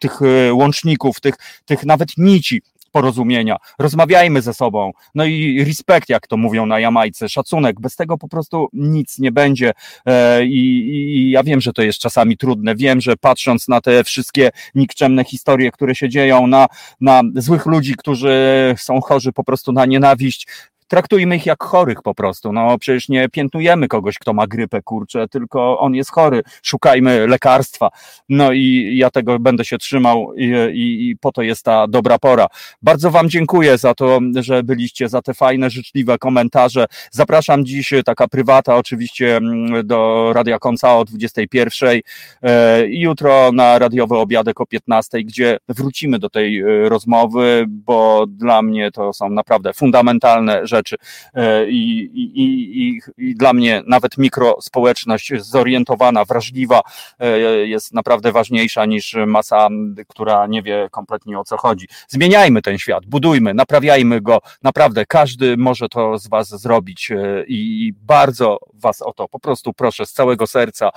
tych e, łączników, tych, tych nawet nici, porozumienia, rozmawiajmy ze sobą, no i respekt, jak to mówią na Jamajce, szacunek, bez tego po prostu nic nie będzie. E, i, i ja wiem, że to jest czasami trudne, wiem, że patrząc na te wszystkie nikczemne historie, które się dzieją, na, na złych ludzi, którzy są chorzy po prostu na nienawiść, traktujmy ich jak chorych po prostu. No przecież nie piętnujemy kogoś, kto ma grypę, kurczę, tylko on jest chory. Szukajmy lekarstwa. No i ja tego będę się trzymał i, i, i po to jest ta dobra pora. Bardzo Wam dziękuję za to, że byliście, za te fajne, życzliwe komentarze. Zapraszam dziś, taka prywata oczywiście mm, do Radia Konca o 21 e, i jutro na radiowy obiadek o 15, gdzie wrócimy do tej e, rozmowy, bo dla mnie to są naprawdę fundamentalne rzeczy rzeczy. E, I, i, i, dla mnie nawet mikrospołeczność zorientowana, wrażliwa e, jest naprawdę ważniejsza niż masa, która nie wie kompletnie o co chodzi. Zmieniajmy ten świat, budujmy, naprawiajmy go. Naprawdę każdy może to z Was zrobić e, i bardzo Was o to po prostu proszę z całego serca,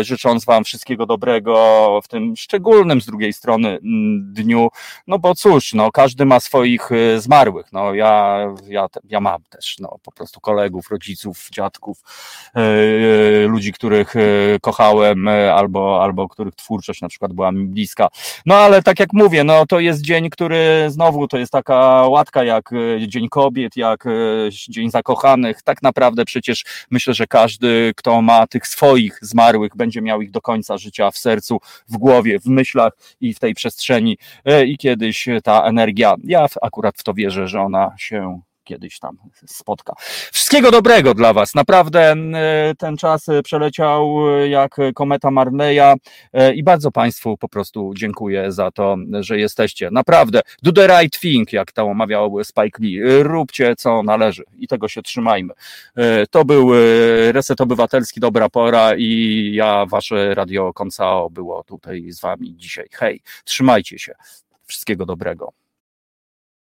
życząc Wam wszystkiego dobrego w tym szczególnym z drugiej strony dniu. No bo cóż, no, każdy ma swoich zmarłych. No, ja, ja ja mam też no, po prostu kolegów, rodziców, dziadków, yy, ludzi, których kochałem albo, albo których twórczość na przykład była mi bliska. No ale tak jak mówię, no to jest dzień, który znowu to jest taka łatka jak Dzień Kobiet, jak Dzień Zakochanych. Tak naprawdę przecież myślę, że każdy, kto ma tych swoich zmarłych, będzie miał ich do końca życia w sercu, w głowie, w myślach i w tej przestrzeni. I kiedyś ta energia, ja akurat w to wierzę, że ona się kiedyś tam spotka. Wszystkiego dobrego dla Was. Naprawdę e, ten czas przeleciał jak kometa Marleya e, i bardzo Państwu po prostu dziękuję za to, że jesteście. Naprawdę, do the right thing, jak to omawiał Spike Lee. Róbcie co należy i tego się trzymajmy. E, to był Reset Obywatelski, dobra pora i ja, Wasze Radio Koncao było tutaj z Wami dzisiaj. Hej, trzymajcie się. Wszystkiego dobrego.